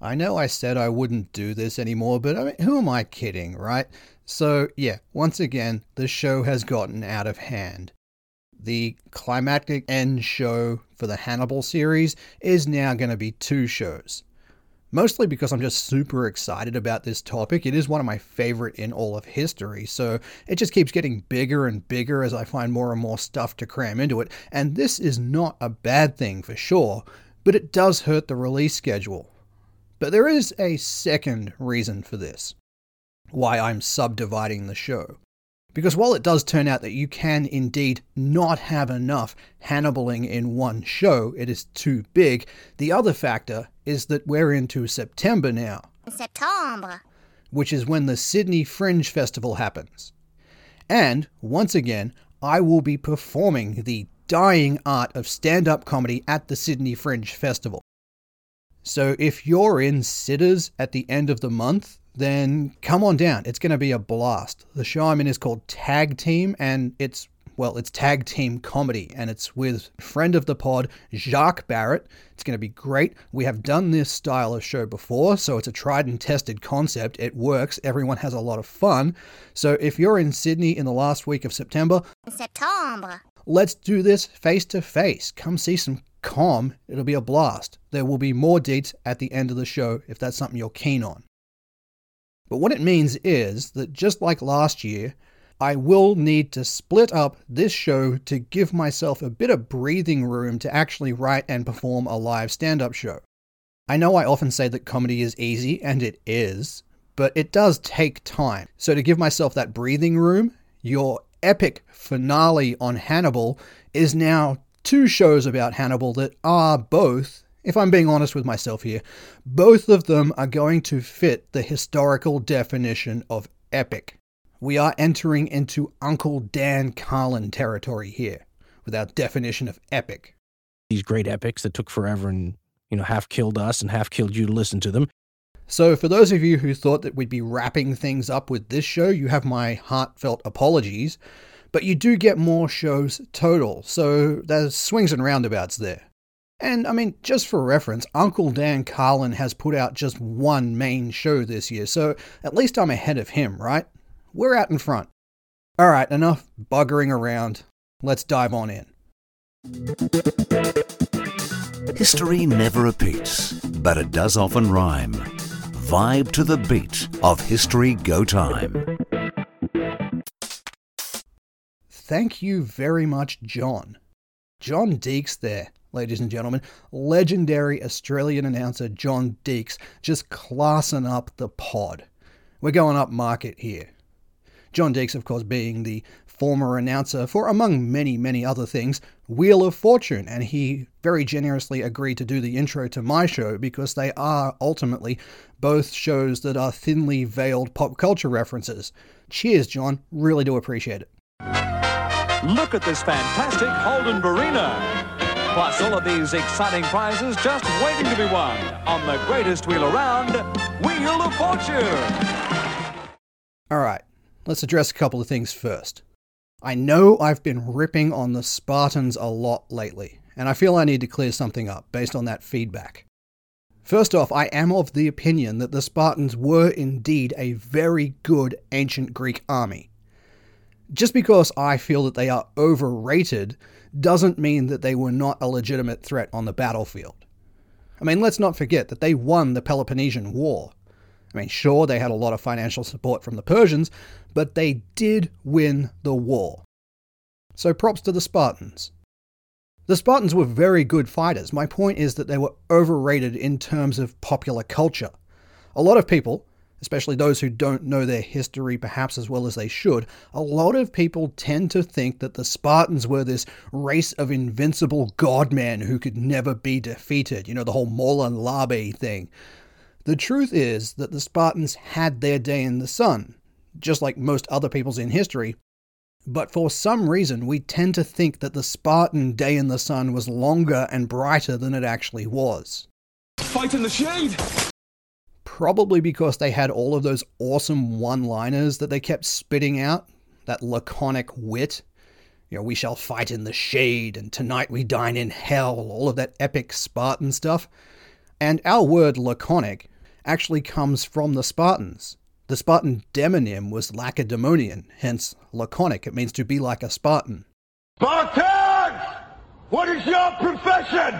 I know I said I wouldn't do this anymore, but I mean, who am I kidding, right? So, yeah, once again, the show has gotten out of hand. The climactic end show for the Hannibal series is now going to be two shows. Mostly because I'm just super excited about this topic. It is one of my favorite in all of history, so it just keeps getting bigger and bigger as I find more and more stuff to cram into it. And this is not a bad thing for sure, but it does hurt the release schedule. But there is a second reason for this why I'm subdividing the show. Because while it does turn out that you can indeed not have enough Hannibaling in one show, it is too big, the other factor is that we're into September now. September. Which is when the Sydney Fringe Festival happens. And, once again, I will be performing the dying art of stand up comedy at the Sydney Fringe Festival. So if you're in Sitters at the end of the month, then come on down. It's going to be a blast. The show I'm in is called Tag Team, and it's well, it's tag team comedy, and it's with friend of the pod, Jacques Barrett. It's going to be great. We have done this style of show before, so it's a tried and tested concept. It works. Everyone has a lot of fun. So if you're in Sydney in the last week of September, September. Let's do this face to face. Come see some com. It'll be a blast. There will be more dates at the end of the show if that's something you're keen on. But what it means is that just like last year, I will need to split up this show to give myself a bit of breathing room to actually write and perform a live stand up show. I know I often say that comedy is easy, and it is, but it does take time. So, to give myself that breathing room, your epic finale on Hannibal is now two shows about Hannibal that are both if I'm being honest with myself here, both of them are going to fit the historical definition of epic. We are entering into Uncle Dan Carlin territory here with our definition of epic. These great epics that took forever and, you know, half killed us and half killed you to listen to them. So, for those of you who thought that we'd be wrapping things up with this show, you have my heartfelt apologies. But you do get more shows total, so there's swings and roundabouts there. And I mean, just for reference, Uncle Dan Carlin has put out just one main show this year, so at least I'm ahead of him, right? We're out in front. All right, enough buggering around. Let's dive on in. History never repeats, but it does often rhyme. Vibe to the beat of History Go Time. Thank you very much, John. John Deeks there, ladies and gentlemen. Legendary Australian announcer John Deeks just classing up the pod. We're going up market here. John Deeks, of course, being the former announcer for, among many, many other things, Wheel of Fortune, and he very generously agreed to do the intro to my show because they are ultimately both shows that are thinly veiled pop culture references. Cheers, John. Really do appreciate it. Look at this fantastic Holden Barina. Plus all of these exciting prizes just waiting to be won on the greatest wheel around, Wheel of Fortune. All right, let's address a couple of things first. I know I've been ripping on the Spartans a lot lately, and I feel I need to clear something up based on that feedback. First off, I am of the opinion that the Spartans were indeed a very good ancient Greek army. Just because I feel that they are overrated doesn't mean that they were not a legitimate threat on the battlefield. I mean, let's not forget that they won the Peloponnesian War. Mean, sure, they had a lot of financial support from the Persians, but they did win the war. So props to the Spartans. The Spartans were very good fighters. My point is that they were overrated in terms of popular culture. A lot of people, especially those who don't know their history perhaps as well as they should, a lot of people tend to think that the Spartans were this race of invincible godmen who could never be defeated. You know, the whole Molon Labe thing. The truth is that the Spartans had their day in the sun, just like most other peoples in history, but for some reason we tend to think that the Spartan day in the sun was longer and brighter than it actually was. Fight in the shade! Probably because they had all of those awesome one liners that they kept spitting out, that laconic wit. You know, we shall fight in the shade, and tonight we dine in hell, all of that epic Spartan stuff. And our word laconic actually comes from the Spartans. The Spartan demonym was Lacedaemonian, hence laconic. It means to be like a Spartan. Spartans! What is your profession?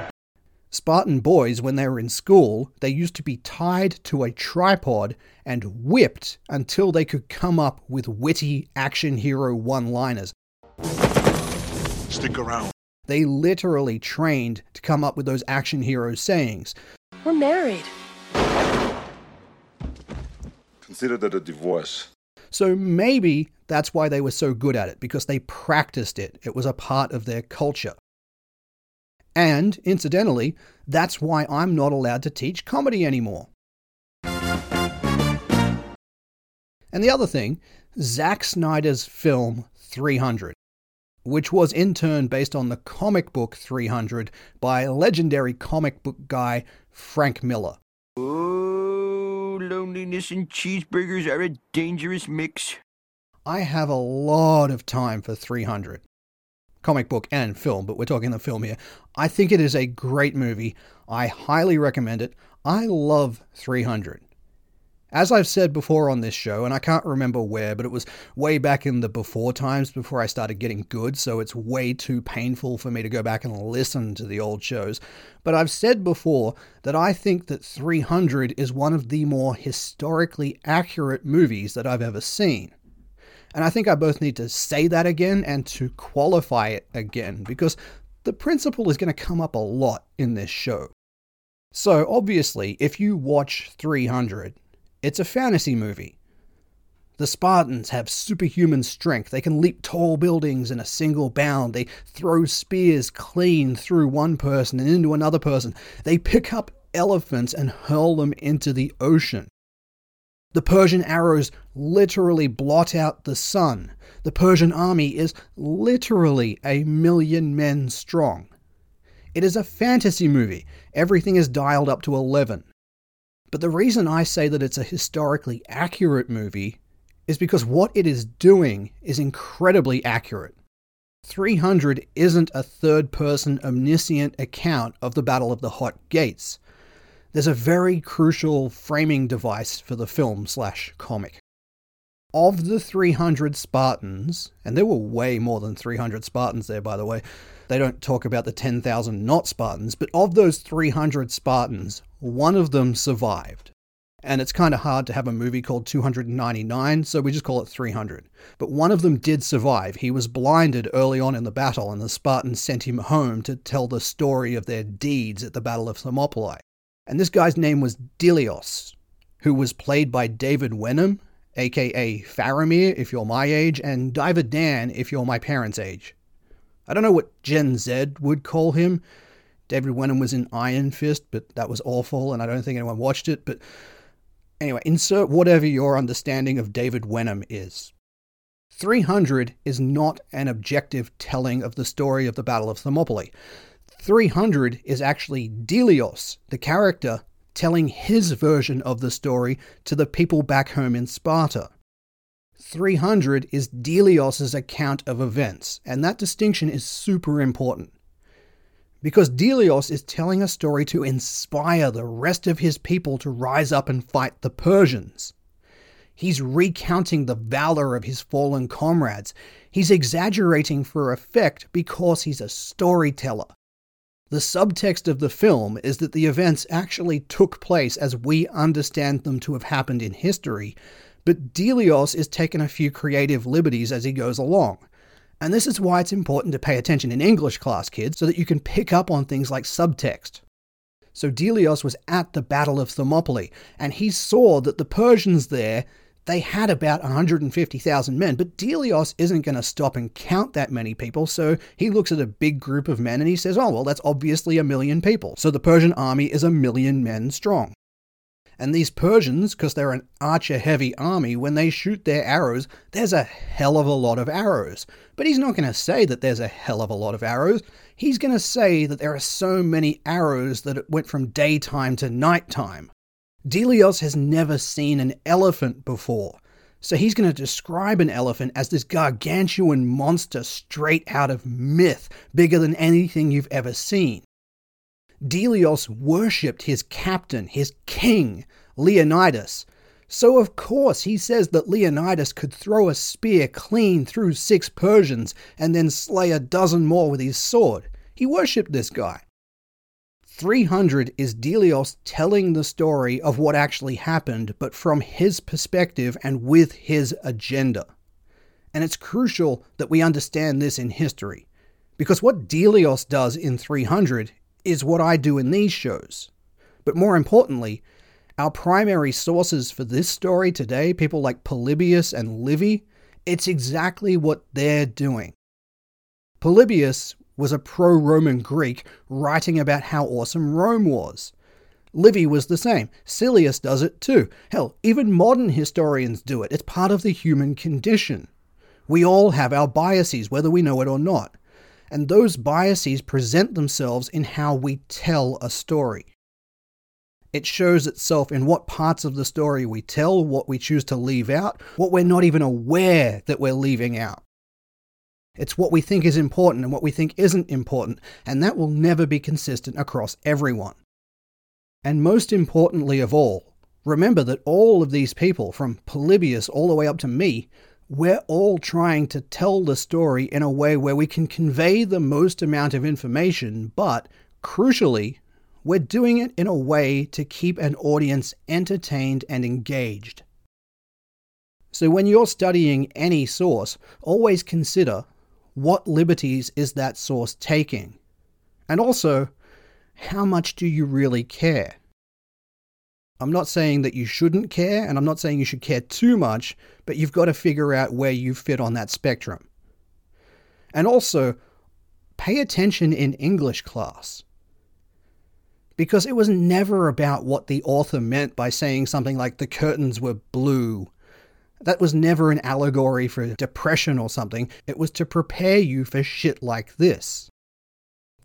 Spartan boys, when they were in school, they used to be tied to a tripod and whipped until they could come up with witty action hero one liners. Stick around. They literally trained to come up with those action hero sayings. We're married. Consider that a divorce. So maybe that's why they were so good at it, because they practiced it. It was a part of their culture. And, incidentally, that's why I'm not allowed to teach comedy anymore. And the other thing, Zack Snyder's film 300, which was in turn based on the comic book 300 by legendary comic book guy Frank Miller. Oh, loneliness and cheeseburgers are a dangerous mix. I have a lot of time for 300. Comic book and film, but we're talking the film here. I think it is a great movie. I highly recommend it. I love 300. As I've said before on this show, and I can't remember where, but it was way back in the before times before I started getting good, so it's way too painful for me to go back and listen to the old shows. But I've said before that I think that 300 is one of the more historically accurate movies that I've ever seen. And I think I both need to say that again and to qualify it again, because the principle is going to come up a lot in this show. So, obviously, if you watch 300, it's a fantasy movie. The Spartans have superhuman strength. They can leap tall buildings in a single bound. They throw spears clean through one person and into another person. They pick up elephants and hurl them into the ocean. The Persian arrows literally blot out the sun. The Persian army is literally a million men strong. It is a fantasy movie. Everything is dialed up to 11. But the reason I say that it's a historically accurate movie is because what it is doing is incredibly accurate. 300 isn't a third person omniscient account of the Battle of the Hot Gates. There's a very crucial framing device for the film slash comic. Of the 300 Spartans, and there were way more than 300 Spartans there, by the way, they don't talk about the 10,000 not Spartans, but of those 300 Spartans, one of them survived. And it's kind of hard to have a movie called 299, so we just call it 300. But one of them did survive. He was blinded early on in the battle, and the Spartans sent him home to tell the story of their deeds at the Battle of Thermopylae. And this guy's name was Dilios, who was played by David Wenham, aka Faramir if you're my age, and Diver Dan if you're my parents' age. I don't know what Gen Z would call him. David Wenham was in Iron Fist, but that was awful, and I don't think anyone watched it. But anyway, insert whatever your understanding of David Wenham is. 300 is not an objective telling of the story of the Battle of Thermopylae. 300 is actually Dilios, the character, telling his version of the story to the people back home in Sparta. 300 is Dilios' account of events, and that distinction is super important. Because Dilios is telling a story to inspire the rest of his people to rise up and fight the Persians. He's recounting the valor of his fallen comrades. He's exaggerating for effect because he's a storyteller. The subtext of the film is that the events actually took place as we understand them to have happened in history, but Dilios is taking a few creative liberties as he goes along. And this is why it's important to pay attention in English class, kids, so that you can pick up on things like subtext. So Dilios was at the Battle of Thermopylae, and he saw that the Persians there, they had about 150,000 men, but Dilios isn't going to stop and count that many people, so he looks at a big group of men and he says, oh, well, that's obviously a million people. So the Persian army is a million men strong. And these Persians, because they're an archer heavy army, when they shoot their arrows, there's a hell of a lot of arrows. But he's not going to say that there's a hell of a lot of arrows. He's going to say that there are so many arrows that it went from daytime to nighttime. Dilios has never seen an elephant before. So he's going to describe an elephant as this gargantuan monster straight out of myth, bigger than anything you've ever seen. Dilios worshipped his captain, his king, Leonidas. So, of course, he says that Leonidas could throw a spear clean through six Persians and then slay a dozen more with his sword. He worshipped this guy. 300 is Dilios telling the story of what actually happened, but from his perspective and with his agenda. And it's crucial that we understand this in history, because what Dilios does in 300 is what I do in these shows. But more importantly, our primary sources for this story today, people like Polybius and Livy, it's exactly what they're doing. Polybius was a pro Roman Greek writing about how awesome Rome was. Livy was the same. Silius does it too. Hell, even modern historians do it. It's part of the human condition. We all have our biases, whether we know it or not. And those biases present themselves in how we tell a story. It shows itself in what parts of the story we tell, what we choose to leave out, what we're not even aware that we're leaving out. It's what we think is important and what we think isn't important, and that will never be consistent across everyone. And most importantly of all, remember that all of these people, from Polybius all the way up to me, we're all trying to tell the story in a way where we can convey the most amount of information, but crucially, we're doing it in a way to keep an audience entertained and engaged. So when you're studying any source, always consider what liberties is that source taking? And also, how much do you really care? I'm not saying that you shouldn't care, and I'm not saying you should care too much, but you've got to figure out where you fit on that spectrum. And also, pay attention in English class. Because it was never about what the author meant by saying something like the curtains were blue that was never an allegory for depression or something, it was to prepare you for shit like this.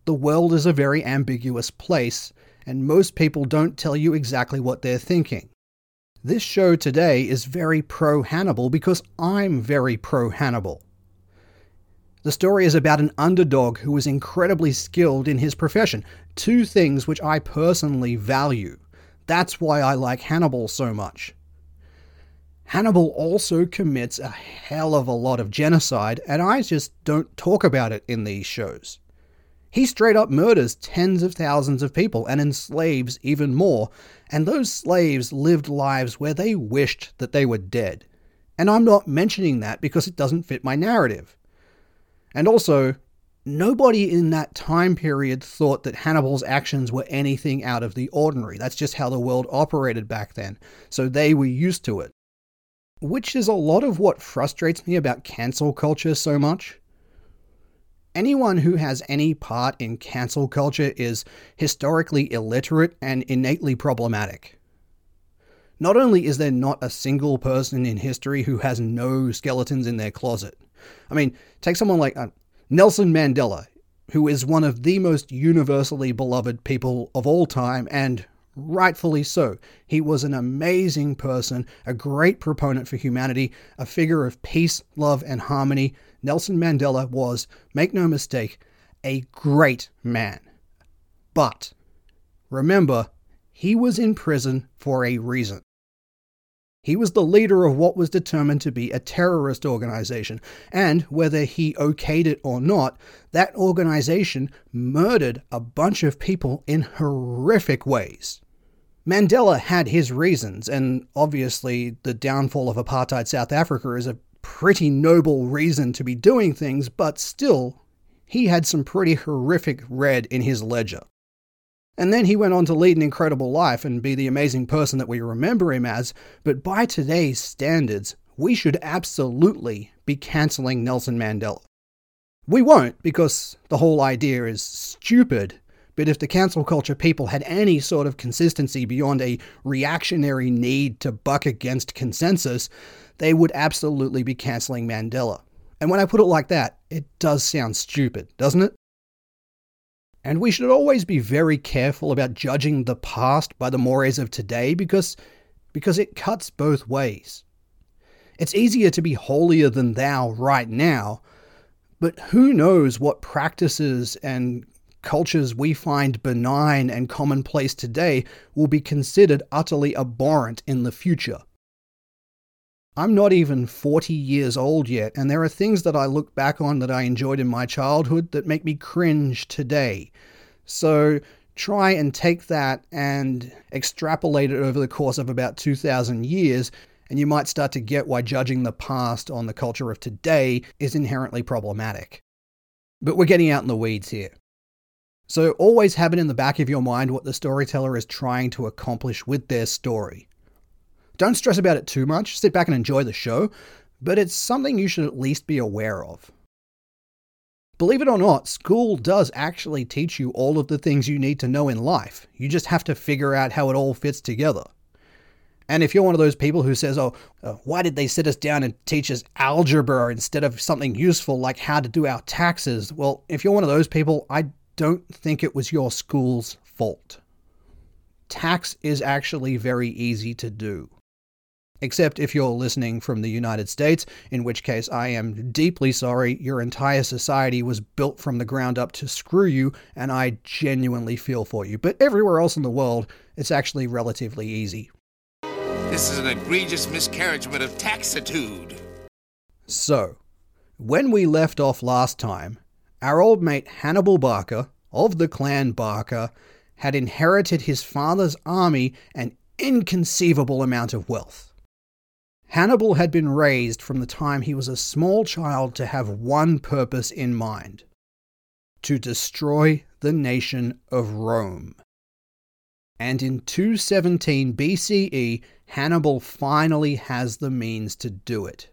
The world is a very ambiguous place, and most people don't tell you exactly what they're thinking. This show today is very pro Hannibal because I'm very pro Hannibal. The story is about an underdog who was incredibly skilled in his profession, two things which I personally value. That's why I like Hannibal so much. Hannibal also commits a hell of a lot of genocide, and I just don't talk about it in these shows. He straight up murders tens of thousands of people and enslaves even more, and those slaves lived lives where they wished that they were dead. And I'm not mentioning that because it doesn't fit my narrative. And also, nobody in that time period thought that Hannibal's actions were anything out of the ordinary. That's just how the world operated back then, so they were used to it which is a lot of what frustrates me about cancel culture so much. Anyone who has any part in cancel culture is historically illiterate and innately problematic. Not only is there not a single person in history who has no skeletons in their closet, I mean, take someone like uh, Nelson Mandela, who is one of the most universally beloved people of all time and Rightfully so. He was an amazing person, a great proponent for humanity, a figure of peace, love, and harmony. Nelson Mandela was, make no mistake, a great man. But remember, he was in prison for a reason. He was the leader of what was determined to be a terrorist organization, and whether he okayed it or not, that organization murdered a bunch of people in horrific ways. Mandela had his reasons, and obviously the downfall of apartheid South Africa is a pretty noble reason to be doing things, but still, he had some pretty horrific red in his ledger. And then he went on to lead an incredible life and be the amazing person that we remember him as, but by today's standards, we should absolutely be cancelling Nelson Mandela. We won't, because the whole idea is stupid, but if the cancel culture people had any sort of consistency beyond a reactionary need to buck against consensus, they would absolutely be canceling Mandela. And when I put it like that, it does sound stupid, doesn't it? And we should always be very careful about judging the past by the mores of today because, because it cuts both ways. It's easier to be holier than thou right now, but who knows what practices and cultures we find benign and commonplace today will be considered utterly abhorrent in the future. I'm not even 40 years old yet, and there are things that I look back on that I enjoyed in my childhood that make me cringe today. So try and take that and extrapolate it over the course of about 2,000 years, and you might start to get why judging the past on the culture of today is inherently problematic. But we're getting out in the weeds here. So always have it in the back of your mind what the storyteller is trying to accomplish with their story. Don't stress about it too much, sit back and enjoy the show, but it's something you should at least be aware of. Believe it or not, school does actually teach you all of the things you need to know in life. You just have to figure out how it all fits together. And if you're one of those people who says, oh, uh, why did they sit us down and teach us algebra instead of something useful like how to do our taxes? Well, if you're one of those people, I don't think it was your school's fault. Tax is actually very easy to do except if you're listening from the United States, in which case I am deeply sorry. Your entire society was built from the ground up to screw you, and I genuinely feel for you. But everywhere else in the world, it's actually relatively easy. This is an egregious miscarriagement of taxitude. So, when we left off last time, our old mate Hannibal Barca, of the clan Barca, had inherited his father's army and inconceivable amount of wealth. Hannibal had been raised from the time he was a small child to have one purpose in mind to destroy the nation of Rome. And in 217 BCE, Hannibal finally has the means to do it.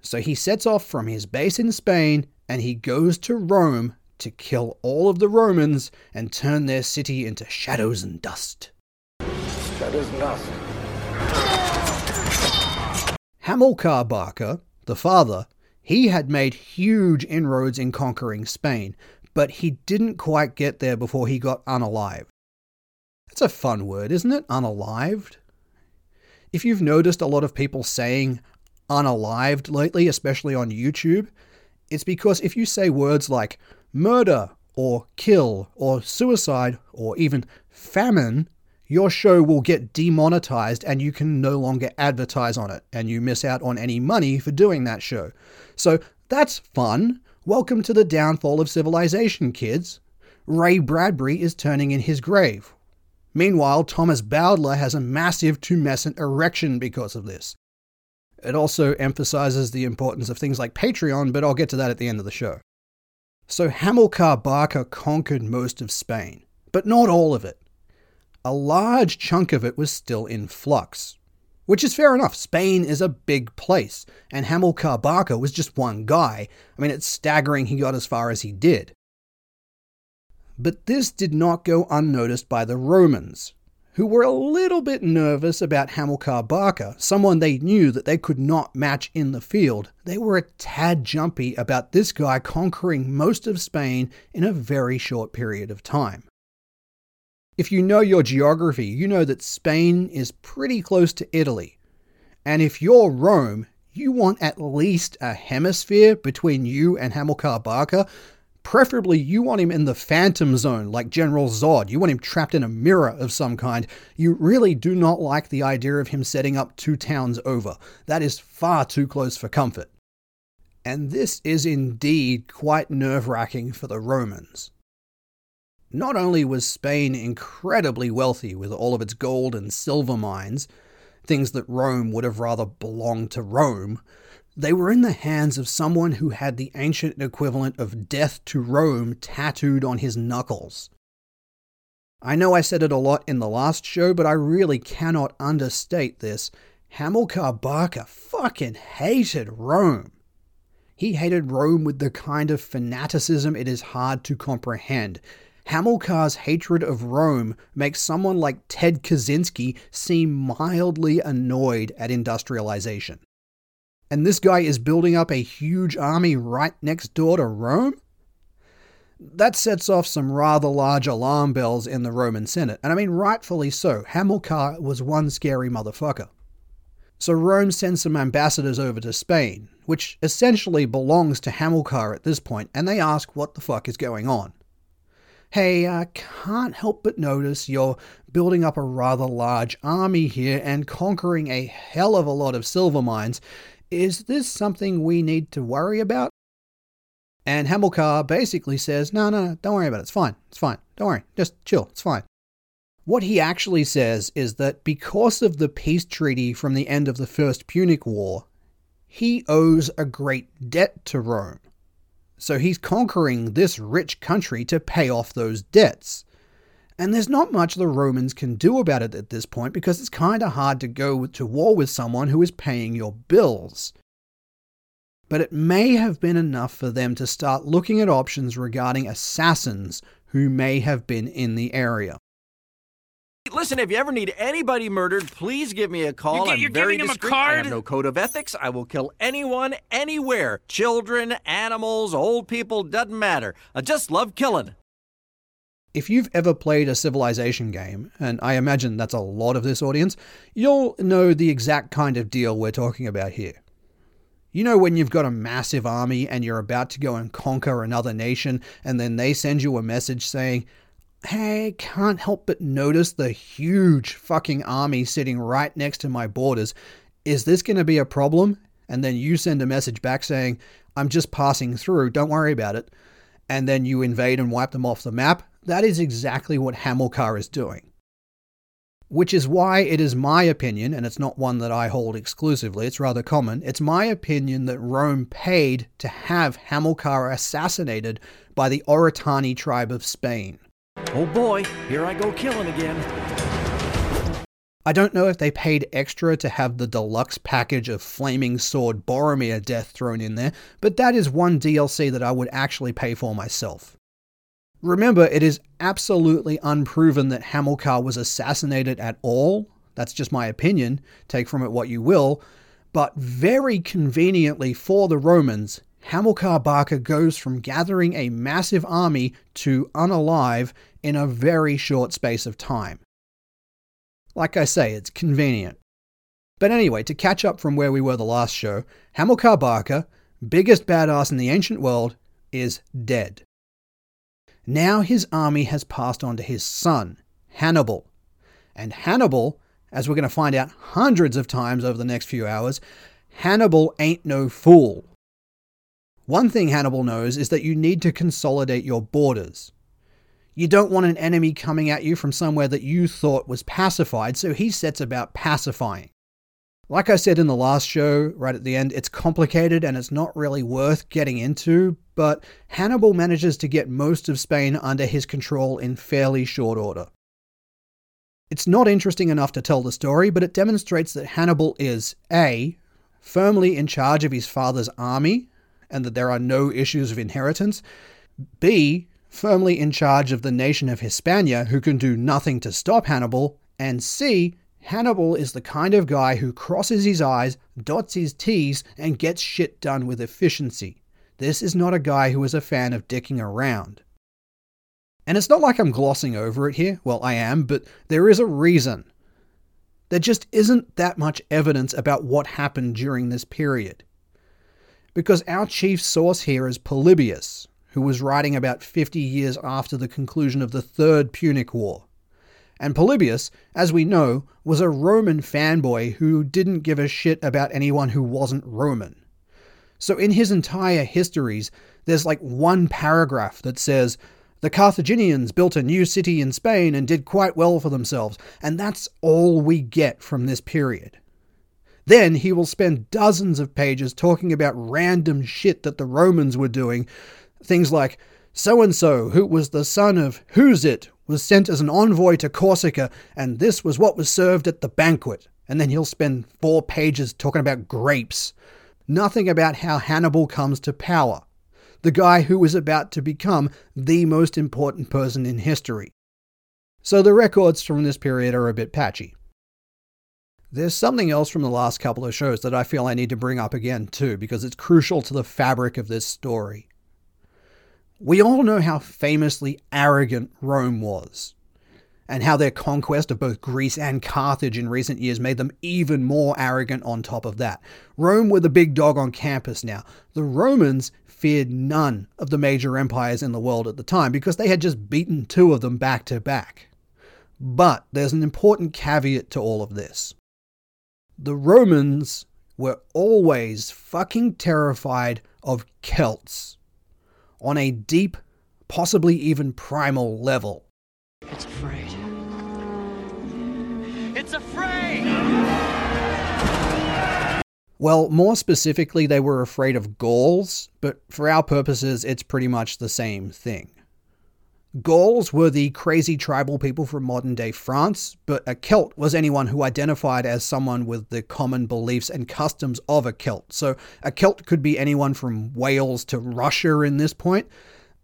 So he sets off from his base in Spain and he goes to Rome to kill all of the Romans and turn their city into shadows and dust. Shadows and dust. Hamilcar Barca, the father, he had made huge inroads in conquering Spain, but he didn't quite get there before he got unalived. That's a fun word, isn't it? Unalived? If you've noticed a lot of people saying unalived lately, especially on YouTube, it's because if you say words like murder or kill or suicide or even famine, your show will get demonetized and you can no longer advertise on it, and you miss out on any money for doing that show. So that's fun. Welcome to the downfall of civilization, kids. Ray Bradbury is turning in his grave. Meanwhile, Thomas Bowdler has a massive tumescent erection because of this. It also emphasizes the importance of things like Patreon, but I'll get to that at the end of the show. So Hamilcar Barca conquered most of Spain, but not all of it a large chunk of it was still in flux. Which is fair enough. Spain is a big place, and Hamilcar Barca was just one guy. I mean, it's staggering he got as far as he did. But this did not go unnoticed by the Romans, who were a little bit nervous about Hamilcar Barca, someone they knew that they could not match in the field. They were a tad jumpy about this guy conquering most of Spain in a very short period of time. If you know your geography, you know that Spain is pretty close to Italy. And if you're Rome, you want at least a hemisphere between you and Hamilcar Barca. Preferably, you want him in the phantom zone like General Zod. You want him trapped in a mirror of some kind. You really do not like the idea of him setting up two towns over. That is far too close for comfort. And this is indeed quite nerve wracking for the Romans. Not only was Spain incredibly wealthy with all of its gold and silver mines, things that Rome would have rather belonged to Rome, they were in the hands of someone who had the ancient equivalent of death to Rome tattooed on his knuckles. I know I said it a lot in the last show, but I really cannot understate this. Hamilcar Barca fucking hated Rome. He hated Rome with the kind of fanaticism it is hard to comprehend. Hamilcar's hatred of Rome makes someone like Ted Kaczynski seem mildly annoyed at industrialization. And this guy is building up a huge army right next door to Rome? That sets off some rather large alarm bells in the Roman Senate, and I mean rightfully so. Hamilcar was one scary motherfucker. So Rome sends some ambassadors over to Spain, which essentially belongs to Hamilcar at this point, and they ask what the fuck is going on. hey, I can't help but notice you're building up a rather large army here and conquering a hell of a lot of silver mines. Is this something we need to worry about? And Hamilcar basically says, no, no, don't worry about it. It's fine. It's fine. Don't worry. Just chill. It's fine. What he actually says is that because of the peace treaty from the end of the First Punic War, he owes a great debt to Rome. So he's conquering this rich country to pay off those debts. And there's not much the Romans can do about it at this point because it's kind of hard to go to war with someone who is paying your bills. But it may have been enough for them to start looking at options regarding assassins who may have been in the area. Listen, if you ever need anybody murdered, please give me a call. You get- I'm very giving him a discreet. I have no code of ethics. I will kill anyone, anywhere. Children, animals, old people, doesn't matter. I just love killing. If you've ever played a Civilization game, and I imagine that's a lot of this audience, you'll know the exact kind of deal we're talking about here. You know, when you've got a massive army and you're about to go and conquer another nation, and then they send you a message saying, Hey, can't help but notice the huge fucking army sitting right next to my borders. Is this going to be a problem? And then you send a message back saying, I'm just passing through, don't worry about it. And then you invade and wipe them off the map. That is exactly what Hamilcar is doing. Which is why it is my opinion, and it's not one that I hold exclusively, it's rather common, it's my opinion that Rome paid to have Hamilcar assassinated by the Oritani tribe of Spain. Oh boy, here I go killing again. I don't know if they paid extra to have the deluxe package of Flaming Sword Boromir death thrown in there, but that is one DLC that I would actually pay for myself. Remember, it is absolutely unproven that Hamilcar was assassinated at all. That's just my opinion, take from it what you will. But very conveniently for the Romans, Hamilcar Barca goes from gathering a massive army to unalive in a very short space of time. Like I say, it's convenient. But anyway, to catch up from where we were the last show, Hamilcar Barca, biggest badass in the ancient world, is dead. Now his army has passed on to his son, Hannibal. And Hannibal, as we're going to find out hundreds of times over the next few hours, Hannibal ain't no fool. One thing Hannibal knows is that you need to consolidate your borders. You don't want an enemy coming at you from somewhere that you thought was pacified, so he sets about pacifying. Like I said in the last show, right at the end, it's complicated and it's not really worth getting into, but Hannibal manages to get most of Spain under his control in fairly short order. It's not interesting enough to tell the story, but it demonstrates that Hannibal is A. firmly in charge of his father's army, and that there are no issues of inheritance, B. firmly in charge of the nation of Hispania, who can do nothing to stop Hannibal, and C. Hannibal is the kind of guy who crosses his I's, dots his T's, and gets shit done with efficiency. This is not a guy who is a fan of dicking around. And it's not like I'm glossing over it here. Well, I am, but there is a reason. There just isn't that much evidence about what happened during this period. Because our chief source here is Polybius, who was writing about 50 years after the conclusion of the Third Punic War. And Polybius, as we know, was a Roman fanboy who didn't give a shit about anyone who wasn't Roman. So in his entire histories, there's like one paragraph that says, the Carthaginians built a new city in Spain and did quite well for themselves, and that's all we get from this period. Then he will spend dozens of pages talking about random shit that the Romans were doing. Things like, so and so, who was the son of Who's It, was sent as an envoy to Corsica, and this was what was served at the banquet. And then he'll spend four pages talking about grapes. Nothing about how Hannibal comes to power. The guy who is about to become the most important person in history. So the records from this period are a bit patchy. There's something else from the last couple of shows that I feel I need to bring up again, too, because it's crucial to the fabric of this story. We all know how famously arrogant Rome was. and how their conquest of both Greece and Carthage in recent years made them even more arrogant on top of that. Rome were the big dog on campus now. The Romans feared none of the major empires in the world at the time because they had just beaten two of them back to back. But there's an important caveat to all of this. The Romans were always fucking terrified of Celts on a deep, possibly even primal level. It's afraid. It's afraid! Well, more specifically, they were afraid of Gauls, but for our purposes, it's pretty much the same thing. Gauls were the crazy tribal people from modern day France, but a Celt was anyone who identified as someone with the common beliefs and customs of a Celt. So a Celt could be anyone from Wales to Russia in this point.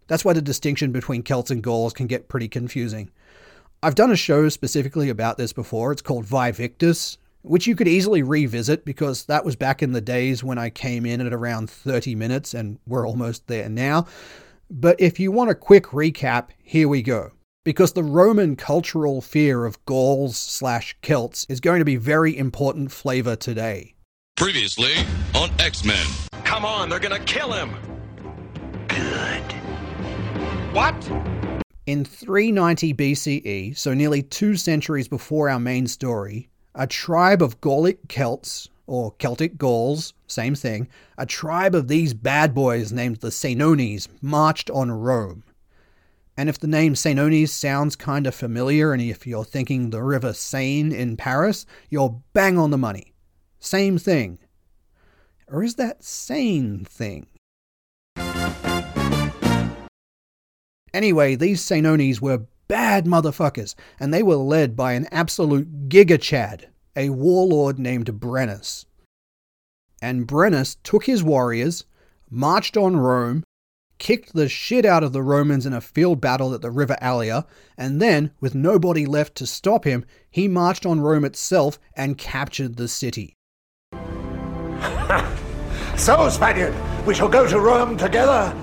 That's why the distinction between Celts and Gauls can get pretty confusing. I've done a show specifically about this before. It's called Vae Victis, which you could easily revisit because that was back in the days when I came in at around 30 minutes and we're almost there now. But if you want a quick recap, here we go. Because the Roman cultural fear of Gauls slash Celts is going to be very important flavor today. Previously on X Men. Come on, they're gonna kill him! Good. What? In 390 BCE, so nearly two centuries before our main story, a tribe of Gallic Celts, or Celtic Gauls, same thing, a tribe of these bad boys named the Senones marched on Rome. And if the name Senones sounds kind of familiar, and if you're thinking the River Seine in Paris, you're bang on the money. Same thing. Or is that sane thing? Anyway, these Senones were bad motherfuckers, and they were led by an absolute gigachad, a warlord named Brennus. And Brennus took his warriors, marched on Rome, kicked the shit out of the Romans in a field battle at the River Allia, and then, with nobody left to stop him, he marched on Rome itself and captured the city. so, Spaniard, we shall go to Rome together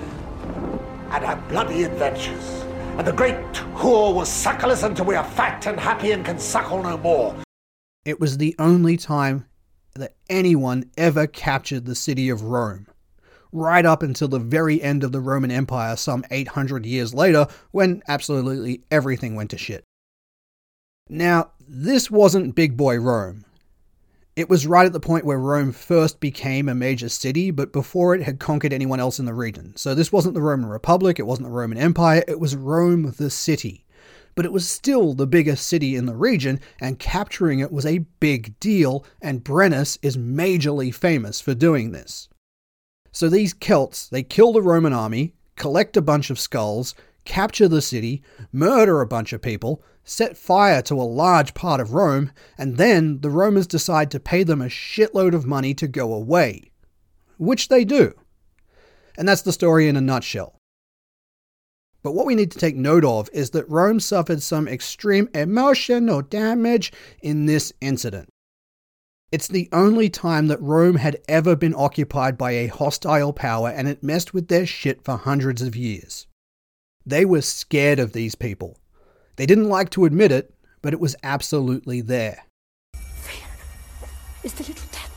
and have bloody adventures. And the great whore will suckle us until we are fat and happy and can suckle no more. It was the only time that anyone ever captured the city of Rome. Right up until the very end of the Roman Empire, some 800 years later, when absolutely everything went to shit. Now, this wasn't big boy Rome. It was right at the point where Rome first became a major city, but before it had conquered anyone else in the region. So this wasn't the Roman Republic, it wasn't the Roman Empire, it was Rome the city. But it was still the biggest city in the region, and capturing it was a big deal, and Brennus is majorly famous for doing this. So these Celts, they kill the Roman army, collect a bunch of skulls, capture the city, murder a bunch of people, set fire to a large part of Rome, and then the Romans decide to pay them a shitload of money to go away. Which they do. And that's the story in a nutshell. But what we need to take note of is that Rome suffered some extreme emotional damage in this incident. It's the only time that Rome had ever been occupied by a hostile power and it messed with their shit for hundreds of years. They were scared of these people. They didn't like to admit it, but it was absolutely there. Fear is the little obliteration.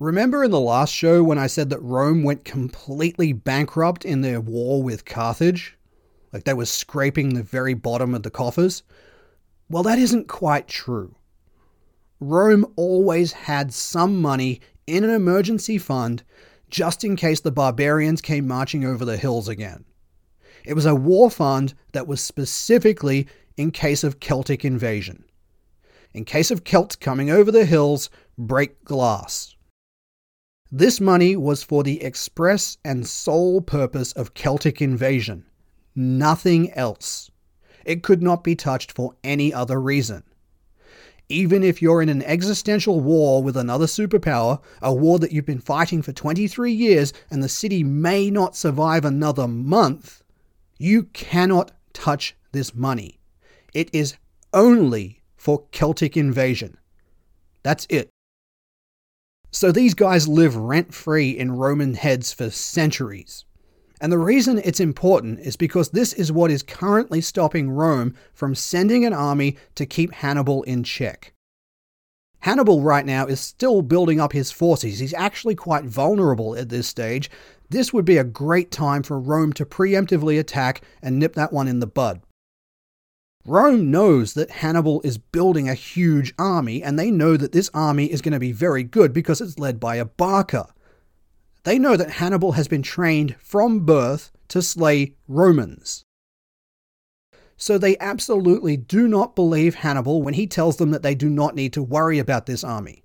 Remember in the last show when I said that Rome went completely bankrupt in their war with Carthage? Like they were scraping the very bottom of the coffers? Well, that isn't quite true. Rome always had some money in an emergency fund just in case the barbarians came marching over the hills again. It was a war fund that was specifically in case of Celtic invasion. In case of Celts coming over the hills, break glass. This money was for the express and sole purpose of Celtic invasion, nothing else. It could not be touched for any other reason. Even if you're in an existential war with another superpower, a war that you've been fighting for 23 years, and the city may not survive another month, you cannot touch this money. It is only for Celtic invasion. That's it. So these guys live rent free in Roman heads for centuries. And the reason it's important is because this is what is currently stopping Rome from sending an army to keep Hannibal in check. Hannibal right now is still building up his forces. He's actually quite vulnerable at this stage. This would be a great time for Rome to preemptively attack and nip that one in the bud. Rome knows that Hannibal is building a huge army, and they know that this army is going to be very good because it's led by a Barca. They know that Hannibal has been trained from birth to slay Romans. So they absolutely do not believe Hannibal when he tells them that they do not need to worry about this army.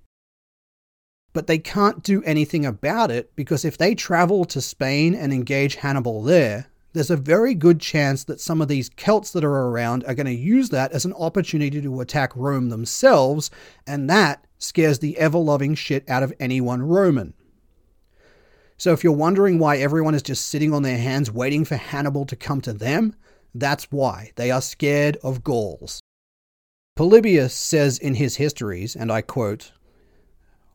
But they can't do anything about it because if they travel to Spain and engage Hannibal there, there's a very good chance that some of these Celts that are around are going to use that as an opportunity to attack Rome themselves, and that scares the ever loving shit out of anyone Roman. So if you're wondering why everyone is just sitting on their hands waiting for Hannibal to come to them, that's why. They are scared of Gauls. Polybius says in his histories, and I quote,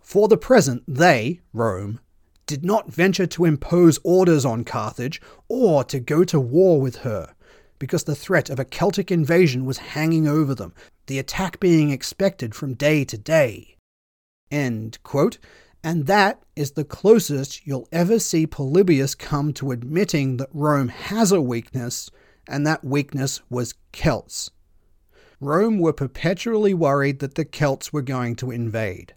For the present, they, Rome, did not venture to impose orders on Carthage or to go to war with her, because the threat of a Celtic invasion was hanging over them, the attack being expected from day to day. And that is the closest you'll ever see Polybius come to admitting that Rome has a weakness, and that weakness was Celts. Rome were perpetually worried that the Celts were going to invade.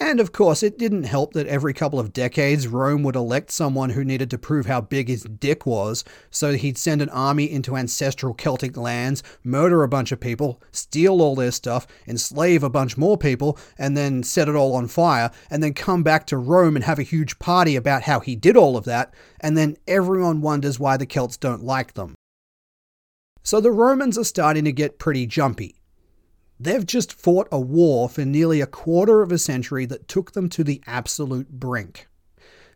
And of course, it didn't help that every couple of decades Rome would elect someone who needed to prove how big his dick was, so he'd send an army into ancestral Celtic lands, murder a bunch of people, steal all their stuff, enslave a bunch more people, and then set it all on fire, and then come back to Rome and have a huge party about how he did all of that, and then everyone wonders why the Celts don't like them. So the Romans are starting to get pretty jumpy. They've just fought a war for nearly a quarter of a century that took them to the absolute brink.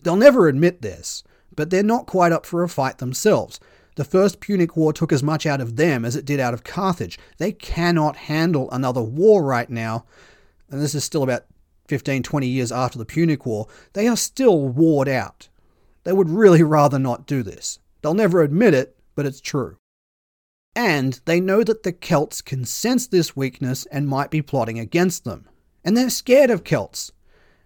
They'll never admit this, but they're not quite up for a fight themselves. The First Punic War took as much out of them as it did out of Carthage. They cannot handle another war right now, and this is still about 15, 20 years after the Punic War. They are still warred out. They would really rather not do this. They'll never admit it, but it's true. And they know that the Celts can sense this weakness and might be plotting against them. And they're scared of Celts.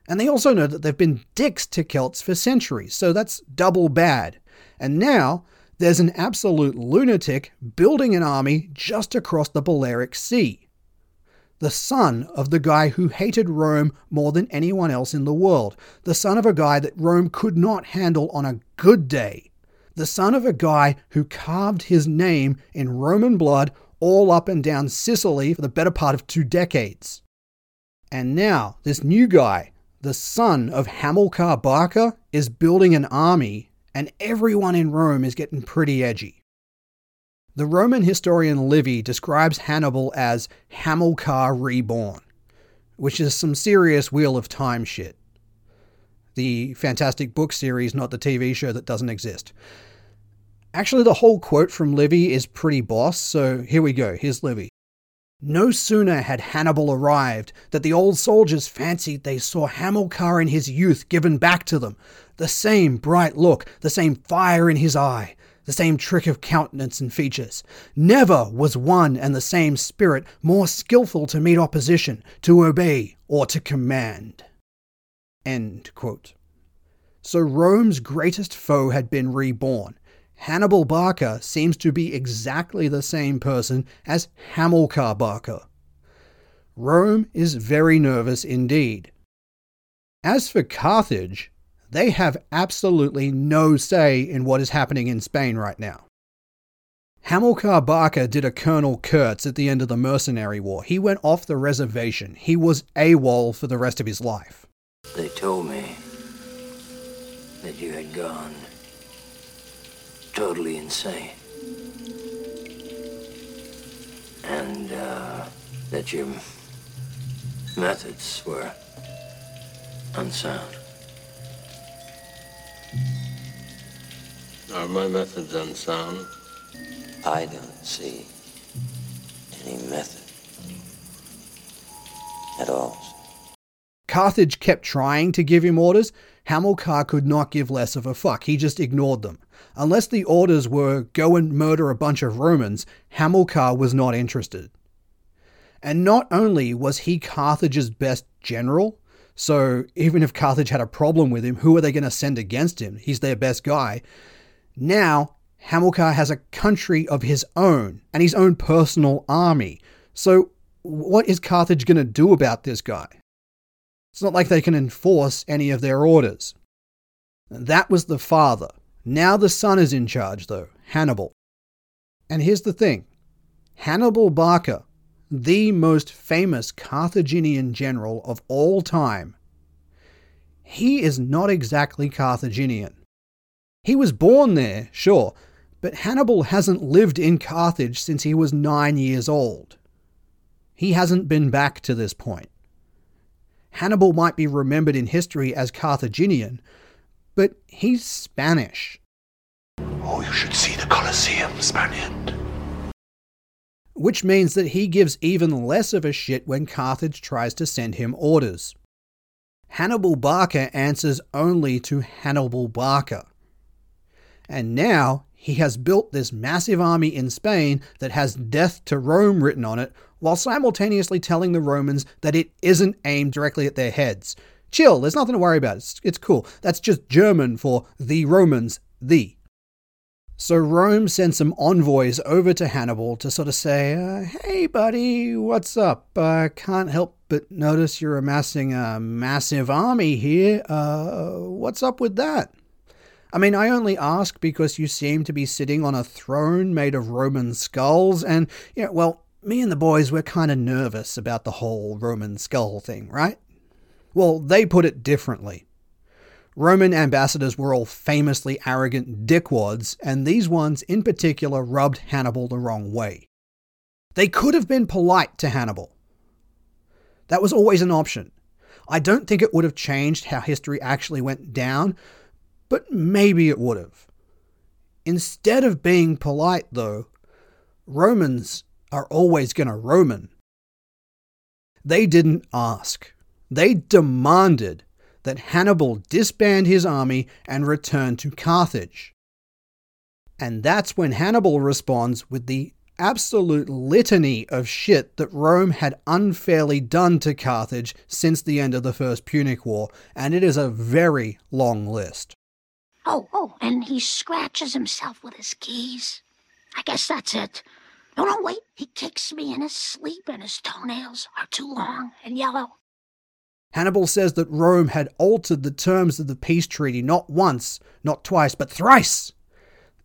And they also know that they've been dicks to Celts for centuries, so that's double bad. And now there's an absolute lunatic building an army just across the Balearic Sea. The son of the guy who hated Rome more than anyone else in the world. The son of a guy that Rome could not handle on a good day the son of a guy who carved his name in Roman blood all up and down Sicily for the better part of two decades. And now, this new guy, the son of Hamilcar Barca, is building an army, and everyone in Rome is getting pretty edgy. The Roman historian Livy describes Hannibal as Hamilcar reborn, which is some serious Wheel of Time shit. The fantastic book series, not the TV show that doesn't exist. Actually, the whole quote from Livy is pretty boss, so here we go. Here's Livy. No sooner had Hannibal arrived that the old soldiers fancied they saw Hamilcar in his youth given back to them. The same bright look, the same fire in his eye, the same trick of countenance and features. Never was one and the same spirit more skilful to meet opposition, to obey, or to command. End quote. So Rome's greatest foe had been reborn, Hannibal Barca seems to be exactly the same person as Hamilcar Barca. Rome is very nervous indeed. As for Carthage, they have absolutely no say in what is happening in Spain right now. Hamilcar Barca did a Colonel Kurtz at the end of the Mercenary War. He went off the reservation. He was AWOL for the rest of his life. They told me that you had gone totally insane. And uh, that your methods were unsound. Are my methods unsound? I don't see any method at all. Carthage kept trying to give him orders. Hamilcar could not give less of a fuck. He just ignored them. Unless the orders were go and murder a bunch of Romans, Hamilcar was not interested. And not only was he Carthage's best general, so even if Carthage had a problem with him, who are they going to send against him? He's their best guy. Now, Hamilcar has a country of his own and his own personal army. So, what is Carthage going to do about this guy? It's not like they can enforce any of their orders. That was the father. Now the son is in charge, though Hannibal. And here's the thing Hannibal Barca, the most famous Carthaginian general of all time, he is not exactly Carthaginian. He was born there, sure, but Hannibal hasn't lived in Carthage since he was nine years old. He hasn't been back to this point. Hannibal might be remembered in history as Carthaginian, but he's Spanish. Oh, you should see the Colosseum, Spaniard. Which means that he gives even less of a shit when Carthage tries to send him orders. Hannibal Barca answers only to Hannibal Barca. And now he has built this massive army in Spain that has death to Rome written on it, while simultaneously telling the Romans that it isn't aimed directly at their heads. Chill, there's nothing to worry about. It's, it's cool. That's just German for the Romans, the. So Rome sent some envoys over to Hannibal to sort of say, uh, hey, buddy, what's up? I uh, can't help but notice you're amassing a massive army here. Uh, what's up with that? I mean, I only ask because you seem to be sitting on a throne made of Roman skulls, and, you know, well, me and the boys were kind of nervous about the whole Roman skull thing, right? Well, they put it differently. Roman ambassadors were all famously arrogant dickwads, and these ones in particular rubbed Hannibal the wrong way. They could have been polite to Hannibal. That was always an option. I don't think it would have changed how history actually went down, but maybe it would have. Instead of being polite, though, Romans are always going to Roman. They didn't ask. They demanded that Hannibal disband his army and return to Carthage. And that's when Hannibal responds with the absolute litany of shit that Rome had unfairly done to Carthage since the end of the First Punic War, and it is a very long list. Oh, oh, and he scratches himself with his keys. I guess that's it. No, no, wait. He kicks me in his sleep, and his toenails are too long and yellow. Hannibal says that Rome had altered the terms of the peace treaty not once, not twice, but thrice.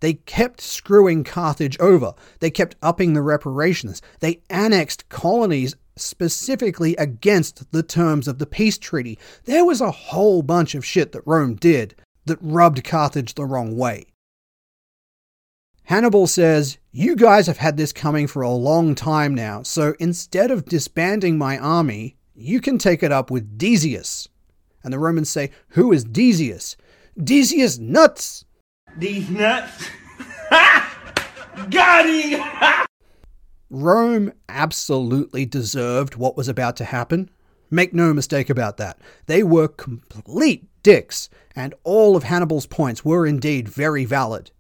They kept screwing Carthage over. They kept upping the reparations. They annexed colonies specifically against the terms of the peace treaty. There was a whole bunch of shit that Rome did that rubbed Carthage the wrong way. Hannibal says, You guys have had this coming for a long time now, so instead of disbanding my army, you can take it up with Decius. And the Romans say, Who is Decius? Decius nuts! These nuts? Got him! Rome absolutely deserved what was about to happen. Make no mistake about that. They were complete dicks, and all of Hannibal's points were indeed very valid.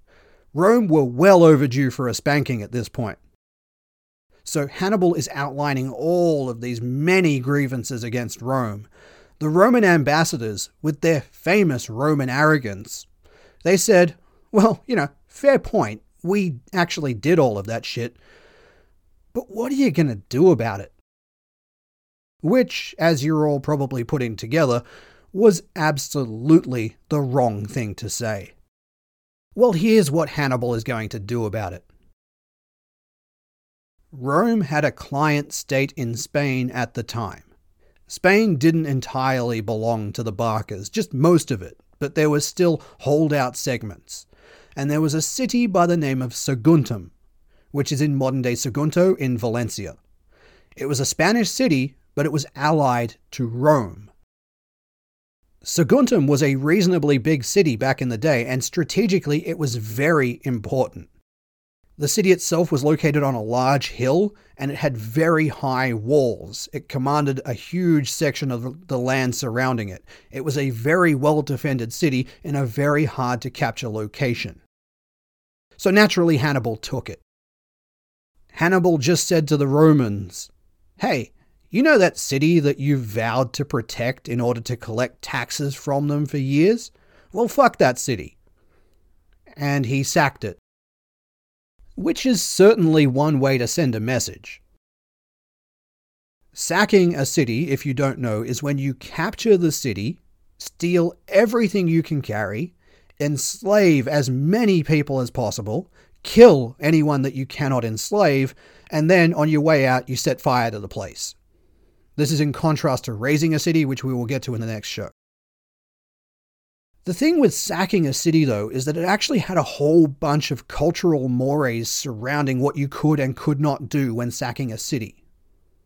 Rome were well overdue for a spanking at this point. So Hannibal is outlining all of these many grievances against Rome. The Roman ambassadors, with their famous Roman arrogance, they said, well, you know, fair point. We actually did all of that shit. But what are you going to do about it? Which, as you're all probably putting together, was absolutely the wrong thing to say. Well, here's what Hannibal is going to do about it. Rome had a client state in Spain at the time. Spain didn't entirely belong to the Barcas, just most of it, but there were still holdout segments. And there was a city by the name of Saguntum, which is in modern day Sagunto in Valencia. It was a Spanish city, but it was allied to Rome. Saguntum was a reasonably big city back in the day, and strategically it was very important. The city itself was located on a large hill and it had very high walls. It commanded a huge section of the land surrounding it. It was a very well defended city in a very hard to capture location. So naturally, Hannibal took it. Hannibal just said to the Romans, Hey, you know that city that you vowed to protect in order to collect taxes from them for years? Well, fuck that city. And he sacked it which is certainly one way to send a message. Sacking a city, if you don't know, is when you capture the city, steal everything you can carry, enslave as many people as possible, kill anyone that you cannot enslave, and then on your way out, you set fire to the place. This is in contrast to razing a city, which we will get to in the next show. The thing with sacking a city, though, is that it actually had a whole bunch of cultural mores surrounding what you could and could not do when sacking a city.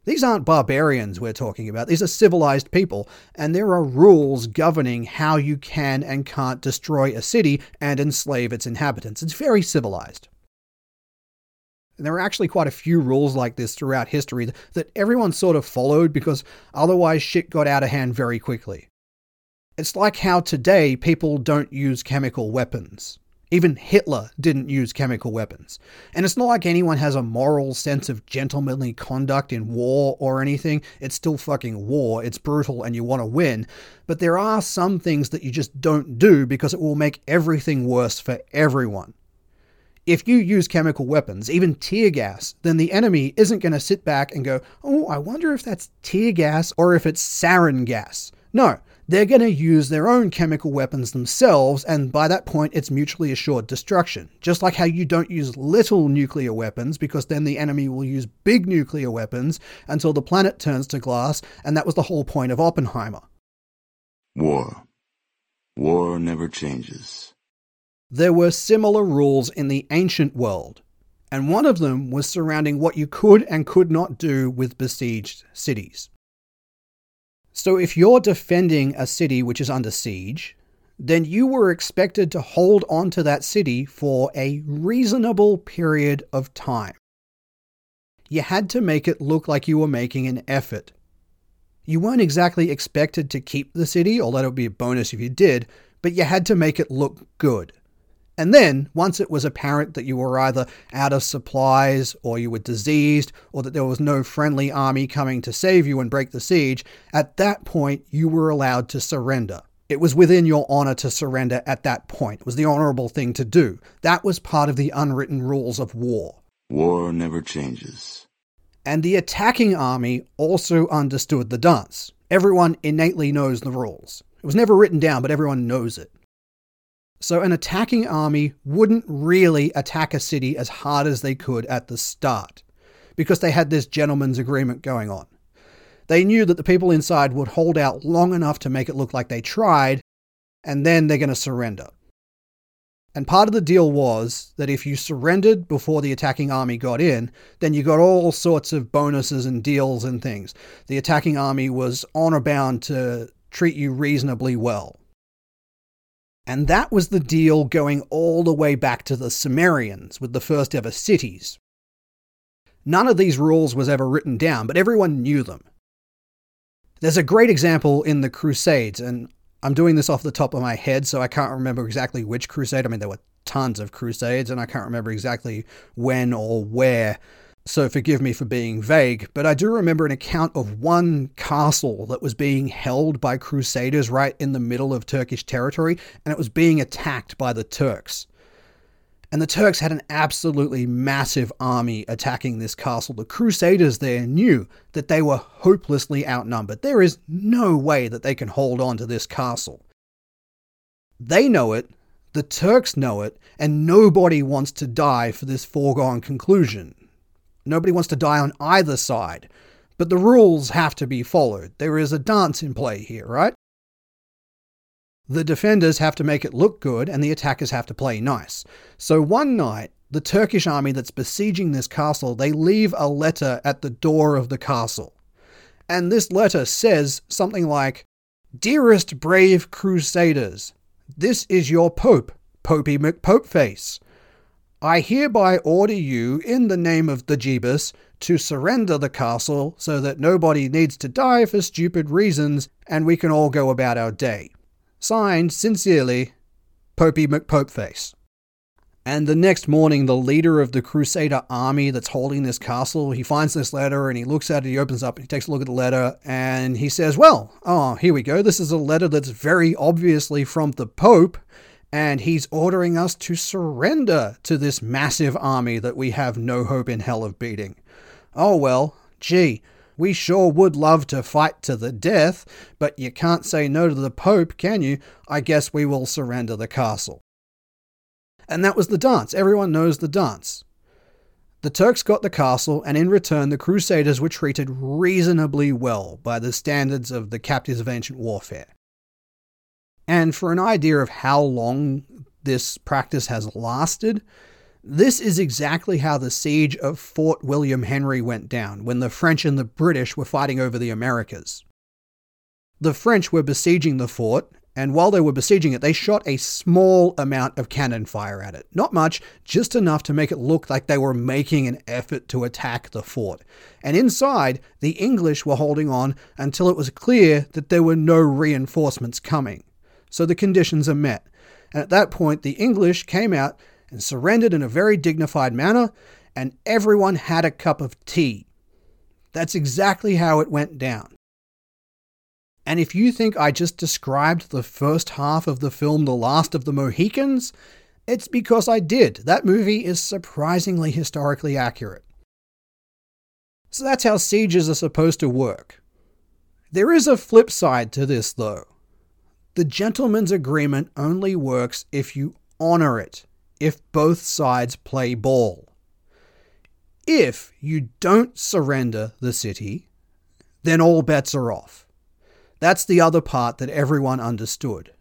These aren't barbarians we're talking about, these are civilized people, and there are rules governing how you can and can't destroy a city and enslave its inhabitants. It's very civilized. And there are actually quite a few rules like this throughout history that everyone sort of followed because otherwise shit got out of hand very quickly. It's like how today people don't use chemical weapons. Even Hitler didn't use chemical weapons. And it's not like anyone has a moral sense of gentlemanly conduct in war or anything. It's still fucking war. It's brutal and you want to win. But there are some things that you just don't do because it will make everything worse for everyone. If you use chemical weapons, even tear gas, then the enemy isn't going to sit back and go, oh, I wonder if that's tear gas or if it's sarin gas. No, they're going to use their own chemical weapons themselves, and by that point, it's mutually assured destruction. Just like how you don't use little nuclear weapons, because then the enemy will use big nuclear weapons until the planet turns to glass, and that was the whole point of Oppenheimer. War. War never changes. There were similar rules in the ancient world, and one of them was surrounding what you could and could not do with besieged cities. So if you're defending a city which is under siege, then you were expected to hold on to that city for a reasonable period of time. You had to make it look like you were making an effort. You weren't exactly expected to keep the city, although it would be a bonus if you did, but you had to make it look good. And then, once it was apparent that you were either out of supplies, or you were diseased, or that there was no friendly army coming to save you and break the siege, at that point you were allowed to surrender. It was within your honor to surrender at that point. It was the honorable thing to do. That was part of the unwritten rules of war. War never changes. And the attacking army also understood the dance. Everyone innately knows the rules. It was never written down, but everyone knows it. So, an attacking army wouldn't really attack a city as hard as they could at the start, because they had this gentleman's agreement going on. They knew that the people inside would hold out long enough to make it look like they tried, and then they're going to surrender. And part of the deal was that if you surrendered before the attacking army got in, then you got all sorts of bonuses and deals and things. The attacking army was honor bound to treat you reasonably well. And that was the deal going all the way back to the Sumerians with the first ever cities. None of these rules was ever written down, but everyone knew them. There's a great example in the Crusades, and I'm doing this off the top of my head, so I can't remember exactly which crusade. I mean, there were tons of crusades, and I can't remember exactly when or where so forgive me for being vague, but I do remember an account of one castle that was being held by crusaders right in the middle of Turkish territory, and it was being attacked by the Turks. And the Turks had an absolutely massive army attacking this castle. The Crusaders there knew that they were hopelessly outnumbered. There is no way that they can hold on to this castle. They know it, the Turks know it, and nobody wants to die for this foregone conclusion. Nobody wants to die on either side. But the rules have to be followed. There is a dance in play here, right? The defenders have to make it look good, and the attackers have to play nice. So one night, the Turkish army that's besieging this castle, they leave a letter at the door of the castle. And this letter says something like, Dearest brave crusaders, this is your Pope, Popey McPopeface. I hereby order you, in the name of the Jeebus, to surrender the castle so that nobody needs to die for stupid reasons and we can all go about our day. Signed, sincerely, Popey McPopeface. And the next morning, the leader of the Crusader army that's holding this castle, he finds this letter and he looks at it, he opens up, he takes a look at the letter, and he says, Well, oh, here we go. This is a letter that's very obviously from the Pope, and he's ordering us to surrender to this massive army that we have no hope in hell of beating. Oh well, gee, we sure would love to fight to the death, but you can't say no to the Pope, can you? I guess we will surrender the castle. And that was the dance. Everyone knows the dance. The Turks got the castle, and in return, the Crusaders were treated reasonably well by the standards of the captives of ancient warfare. And for an idea of how long this practice has lasted, this is exactly how the siege of Fort William Henry went down when the French and the British were fighting over the Americas. The French were besieging the fort, and while they were besieging it, they shot a small amount of cannon fire at it. Not much, just enough to make it look like they were making an effort to attack the fort. And inside, the English were holding on until it was clear that there were no reinforcements coming. So the conditions are met. And at that point, the English came out and surrendered in a very dignified manner, and everyone had a cup of tea. That's exactly how it went down. And if you think I just described the first half of the film The Last of the Mohicans, it's because I did. That movie is surprisingly historically accurate. So that's how sieges are supposed to work. There is a flip side to this, though. The gentleman's agreement only works if you honor it if both sides play ball. If you don't surrender the city, then all bets are off. That's the other part that everyone understood.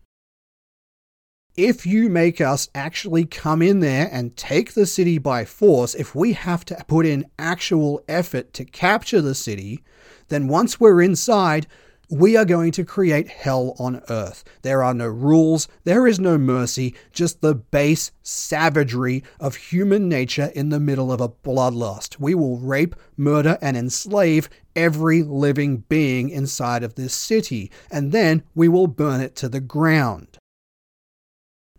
If you make us actually come in there and take the city by force, if we have to put in actual effort to capture the city, then once we're inside, we are going to create hell on earth. There are no rules, there is no mercy, just the base savagery of human nature in the middle of a bloodlust. We will rape, murder, and enslave every living being inside of this city, and then we will burn it to the ground.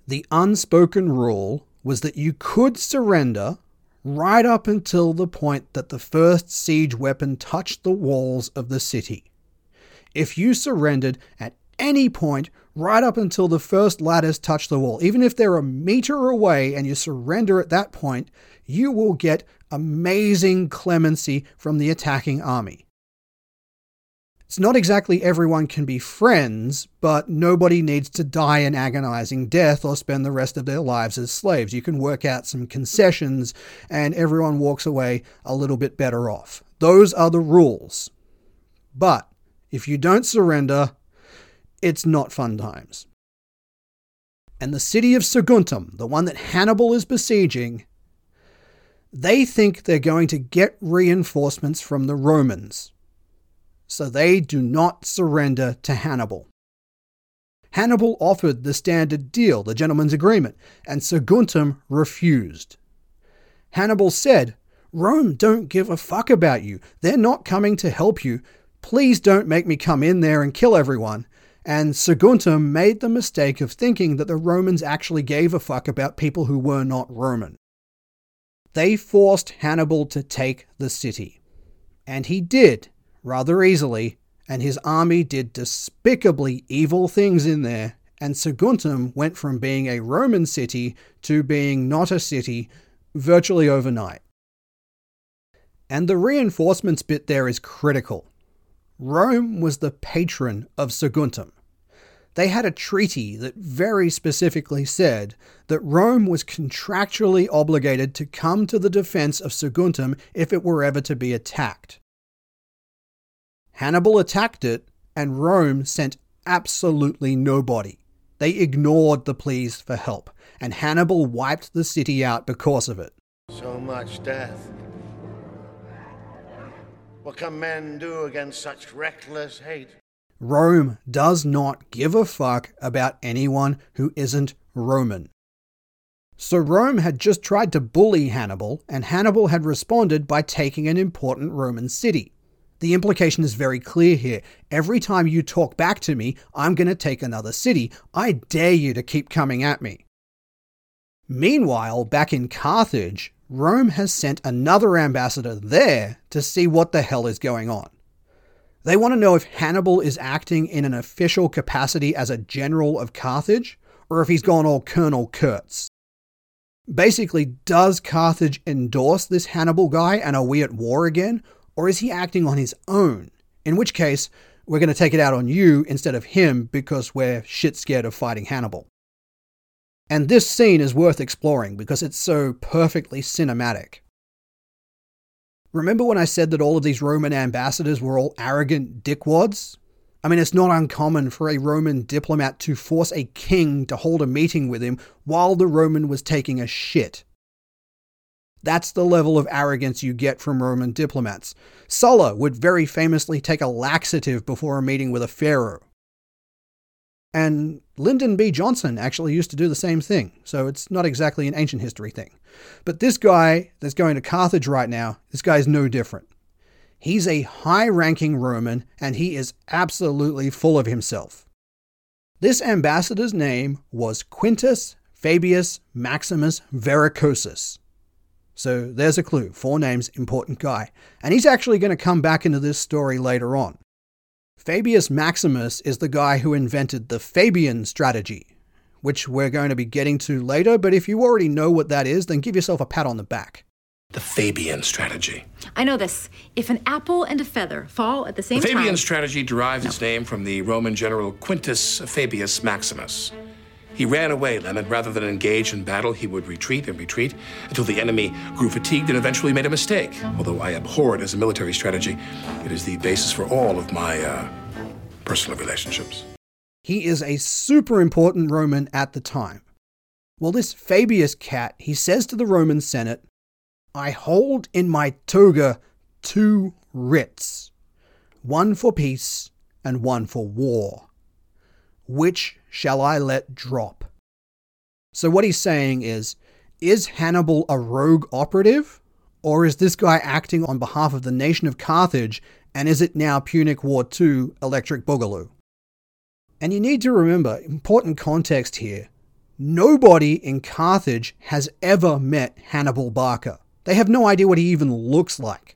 The unspoken rule was that you could surrender right up until the point that the first siege weapon touched the walls of the city if you surrendered at any point right up until the first ladders touch the wall. Even if they're a meter away and you surrender at that point, you will get amazing clemency from the attacking army. It's not exactly everyone can be friends, but nobody needs to die an agonizing death or spend the rest of their lives as slaves. You can work out some concessions and everyone walks away a little bit better off. Those are the rules. But if you don't surrender, it's not fun times. And the city of Saguntum, the one that Hannibal is besieging, they think they're going to get reinforcements from the Romans. So they do not surrender to Hannibal. Hannibal offered the standard deal, the gentleman's agreement, and Saguntum refused. Hannibal said, Rome don't give a fuck about you. They're not coming to help you. Please don't make me come in there and kill everyone. And Saguntum made the mistake of thinking that the Romans actually gave a fuck about people who were not Roman. They forced Hannibal to take the city. And he did, rather easily, and his army did despicably evil things in there, and Saguntum went from being a Roman city to being not a city virtually overnight. And the reinforcements bit there is critical. Rome was the patron of Saguntum. They had a treaty that very specifically said that Rome was contractually obligated to come to the defense of Saguntum if it were ever to be attacked. Hannibal attacked it, and Rome sent absolutely nobody. They ignored the pleas for help, and Hannibal wiped the city out because of it. So much death. What can men do against such reckless hate? Rome does not give a fuck about anyone who isn't Roman. So Rome had just tried to bully Hannibal, and Hannibal had responded by taking an important Roman city. The implication is very clear here. Every time you talk back to me, I'm going to take another city. I dare you to keep coming at me. Meanwhile, back in Carthage, Rome has sent another ambassador there to see what the hell is going on. They want to know if Hannibal is acting in an official capacity as a general of Carthage, or if he's gone all Colonel Kurtz. Basically, does Carthage endorse this Hannibal guy and are we at war again, or is he acting on his own? In which case, we're going to take it out on you instead of him because we're shit scared of fighting Hannibal. And this scene is worth exploring because it's so perfectly cinematic. Remember when I said that all of these Roman ambassadors were all arrogant dickwads? I mean, it's not uncommon for a Roman diplomat to force a king to hold a meeting with him while the Roman was taking a shit. That's the level of arrogance you get from Roman diplomats. Sulla would very famously take a laxative before a meeting with a pharaoh. And Lyndon B. Johnson actually used to do the same thing, so it's not exactly an ancient history thing. But this guy that's going to Carthage right now, this guy's no different. He's a high ranking Roman and he is absolutely full of himself. This ambassador's name was Quintus Fabius Maximus Verrucosus. So there's a clue. Four names, important guy. And he's actually going to come back into this story later on. Fabius Maximus is the guy who invented the Fabian strategy, which we're going to be getting to later, but if you already know what that is, then give yourself a pat on the back. The Fabian strategy. I know this. If an apple and a feather fall at the same time. the Fabian time. strategy derives its name from the Roman general Quintus Fabius Maximus. He ran away, Lemon. Rather than engage in battle, he would retreat and retreat until the enemy grew fatigued and eventually made a mistake. Although I abhor it as a military strategy, it is the basis for all of my uh, personal relationships. He is a super important Roman at the time. Well, this Fabius cat, he says to the Roman Senate, I hold in my toga two writs, one for peace and one for war. Which shall I let drop? So, what he's saying is Is Hannibal a rogue operative? Or is this guy acting on behalf of the nation of Carthage? And is it now Punic War II Electric Boogaloo? And you need to remember important context here nobody in Carthage has ever met Hannibal Barca. They have no idea what he even looks like.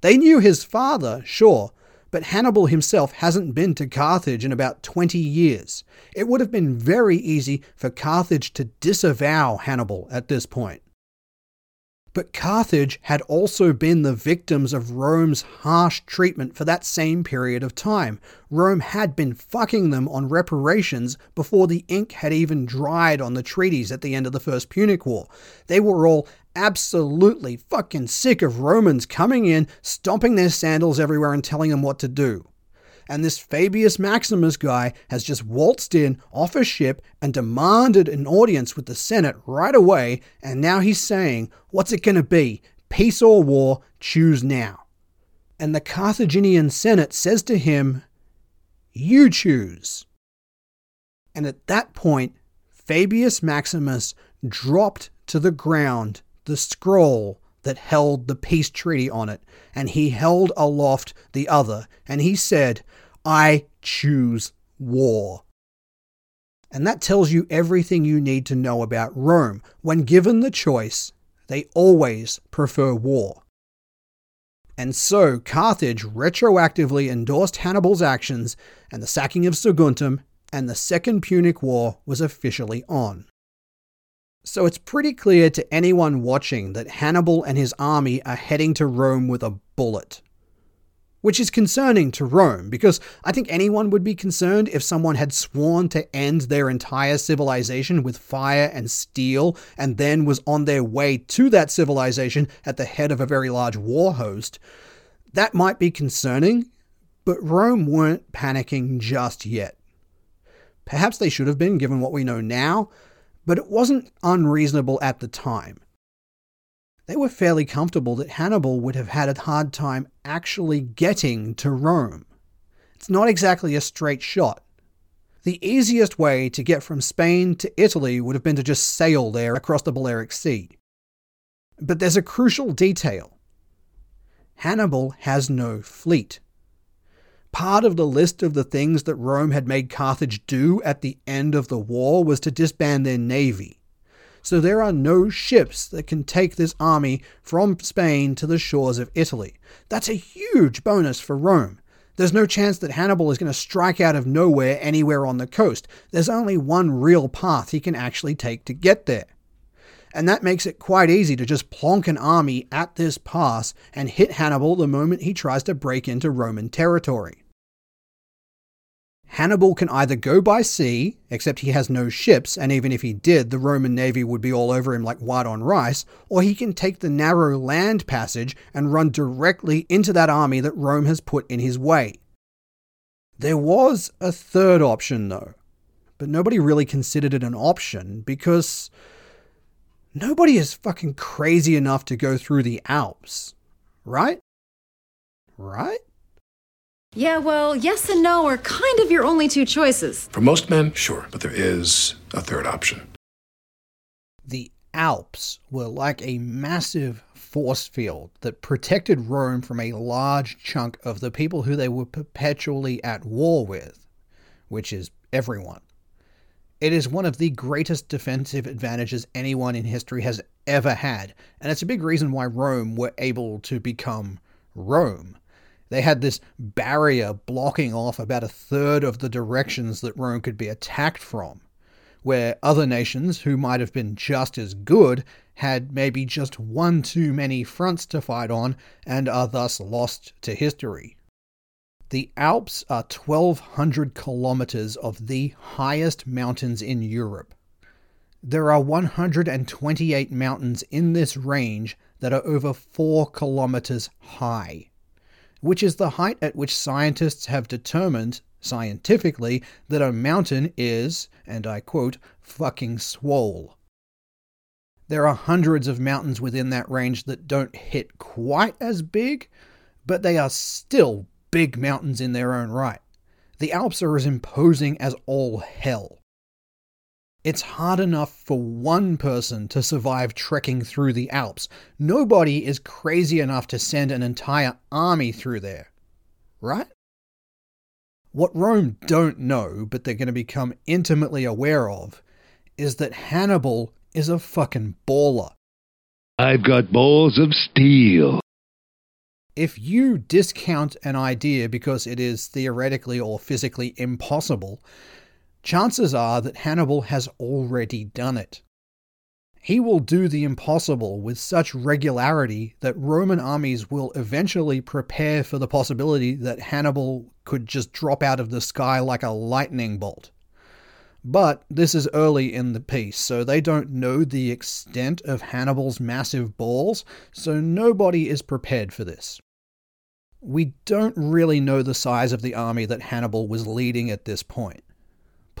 They knew his father, sure, but Hannibal himself hasn't been to Carthage in about 20 years. It would have been very easy for Carthage to disavow Hannibal at this point. But Carthage had also been the victims of Rome's harsh treatment for that same period of time. Rome had been fucking them on reparations before the ink had even dried on the treaties at the end of the First Punic War. They were all absolutely fucking sick of Romans coming in, stomping their sandals everywhere and telling them what to do and this Fabius Maximus guy has just waltzed in off a ship and demanded an audience with the Senate right away, and now he's saying, What's it going to be? Peace or war? Choose now. And the Carthaginian Senate says to him, You choose. And at that point, Fabius Maximus dropped to the ground the scroll that held the peace treaty on it, and he held aloft the other, and he said, I choose war. And that tells you everything you need to know about Rome. When given the choice, they always prefer war. And so Carthage retroactively endorsed Hannibal's actions, and the sacking of Saguntum and the Second Punic War was officially on. So it's pretty clear to anyone watching that Hannibal and his army are heading to Rome with a bullet. Which is concerning to Rome, because I think anyone would be concerned if someone had sworn to end their entire civilization with fire and steel, and then was on their way to that civilization at the head of a very large war host. That might be concerning, but Rome weren't panicking just yet. Perhaps they should have been, given what we know now, but it wasn't unreasonable at the time. They were fairly comfortable that Hannibal would have had a hard time actually getting to Rome. It's not exactly a straight shot. The easiest way to get from Spain to Italy would have been to just sail there across the Balearic Sea. But there's a crucial detail Hannibal has no fleet. Part of the list of the things that Rome had made Carthage do at the end of the war was to disband their navy. So there are no ships that can take this army from Spain to the shores of Italy. That's a huge bonus for Rome. There's no chance that Hannibal is going to strike out of nowhere anywhere on the coast. There's only one real path he can actually take to get there. And that makes it quite easy to just plonk an army at this pass and hit Hannibal the moment he tries to break into Roman territory. Hannibal can either go by sea, except he has no ships, and even if he did, the Roman navy would be all over him like white on rice, or he can take the narrow land passage and run directly into that army that Rome has put in his way. There was a third option, though, but nobody really considered it an option because nobody is fucking crazy enough to go through the Alps, right? Right? Yeah, well, yes and no are kind of your only two choices. For most men, sure, but there is a third option. The Alps were like a massive force field that protected Rome from a large chunk of the people who they were perpetually at war with, which is everyone. It is one of the greatest defensive advantages anyone in history has ever had, and it's a big reason why Rome were able to become Rome. They had this barrier blocking off about a third of the directions that Rome could be attacked from, where other nations who might have been just as good had maybe just one too many fronts to fight on and are thus lost to history. The Alps are 1,200 kilometers of the highest mountains in Europe. There are 128 mountains in this range that are over 4 kilometers high which is the height at which scientists have determined, scientifically, that a mountain is, and I quote, fucking swole. There are hundreds of mountains within that range that don't hit quite as big, but they are still big mountains in their own right. The Alps are as imposing as all hell. It's hard enough for one person to survive trekking through the Alps. Nobody is crazy enough to send an entire army through there. Right? What Rome don't know, but they're going to become intimately aware of, is that Hannibal is a fucking baller. I've got balls of steel. If you discount an idea because it is theoretically or physically impossible, chances are that Hannibal has already done it. He will do the impossible with such regularity that Roman armies will eventually prepare for the possibility that Hannibal could just drop out of the sky like a lightning bolt. But this is early in the piece, so they don't know the extent of Hannibal's massive balls, so nobody is prepared for this. We don't really know the size of the army that Hannibal was leading at this point.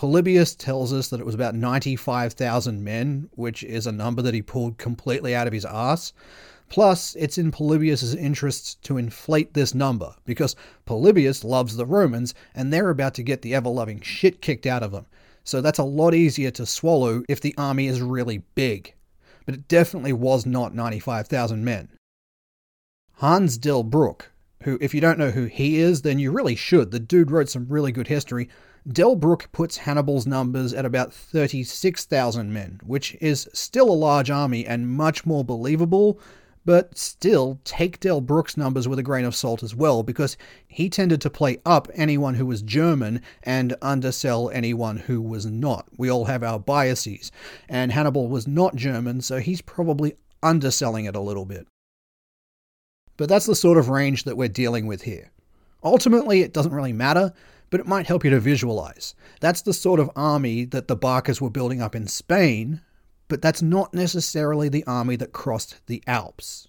Polybius tells us that it was about 95,000 men, which is a number that he pulled completely out of his ass. Plus, it's in Polybius's interests to inflate this number, because Polybius loves the Romans, and they're about to get the ever loving shit kicked out of them. So that's a lot easier to swallow if the army is really big. But it definitely was not 95,000 men. Hans Delbruck, who, if you don't know who he is, then you really should. The dude wrote some really good history. Delbruck puts Hannibal's numbers at about 36,000 men, which is still a large army and much more believable, but still take Delbruck's numbers with a grain of salt as well, because he tended to play up anyone who was German and undersell anyone who was not. We all have our biases, and Hannibal was not German, so he's probably underselling it a little bit. But that's the sort of range that we're dealing with here. Ultimately, it doesn't really matter but it might help you to visualize. That's the sort of army that the Barcas were building up in Spain, but that's not necessarily the army that crossed the Alps.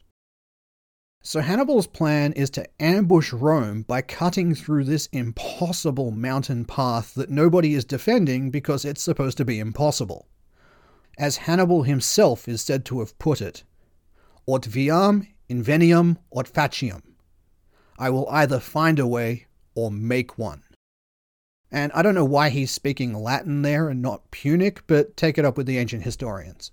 So Hannibal's plan is to ambush Rome by cutting through this impossible mountain path that nobody is defending because it's supposed to be impossible. As Hannibal himself is said to have put it, Aut viam inveniam aut faciam. I will either find a way or make one. And I don't know why he's speaking Latin there and not Punic, but take it up with the ancient historians.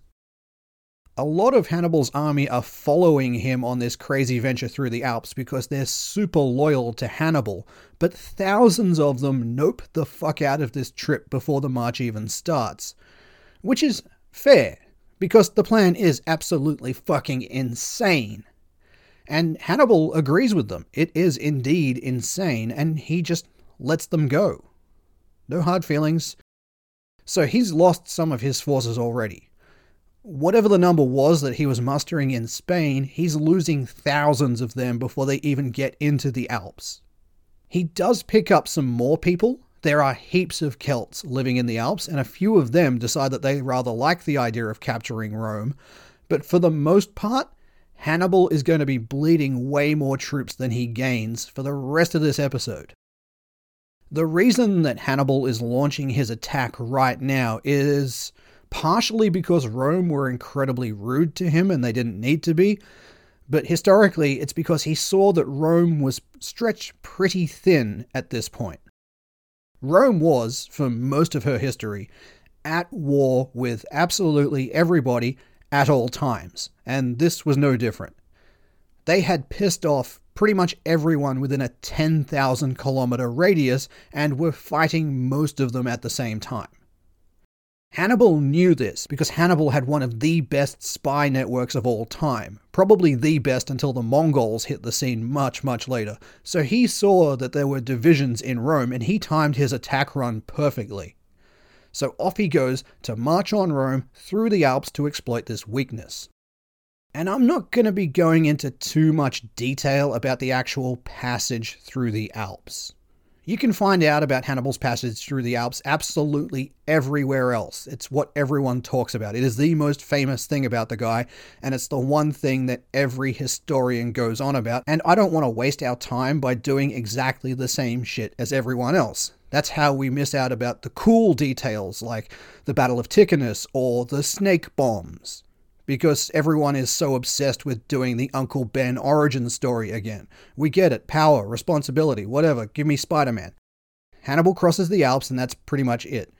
A lot of Hannibal's army are following him on this crazy venture through the Alps because they're super loyal to Hannibal, but thousands of them nope the fuck out of this trip before the march even starts. Which is fair, because the plan is absolutely fucking insane. And Hannibal agrees with them. It is indeed insane, and he just lets them go. No hard feelings. So he's lost some of his forces already whatever the number was that he was mustering in Spain, he's losing thousands of them before they even get into the Alps. He does pick up some more people. There are heaps of Celts living in the Alps, and a few of them decide that they rather like the idea of capturing Rome. But for the most part, Hannibal is going to be bleeding way more troops than he gains for the rest of this episode. The reason that Hannibal is launching his attack right now is partially because Rome were incredibly rude to him and they didn't need to be, but historically it's because he saw that Rome was stretched pretty thin at this point. Rome was, for most of her history, at war with absolutely everybody at all times, and this was no different. They had pissed off pretty much everyone within a 10,000 kilometer radius and were fighting most of them at the same time. Hannibal knew this because Hannibal had one of the best spy networks of all time, probably the best until the Mongols hit the scene much, much later. So he saw that there were divisions in Rome and he timed his attack run perfectly. So off he goes to march on Rome through the Alps to exploit this weakness. And I'm not going to be going into too much detail about the actual passage through the Alps. You can find out about Hannibal's passage through the Alps absolutely everywhere else. It's what everyone talks about. It is the most famous thing about the guy, and it's the one thing that every historian goes on about. And I don't want to waste our time by doing exactly the same shit as everyone else. That's how we miss out about the cool details like the Battle of Ticinus or the snake bombs because everyone is so obsessed with doing the Uncle Ben origin story again. We get it power, responsibility, whatever. Give me Spider Man. Hannibal crosses the Alps, and that's pretty much it.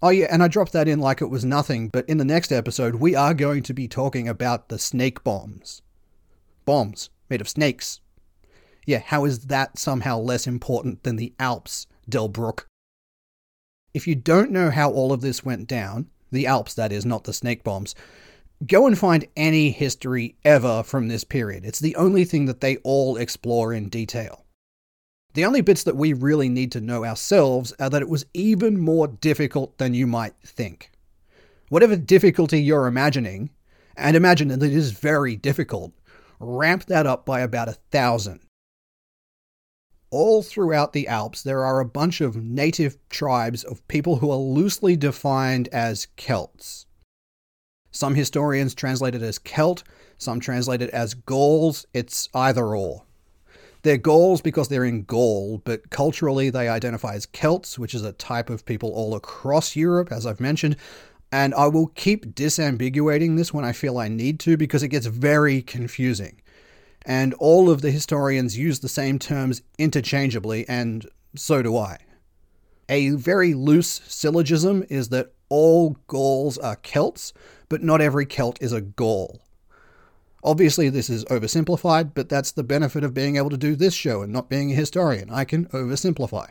Oh, yeah, and I dropped that in like it was nothing, but in the next episode, we are going to be talking about the snake bombs. Bombs made of snakes. Yeah, how is that somehow less important than the Alps, Delbruck? If you don't know how all of this went down, the Alps, that is, not the snake bombs, Go and find any history ever from this period. It's the only thing that they all explore in detail. The only bits that we really need to know ourselves are that it was even more difficult than you might think. Whatever difficulty you're imagining, and imagine that it is very difficult, ramp that up by about a thousand. All throughout the Alps, there are a bunch of native tribes of people who are loosely defined as Celts. Some historians translate it as Celt, some translate it as Gauls. It's either or. They're Gauls because they're in Gaul, but culturally they identify as Celts, which is a type of people all across Europe, as I've mentioned. And I will keep disambiguating this when I feel I need to because it gets very confusing. And all of the historians use the same terms interchangeably, and so do I. A very loose syllogism is that all Gauls are Celts, but not every Celt is a Gaul. Obviously, this is oversimplified, but that's the benefit of being able to do this show and not being a historian. I can oversimplify.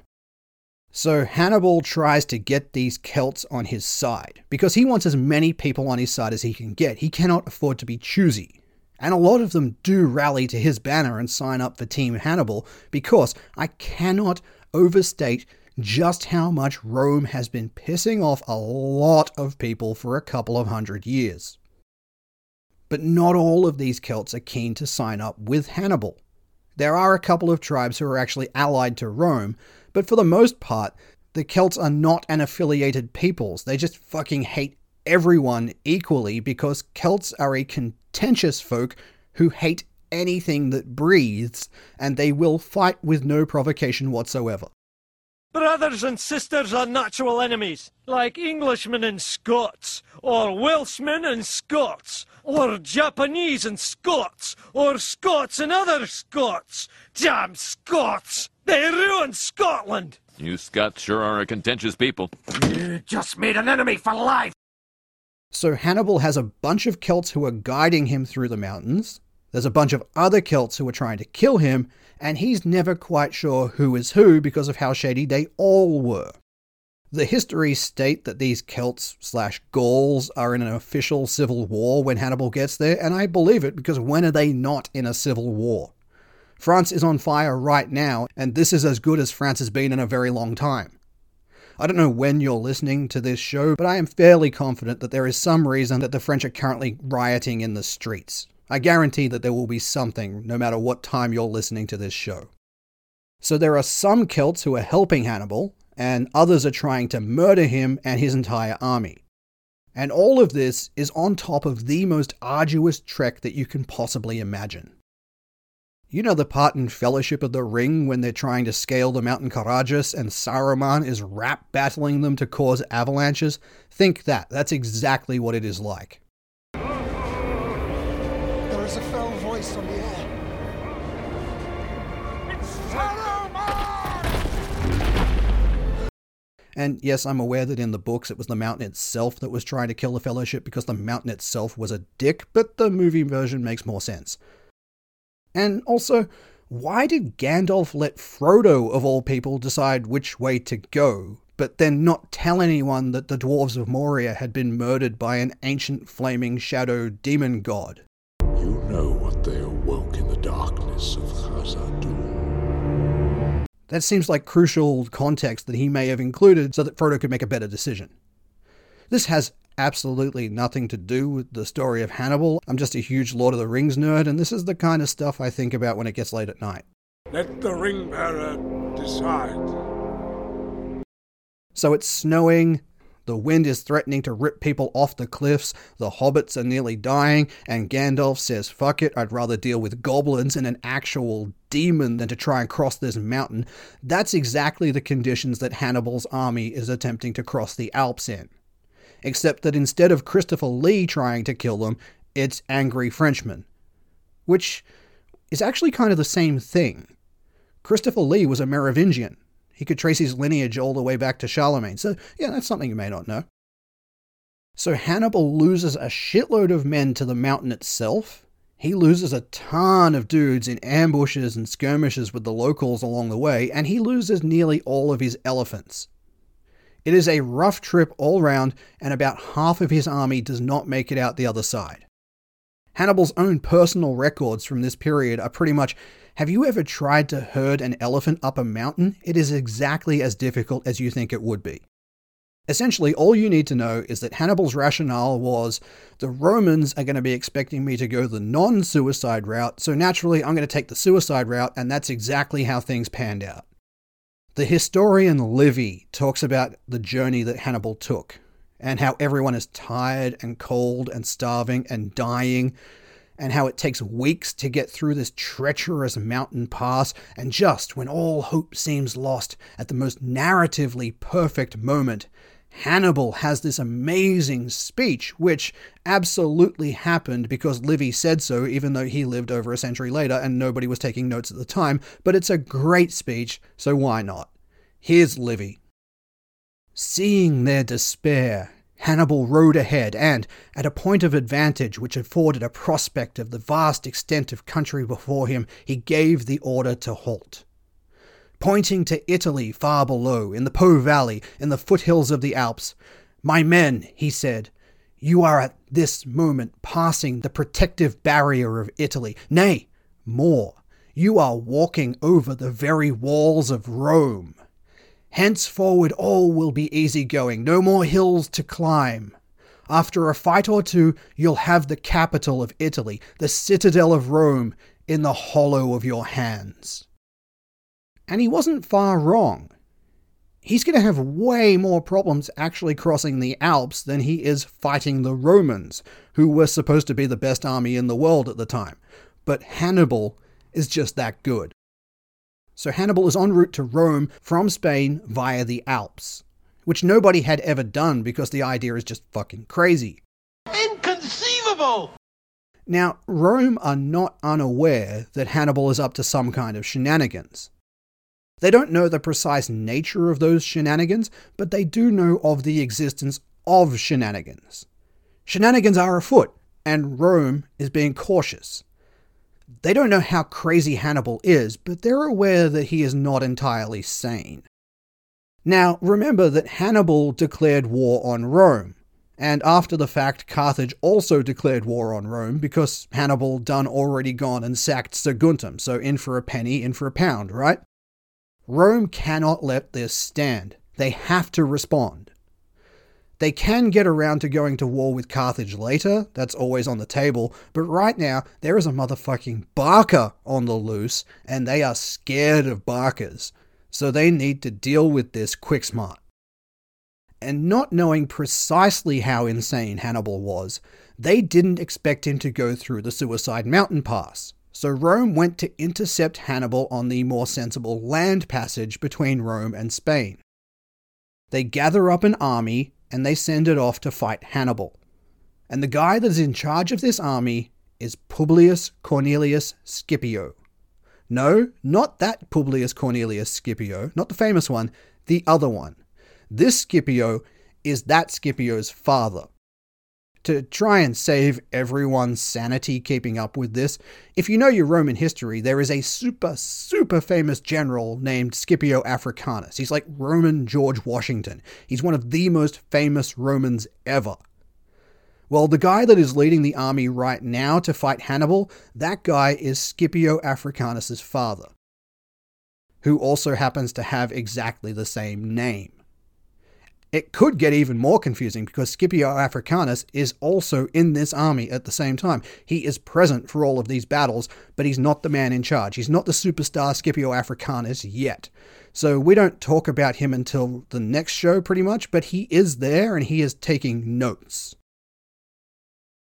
So Hannibal tries to get these Celts on his side because he wants as many people on his side as he can get. He cannot afford to be choosy. And a lot of them do rally to his banner and sign up for Team Hannibal because I cannot overstate just how much Rome has been pissing off a lot of people for a couple of hundred years. But not all of these Celts are keen to sign up with Hannibal. There are a couple of tribes who are actually allied to Rome, but for the most part, the Celts are not an affiliated peoples. They just fucking hate everyone equally because Celts are a contentious folk who hate anything that breathes, and they will fight with no provocation whatsoever. Brothers and sisters are natural enemies, like Englishmen and Scots, or Welshmen and Scots, or Japanese and Scots, or Scots and other Scots. Damn Scots! They ruined Scotland! You Scots sure are a contentious people. You just made an enemy for life! So Hannibal has a bunch of Celts who are guiding him through the mountains. There's a bunch of other Celts who are trying to kill him, and he's never quite sure who is who because of how shady they all were. The histories state that these Celts slash Gauls are in an official civil war when Hannibal gets there, and I believe it because when are they not in a civil war? France is on fire right now, and this is as good as France has been in a very long time. I don't know when you're listening to this show, but I am fairly confident that there is some reason that the French are currently rioting in the streets. I guarantee that there will be something, no matter what time you're listening to this show. So there are some Celts who are helping Hannibal, and others are trying to murder him and his entire army. And all of this is on top of the most arduous trek that you can possibly imagine. You know the part in Fellowship of the Ring when they're trying to scale the Mountain Caradhras and Saruman is rap battling them to cause avalanches? Think that. That's exactly what it is like. And yes, I'm aware that in the books it was the mountain itself that was trying to kill the Fellowship because the mountain itself was a dick, but the movie version makes more sense. And also, why did Gandalf let Frodo, of all people, decide which way to go, but then not tell anyone that the dwarves of Moria had been murdered by an ancient flaming shadow demon god? You know That seems like crucial context that he may have included so that Frodo could make a better decision. This has absolutely nothing to do with the story of Hannibal. I'm just a huge Lord of the Rings nerd, and this is the kind of stuff I think about when it gets late at night. Let the ring bearer decide. So it's snowing, the wind is threatening to rip people off the cliffs, the hobbits are nearly dying, and Gandalf says, fuck it, I'd rather deal with goblins and an actual demon than to try and cross this mountain. That's exactly the conditions that Hannibal's army is attempting to cross the Alps in except that instead of Christopher Lee trying to kill them, it's angry Frenchmen. Which is actually kind of the same thing. Christopher Lee was a Merovingian. He could trace his lineage all the way back to Charlemagne, so yeah, that's something you may not know. So Hannibal loses a shitload of men to the mountain itself. He loses a ton of dudes in ambushes and skirmishes with the locals along the way, and he loses nearly all of his elephants. It is a rough trip all round, and about half of his army does not make it out the other side. Hannibal's own personal records from this period are pretty much Have you ever tried to herd an elephant up a mountain? It is exactly as difficult as you think it would be. Essentially, all you need to know is that Hannibal's rationale was the Romans are going to be expecting me to go the non suicide route, so naturally I'm going to take the suicide route, and that's exactly how things panned out. The historian Livy talks about the journey that Hannibal took and how everyone is tired and cold and starving and dying, and how it takes weeks to get through this treacherous mountain pass, and just when all hope seems lost, at the most narratively perfect moment, Hannibal has this amazing speech, which absolutely happened because Livy said so, even though he lived over a century later and nobody was taking notes at the time. But it's a great speech, so why not? Here's Livy. Seeing their despair, Hannibal rode ahead, and, at a point of advantage which afforded a prospect of the vast extent of country before him, he gave the order to halt. Pointing to Italy far below, in the Po Valley, in the foothills of the Alps, My men, he said, you are at this moment passing the protective barrier of Italy. Nay, more, you are walking over the very walls of Rome. Henceforward all will be easy going, no more hills to climb. After a fight or two, you'll have the capital of Italy, the citadel of Rome, in the hollow of your hands. And he wasn't far wrong. He's going to have way more problems actually crossing the Alps than he is fighting the Romans, who were supposed to be the best army in the world at the time. But Hannibal is just that good. So Hannibal is en route to Rome from Spain via the Alps, which nobody had ever done because the idea is just fucking crazy. Inconceivable! Now, Rome are not unaware that Hannibal is up to some kind of shenanigans. They don't know the precise nature of those shenanigans, but they do know of the existence of shenanigans. Shenanigans are afoot, and Rome is being cautious. They don't know how crazy Hannibal is, but they're aware that he is not entirely sane. Now, remember that Hannibal declared war on Rome, and after the fact, Carthage also declared war on Rome because Hannibal done already gone and sacked Saguntum, so in for a penny, in for a pound, right? Rome cannot let this stand. They have to respond. They can get around to going to war with Carthage later, that's always on the table, but right now there is a motherfucking Barca on the loose, and they are scared of Barcas, so they need to deal with this quick smart. And not knowing precisely how insane Hannibal was, they didn't expect him to go through the Suicide Mountain Pass. So Rome went to intercept Hannibal on the more sensible land passage between Rome and Spain. They gather up an army and they send it off to fight Hannibal. And the guy that is in charge of this army is Publius Cornelius Scipio. No, not that Publius Cornelius Scipio, not the famous one, the other one. This Scipio is that Scipio's father to try and save everyone's sanity keeping up with this, if you know your Roman history, there is a super, super famous general named Scipio Africanus. He's like Roman George Washington. He's one of the most famous Romans ever. Well, the guy that is leading the army right now to fight Hannibal, that guy is Scipio Africanus' father, who also happens to have exactly the same name. It could get even more confusing because Scipio Africanus is also in this army at the same time. He is present for all of these battles, but he's not the man in charge. He's not the superstar Scipio Africanus yet. So we don't talk about him until the next show, pretty much, but he is there and he is taking notes.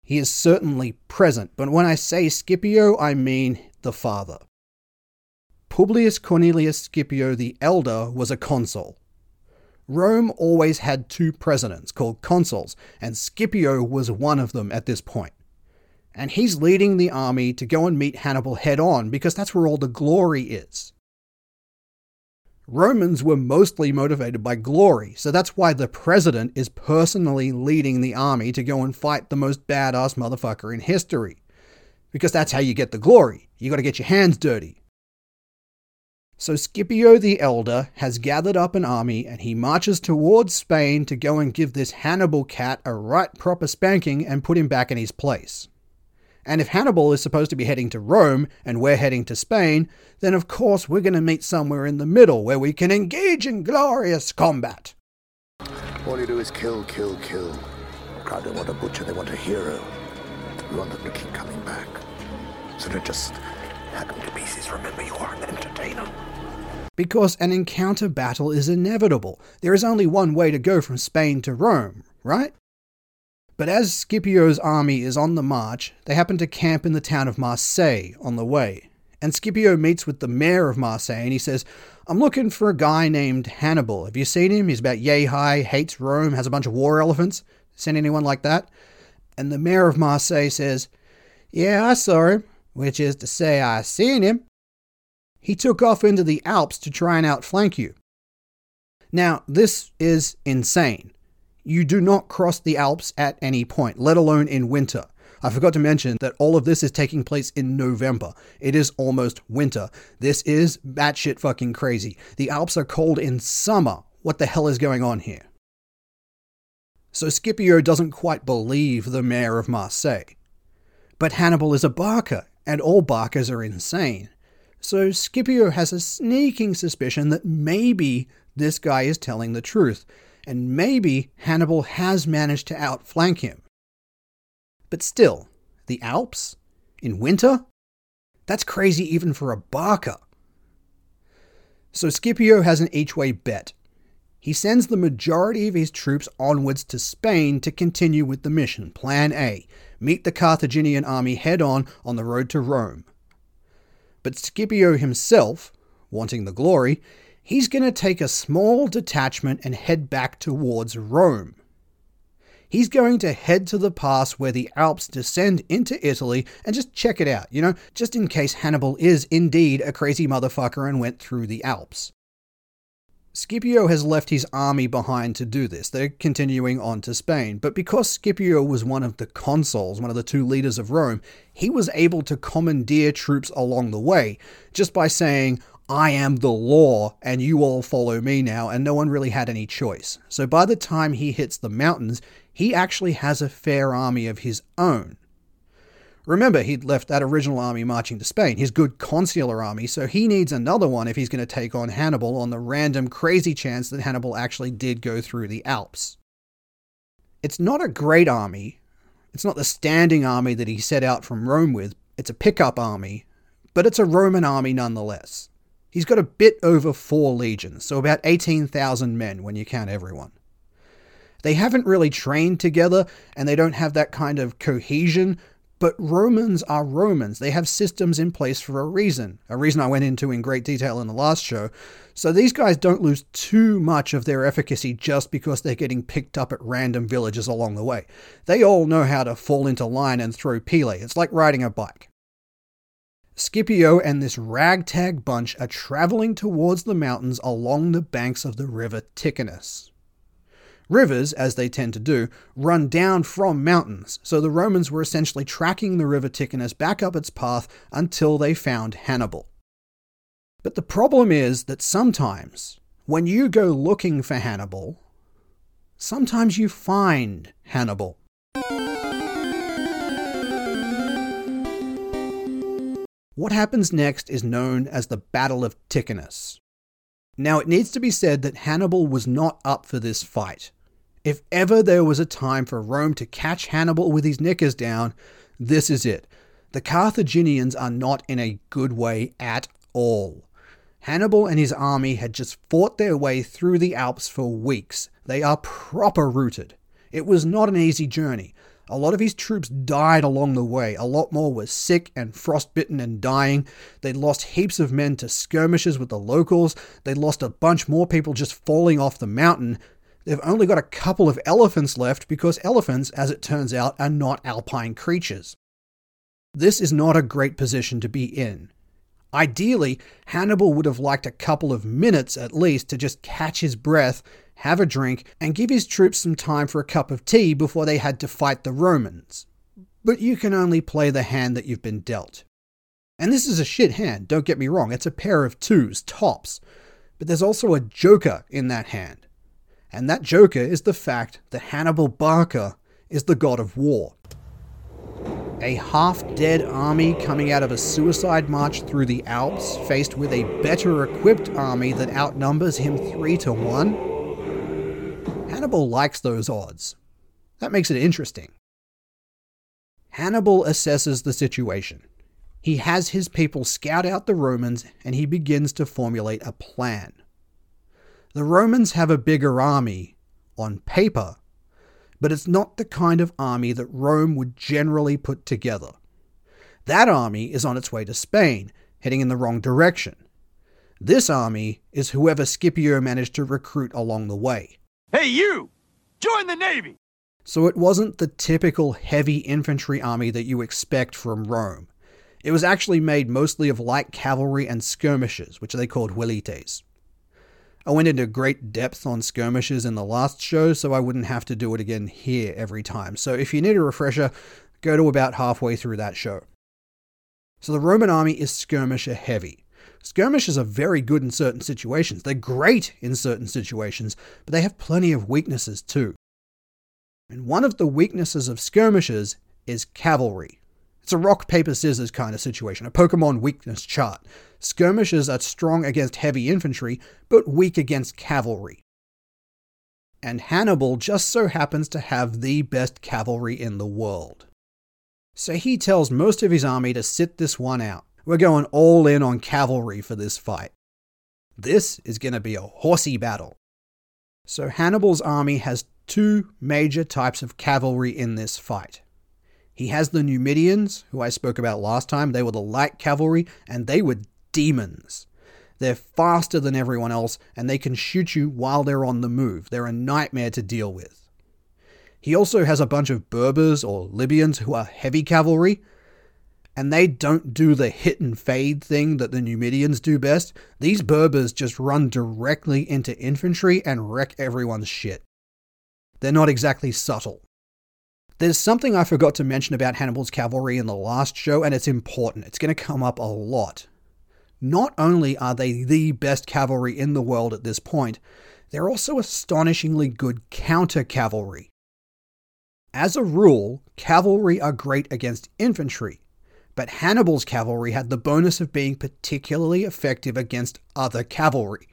He is certainly present, but when I say Scipio, I mean the father. Publius Cornelius Scipio the Elder was a consul. Rome always had two presidents called consuls, and Scipio was one of them at this point. And he's leading the army to go and meet Hannibal head on because that's where all the glory is. Romans were mostly motivated by glory, so that's why the president is personally leading the army to go and fight the most badass motherfucker in history. Because that's how you get the glory. You gotta get your hands dirty. So Scipio the Elder has gathered up an army and he marches towards Spain to go and give this Hannibal cat a right proper spanking and put him back in his place. And if Hannibal is supposed to be heading to Rome and we're heading to Spain, then of course we're going to meet somewhere in the middle where we can engage in glorious combat. All you do is kill, kill, kill. The crowd don't want a butcher, they want a hero. We want them to keep coming back. So don't just hack them to pieces. Remember, you are an entertainer because an encounter battle is inevitable. There is only one way to go from Spain to Rome, right? But as Scipio's army is on the march, they happen to camp in the town of Marseille on the way. And Scipio meets with the mayor of Marseille and he says, I'm looking for a guy named Hannibal. Have you seen him? He's about yay high, hates Rome, has a bunch of war elephants. Seen anyone like that? And the mayor of Marseille says, Yeah, I saw him, which is to say, I seen him. He took off into the Alps to try and outflank you. Now, this is insane. You do not cross the Alps at any point, let alone in winter. I forgot to mention that all of this is taking place in November. It is almost winter. This is batshit fucking crazy. The Alps are cold in summer. What the hell is going on here? So Scipio doesn't quite believe the mayor of Marseille. But Hannibal is a Barca, and all Barcas are insane. So Scipio has a sneaking suspicion that maybe this guy is telling the truth, and maybe Hannibal has managed to outflank him. But still, the Alps? In winter? That's crazy even for a Barca. So Scipio has an each way bet. He sends the majority of his troops onwards to Spain to continue with the mission, Plan A meet the Carthaginian army head on on the road to Rome. But Scipio himself, wanting the glory, he's going to take a small detachment and head back towards Rome. He's going to head to the pass where the Alps descend into Italy and just check it out, you know, just in case Hannibal is indeed a crazy motherfucker and went through the Alps. Scipio has left his army behind to do this. They're continuing on to Spain. But because Scipio was one of the consuls, one of the two leaders of Rome, he was able to commandeer troops along the way just by saying, I am the law and you all follow me now, and no one really had any choice. So by the time he hits the mountains, he actually has a fair army of his own. Remember, he'd left that original army marching to Spain, his good consular army, so he needs another one if he's going to take on Hannibal on the random crazy chance that Hannibal actually did go through the Alps. It's not a great army. It's not the standing army that he set out from Rome with. It's a pickup army, but it's a Roman army nonetheless. He's got a bit over four legions, so about 18,000 men when you count everyone. They haven't really trained together, and they don't have that kind of cohesion but Romans are Romans. They have systems in place for a reason, a reason I went into in great detail in the last show. So these guys don't lose too much of their efficacy just because they're getting picked up at random villages along the way. They all know how to fall into line and throw pila. It's like riding a bike. Scipio and this ragtag bunch are traveling towards the mountains along the banks of the river Ticinus. Rivers, as they tend to do, run down from mountains, so the Romans were essentially tracking the river Ticinus back up its path until they found Hannibal. But the problem is that sometimes, when you go looking for Hannibal, sometimes you find Hannibal. What happens next is known as the Battle of Ticinus. Now, it needs to be said that Hannibal was not up for this fight. If ever there was a time for Rome to catch Hannibal with his knickers down, this is it. The Carthaginians are not in a good way at all. Hannibal and his army had just fought their way through the Alps for weeks. They are proper rooted. It was not an easy journey. A lot of his troops died along the way. A lot more were sick and frostbitten and dying. They'd lost heaps of men to skirmishes with the locals. They'd lost a bunch more people just falling off the mountain. They've only got a couple of elephants left because elephants, as it turns out, are not alpine creatures. This is not a great position to be in. Ideally, Hannibal would have liked a couple of minutes at least to just catch his breath, have a drink, and give his troops some time for a cup of tea before they had to fight the Romans. But you can only play the hand that you've been dealt. And this is a shit hand, don't get me wrong, it's a pair of twos, tops. But there's also a joker in that hand and that joker is the fact that Hannibal Barca is the god of war. A half dead army coming out of a suicide march through the Alps, faced with a better equipped army that outnumbers him 3 to 1? Hannibal likes those odds. That makes it interesting. Hannibal assesses the situation. He has his people scout out the Romans and he begins to formulate a plan. The Romans have a bigger army on paper, but it's not the kind of army that Rome would generally put together. That army is on its way to Spain, heading in the wrong direction. This army is whoever Scipio managed to recruit along the way. Hey, you! Join the Navy! So it wasn't the typical heavy infantry army that you expect from Rome. It was actually made mostly of light cavalry and skirmishers, which they called velites. I went into great depth on skirmishes in the last show, so I wouldn't have to do it again here every time. So if you need a refresher, go to about halfway through that show. So the Roman army is skirmisher heavy. Skirmishers are very good in certain situations. They're great in certain situations, but they have plenty of weaknesses too. And one of the weaknesses of skirmishers is cavalry. It's a rock, paper, scissors kind of situation, a Pokemon weakness chart. Skirmishers are strong against heavy infantry, but weak against cavalry. And Hannibal just so happens to have the best cavalry in the world. So he tells most of his army to sit this one out. We're going all in on cavalry for this fight. This is going to be a horsey battle. So Hannibal's army has two major types of cavalry in this fight. He has the Numidians, who I spoke about last time. They were the light cavalry, and they were demons. They're faster than everyone else, and they can shoot you while they're on the move. They're a nightmare to deal with. He also has a bunch of Berbers or Libyans who are heavy cavalry, and they don't do the hit and fade thing that the Numidians do best. These Berbers just run directly into infantry and wreck everyone's shit. They're not exactly subtle. There's something I forgot to mention about Hannibal's cavalry in the last show, and it's important. It's going to come up a lot. Not only are they the best cavalry in the world at this point, they're also astonishingly good counter cavalry. As a rule, cavalry are great against infantry, but Hannibal's cavalry had the bonus of being particularly effective against other cavalry.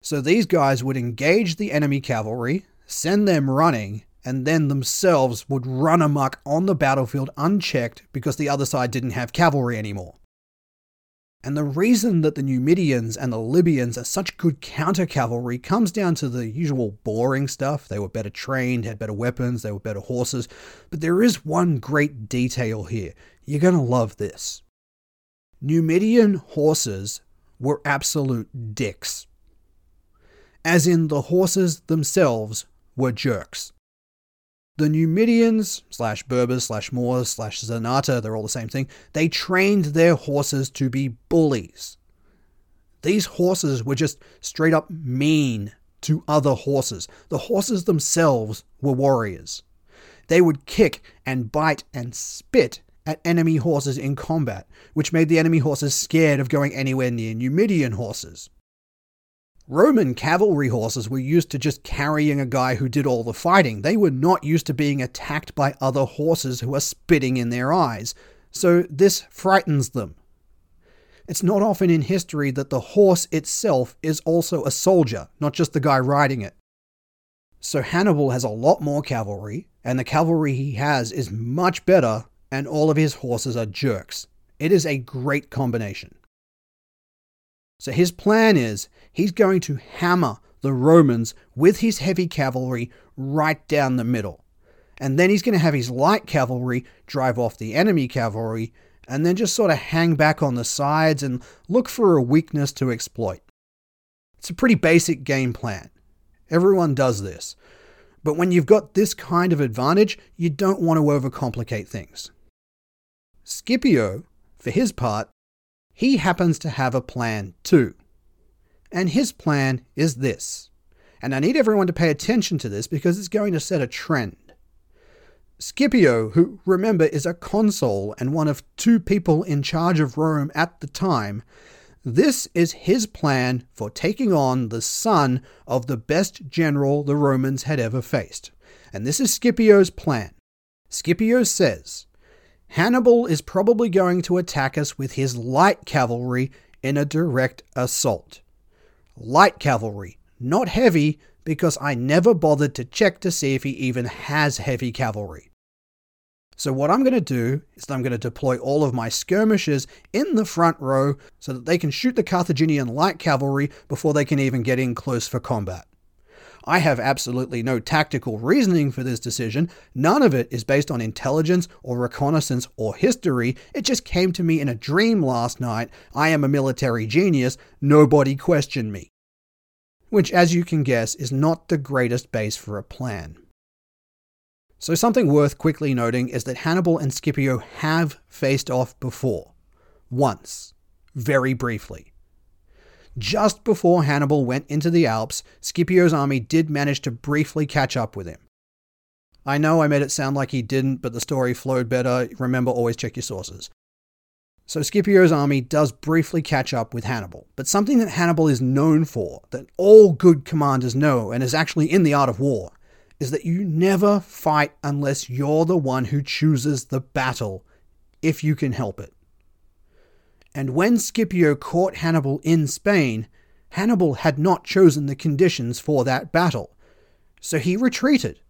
So these guys would engage the enemy cavalry, send them running, and then themselves would run amok on the battlefield unchecked because the other side didn't have cavalry anymore. And the reason that the Numidians and the Libyans are such good counter cavalry comes down to the usual boring stuff. They were better trained, had better weapons, they were better horses. But there is one great detail here. You're going to love this. Numidian horses were absolute dicks. As in, the horses themselves were jerks. The Numidians slash Berbers slash Moors slash Zanata, they're all the same thing, they trained their horses to be bullies. These horses were just straight up mean to other horses. The horses themselves were warriors. They would kick and bite and spit at enemy horses in combat, which made the enemy horses scared of going anywhere near Numidian horses. Roman cavalry horses were used to just carrying a guy who did all the fighting. They were not used to being attacked by other horses who are spitting in their eyes, so this frightens them. It's not often in history that the horse itself is also a soldier, not just the guy riding it. So Hannibal has a lot more cavalry, and the cavalry he has is much better, and all of his horses are jerks. It is a great combination. So his plan is he's going to hammer the Romans with his heavy cavalry right down the middle. And then he's going to have his light cavalry drive off the enemy cavalry and then just sort of hang back on the sides and look for a weakness to exploit. It's a pretty basic game plan. Everyone does this. But when you've got this kind of advantage, you don't want to overcomplicate things. Scipio, for his part, he happens to have a plan too. And his plan is this. And I need everyone to pay attention to this because it's going to set a trend. Scipio, who remember is a consul and one of two people in charge of Rome at the time, this is his plan for taking on the son of the best general the Romans had ever faced. And this is Scipio's plan. Scipio says, Hannibal is probably going to attack us with his light cavalry in a direct assault. Light cavalry, not heavy, because I never bothered to check to see if he even has heavy cavalry. So, what I'm going to do is I'm going to deploy all of my skirmishers in the front row so that they can shoot the Carthaginian light cavalry before they can even get in close for combat. I have absolutely no tactical reasoning for this decision. None of it is based on intelligence or reconnaissance or history. It just came to me in a dream last night. I am a military genius. Nobody question me. Which, as you can guess, is not the greatest base for a plan. So, something worth quickly noting is that Hannibal and Scipio have faced off before. Once. Very briefly. Just before Hannibal went into the Alps, Scipio's army did manage to briefly catch up with him. I know I made it sound like he didn't, but the story flowed better. Remember, always check your sources. So Scipio's army does briefly catch up with Hannibal, but something that Hannibal is known for, that all good commanders know and is actually in the art of war, is that you never fight unless you're the one who chooses the battle, if you can help it. And when Scipio caught Hannibal in Spain, Hannibal had not chosen the conditions for that battle, so he retreated.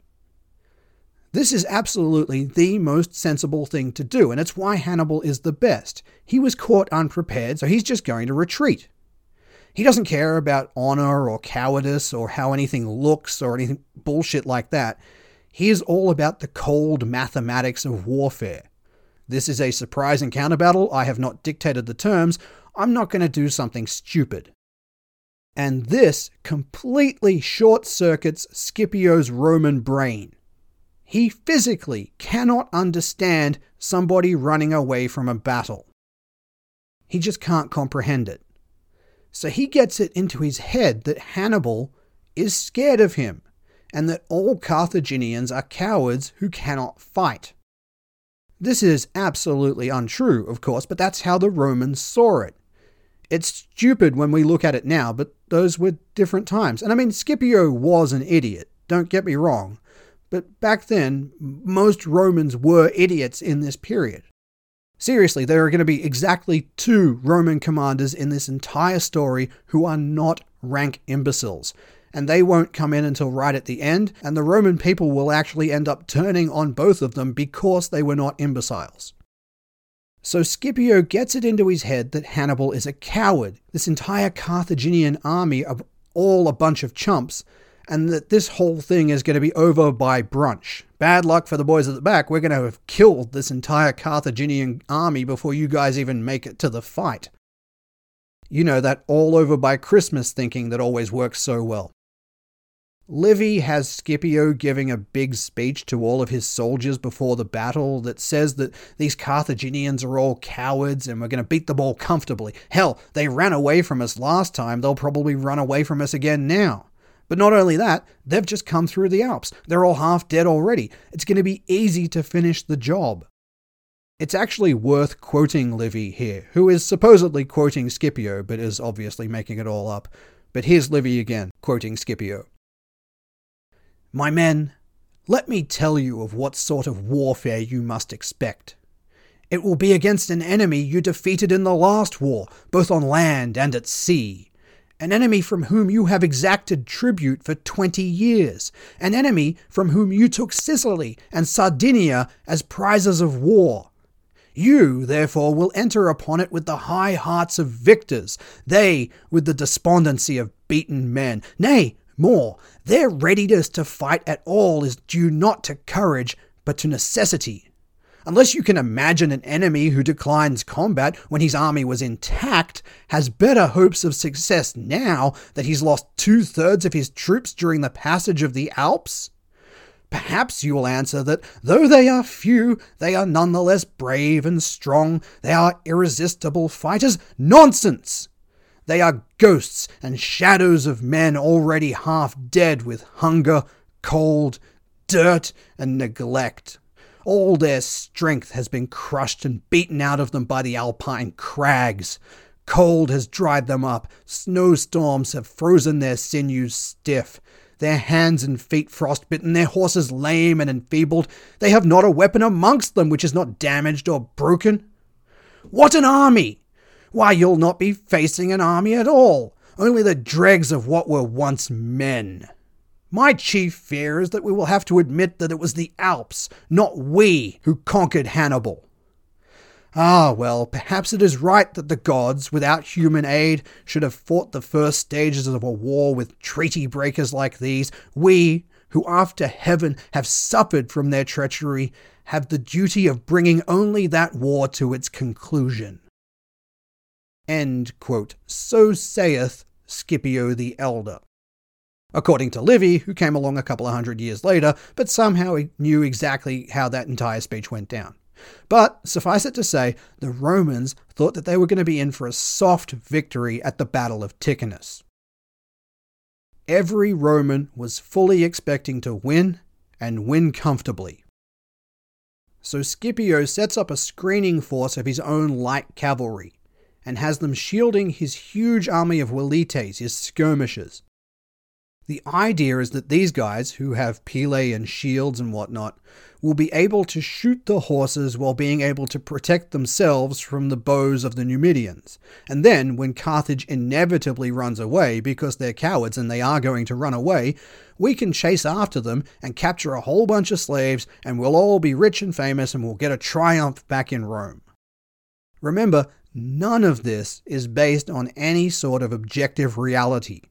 This is absolutely the most sensible thing to do, and it's why Hannibal is the best. He was caught unprepared, so he's just going to retreat. He doesn't care about honor or cowardice or how anything looks or anything bullshit like that. He is all about the cold mathematics of warfare. This is a surprise encounter battle. I have not dictated the terms. I'm not going to do something stupid. And this completely short circuits Scipio's Roman brain. He physically cannot understand somebody running away from a battle. He just can't comprehend it. So he gets it into his head that Hannibal is scared of him and that all Carthaginians are cowards who cannot fight. This is absolutely untrue, of course, but that's how the Romans saw it. It's stupid when we look at it now, but those were different times. And I mean, Scipio was an idiot, don't get me wrong. But back then, most Romans were idiots in this period. Seriously, there are going to be exactly two Roman commanders in this entire story who are not rank imbeciles. And they won't come in until right at the end, and the Roman people will actually end up turning on both of them because they were not imbeciles. So Scipio gets it into his head that Hannibal is a coward. This entire Carthaginian army are all a bunch of chumps, and that this whole thing is going to be over by brunch. Bad luck for the boys at the back. We're going to have killed this entire Carthaginian army before you guys even make it to the fight. You know, that all over by Christmas thinking that always works so well. Livy has Scipio giving a big speech to all of his soldiers before the battle that says that these Carthaginians are all cowards and we're going to beat them all comfortably. Hell, they ran away from us last time, they'll probably run away from us again now. But not only that, they've just come through the Alps. They're all half dead already. It's going to be easy to finish the job. It's actually worth quoting Livy here, who is supposedly quoting Scipio, but is obviously making it all up. But here's Livy again, quoting Scipio. My men, let me tell you of what sort of warfare you must expect. It will be against an enemy you defeated in the last war, both on land and at sea. An enemy from whom you have exacted tribute for twenty years. An enemy from whom you took Sicily and Sardinia as prizes of war. You, therefore, will enter upon it with the high hearts of victors, they with the despondency of beaten men. Nay, more, their readiness to fight at all is due not to courage, but to necessity. Unless you can imagine an enemy who declines combat when his army was intact, has better hopes of success now that he's lost two thirds of his troops during the passage of the Alps? Perhaps you will answer that though they are few, they are none the less brave and strong, they are irresistible fighters. Nonsense! They are ghosts and shadows of men already half dead with hunger, cold, dirt, and neglect. All their strength has been crushed and beaten out of them by the alpine crags. Cold has dried them up, snowstorms have frozen their sinews stiff, their hands and feet frostbitten, their horses lame and enfeebled. They have not a weapon amongst them which is not damaged or broken. What an army! Why, you'll not be facing an army at all, only the dregs of what were once men. My chief fear is that we will have to admit that it was the Alps, not we, who conquered Hannibal. Ah, well, perhaps it is right that the gods, without human aid, should have fought the first stages of a war with treaty breakers like these. We, who after heaven have suffered from their treachery, have the duty of bringing only that war to its conclusion. End quote. So saith Scipio the Elder. According to Livy, who came along a couple of hundred years later, but somehow he knew exactly how that entire speech went down. But suffice it to say, the Romans thought that they were going to be in for a soft victory at the Battle of Ticinus. Every Roman was fully expecting to win, and win comfortably. So Scipio sets up a screening force of his own light cavalry, and has them shielding his huge army of velites, his skirmishers. The idea is that these guys, who have pila and shields and whatnot, will be able to shoot the horses while being able to protect themselves from the bows of the Numidians. And then, when Carthage inevitably runs away, because they're cowards and they are going to run away, we can chase after them and capture a whole bunch of slaves, and we'll all be rich and famous and we'll get a triumph back in Rome. Remember, none of this is based on any sort of objective reality.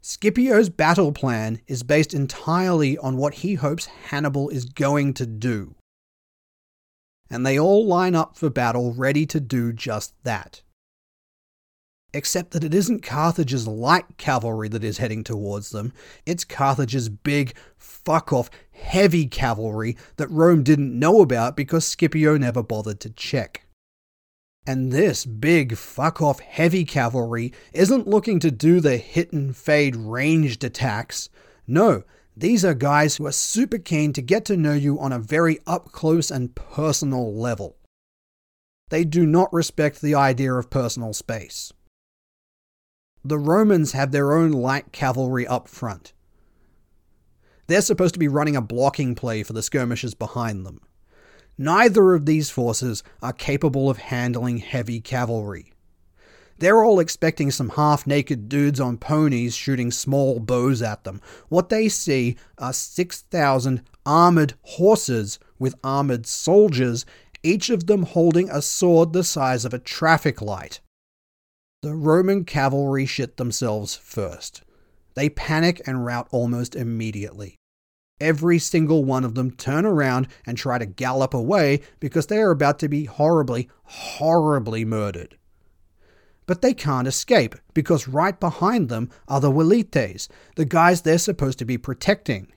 Scipio's battle plan is based entirely on what he hopes Hannibal is going to do. And they all line up for battle ready to do just that. Except that it isn't Carthage's light cavalry that is heading towards them, it's Carthage's big, fuck off, heavy cavalry that Rome didn't know about because Scipio never bothered to check. And this big fuck off heavy cavalry isn't looking to do the hit and fade ranged attacks. No, these are guys who are super keen to get to know you on a very up close and personal level. They do not respect the idea of personal space. The Romans have their own light cavalry up front. They're supposed to be running a blocking play for the skirmishers behind them. Neither of these forces are capable of handling heavy cavalry. They're all expecting some half naked dudes on ponies shooting small bows at them. What they see are 6,000 armored horses with armored soldiers, each of them holding a sword the size of a traffic light. The Roman cavalry shit themselves first. They panic and rout almost immediately. Every single one of them turn around and try to gallop away because they are about to be horribly, horribly murdered. But they can't escape because right behind them are the Velites, the guys they're supposed to be protecting.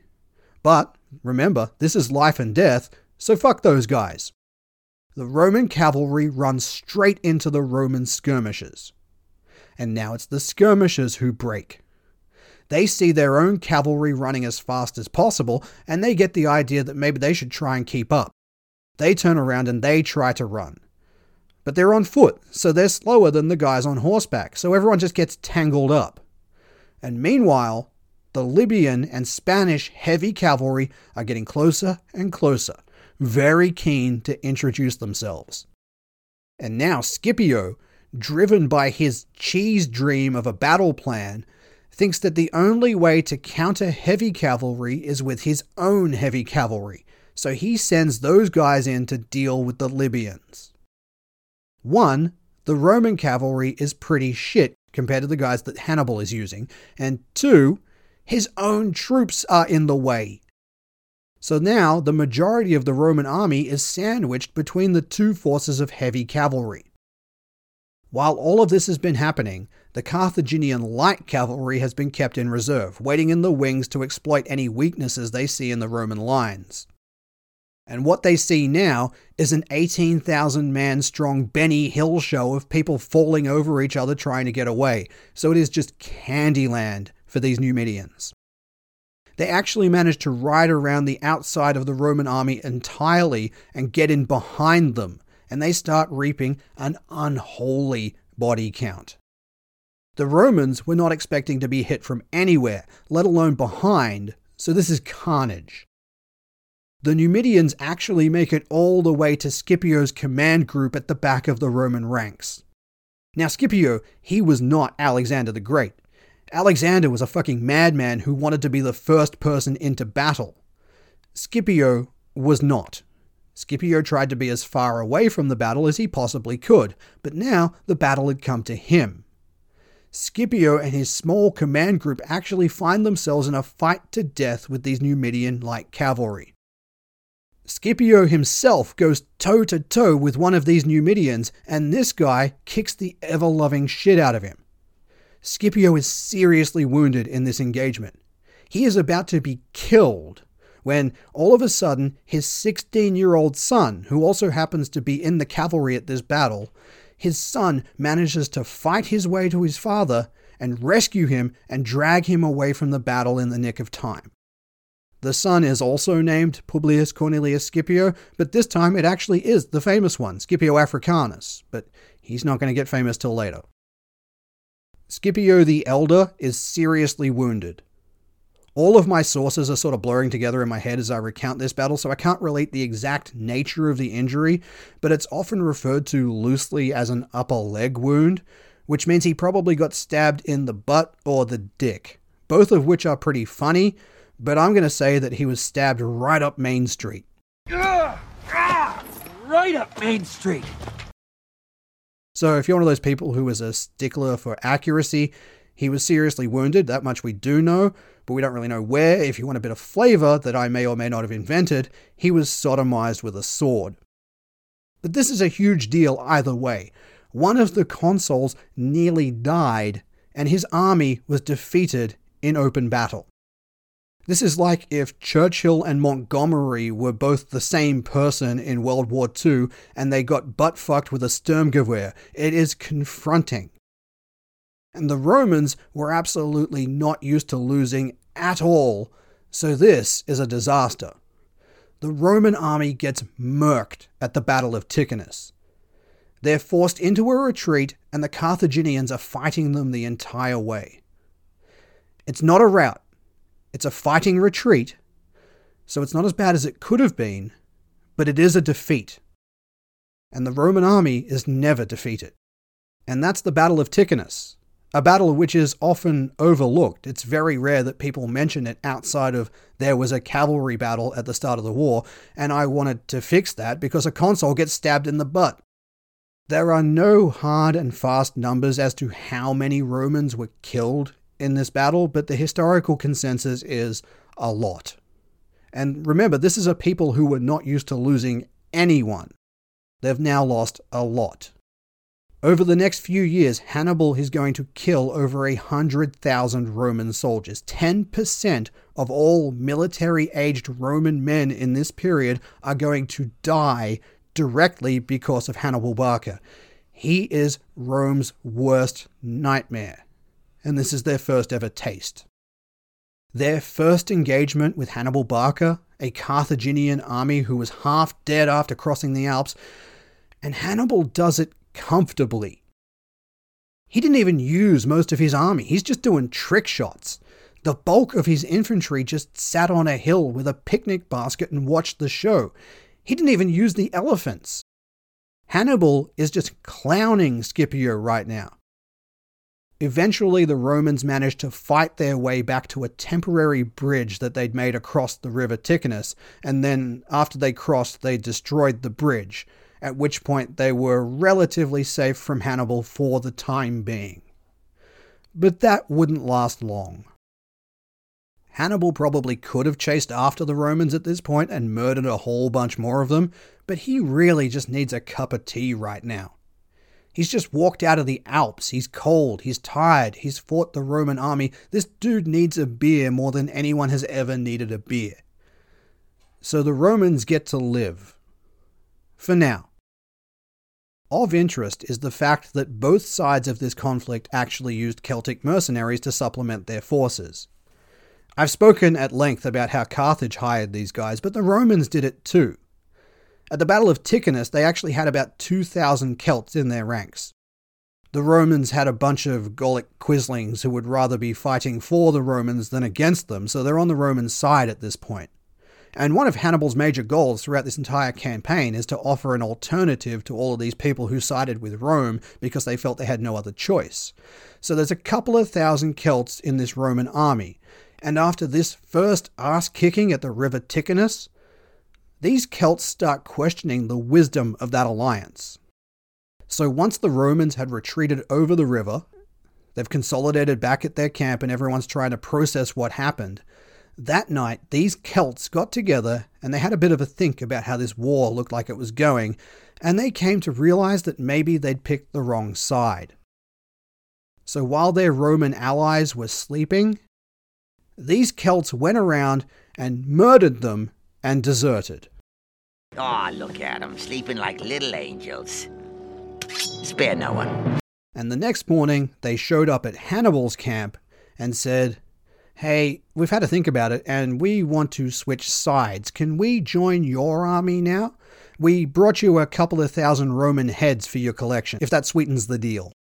But remember, this is life and death, so fuck those guys. The Roman cavalry runs straight into the Roman skirmishers and now it's the skirmishers who break. They see their own cavalry running as fast as possible, and they get the idea that maybe they should try and keep up. They turn around and they try to run. But they're on foot, so they're slower than the guys on horseback, so everyone just gets tangled up. And meanwhile, the Libyan and Spanish heavy cavalry are getting closer and closer, very keen to introduce themselves. And now Scipio, driven by his cheese dream of a battle plan, thinks that the only way to counter heavy cavalry is with his own heavy cavalry, so he sends those guys in to deal with the Libyans. One, the Roman cavalry is pretty shit compared to the guys that Hannibal is using, and two, his own troops are in the way. So now the majority of the Roman army is sandwiched between the two forces of heavy cavalry. While all of this has been happening, the Carthaginian light cavalry has been kept in reserve, waiting in the wings to exploit any weaknesses they see in the Roman lines. And what they see now is an 18,000 man strong Benny Hill show of people falling over each other trying to get away, so it is just Candyland for these Numidians. They actually managed to ride around the outside of the Roman army entirely and get in behind them, and they start reaping an unholy body count. The Romans were not expecting to be hit from anywhere, let alone behind, so this is carnage. The Numidians actually make it all the way to Scipio's command group at the back of the Roman ranks. Now, Scipio, he was not Alexander the Great. Alexander was a fucking madman who wanted to be the first person into battle. Scipio was not. Scipio tried to be as far away from the battle as he possibly could, but now the battle had come to him. Scipio and his small command group actually find themselves in a fight to death with these Numidian like cavalry. Scipio himself goes toe to toe with one of these Numidians, and this guy kicks the ever loving shit out of him. Scipio is seriously wounded in this engagement. He is about to be killed when all of a sudden his 16 year old son, who also happens to be in the cavalry at this battle, his son manages to fight his way to his father and rescue him and drag him away from the battle in the nick of time. The son is also named Publius Cornelius Scipio, but this time it actually is the famous one, Scipio Africanus, but he's not going to get famous till later. Scipio the Elder is seriously wounded. All of my sources are sort of blurring together in my head as I recount this battle, so I can't relate the exact nature of the injury, but it's often referred to loosely as an upper leg wound, which means he probably got stabbed in the butt or the dick, both of which are pretty funny, but I'm going to say that he was stabbed right up Main Street. Ah, right up Main Street. So if you're one of those people who is a stickler for accuracy, he was seriously wounded, that much we do know, but we don't really know where. If you want a bit of flavour that I may or may not have invented, he was sodomized with a sword. But this is a huge deal either way. one of the consuls nearly died and his army was defeated in open battle. This is like if Churchill and Montgomery were both the same person in World War II and they got butt fucked with a Sturmgewehr. It is confronting. And the Romans were absolutely not used to losing at all, so this is a disaster. The Roman army gets murked at the Battle of Ticinus. They're forced into a retreat, and the Carthaginians are fighting them the entire way. It's not a rout, it's a fighting retreat, so it's not as bad as it could have been, but it is a defeat. And the Roman army is never defeated. And that's the Battle of Ticinus, a battle which is often overlooked. It's very rare that people mention it outside of there was a cavalry battle at the start of the war, and I wanted to fix that because a consul gets stabbed in the butt. There are no hard and fast numbers as to how many Romans were killed in this battle, but the historical consensus is a lot. And remember, this is a people who were not used to losing anyone. They've now lost a lot. Over the next few years, Hannibal is going to kill over a hundred thousand Roman soldiers. 10% of all military aged Roman men in this period are going to die directly because of Hannibal Barca. He is Rome's worst nightmare, and this is their first ever taste. Their first engagement with Hannibal Barca, a Carthaginian army who was half dead after crossing the Alps, and Hannibal does it comfortably. He didn't even use most of his army, he's just doing trick shots. The bulk of his infantry just sat on a hill with a picnic basket and watched the show. He didn't even use the elephants. Hannibal is just clowning Scipio right now. Eventually, the Romans managed to fight their way back to a temporary bridge that they'd made across the river Ticinus, and then, after they crossed, they destroyed the bridge, at which point they were relatively safe from Hannibal for the time being. But that wouldn't last long. Hannibal probably could have chased after the Romans at this point and murdered a whole bunch more of them, but he really just needs a cup of tea right now. He's just walked out of the Alps. He's cold. He's tired. He's fought the Roman army. This dude needs a beer more than anyone has ever needed a beer. So the Romans get to live. For now. Of interest is the fact that both sides of this conflict actually used Celtic mercenaries to supplement their forces. I've spoken at length about how Carthage hired these guys, but the Romans did it too. At the Battle of Ticinus, they actually had about 2,000 Celts in their ranks. The Romans had a bunch of Gallic quislings who would rather be fighting for the Romans than against them, so they're on the Roman side at this point. And one of Hannibal's major goals throughout this entire campaign is to offer an alternative to all of these people who sided with Rome because they felt they had no other choice. So there's a couple of thousand Celts in this Roman army, and after this first ass kicking at the River Ticinus, these Celts start questioning the wisdom of that alliance. So once the Romans had retreated over the river, they've consolidated back at their camp and everyone's trying to process what happened. That night, these Celts got together and they had a bit of a think about how this war looked like it was going, and they came to realize that maybe they'd picked the wrong side. So while their Roman allies were sleeping, these Celts went around and murdered them and deserted. Aw, oh, look at them, sleeping like little angels. Spare no one. And the next morning, they showed up at Hannibal's camp and said, Hey, we've had to think about it and we want to switch sides. Can we join your army now? We brought you a couple of thousand Roman heads for your collection, if that sweetens the deal.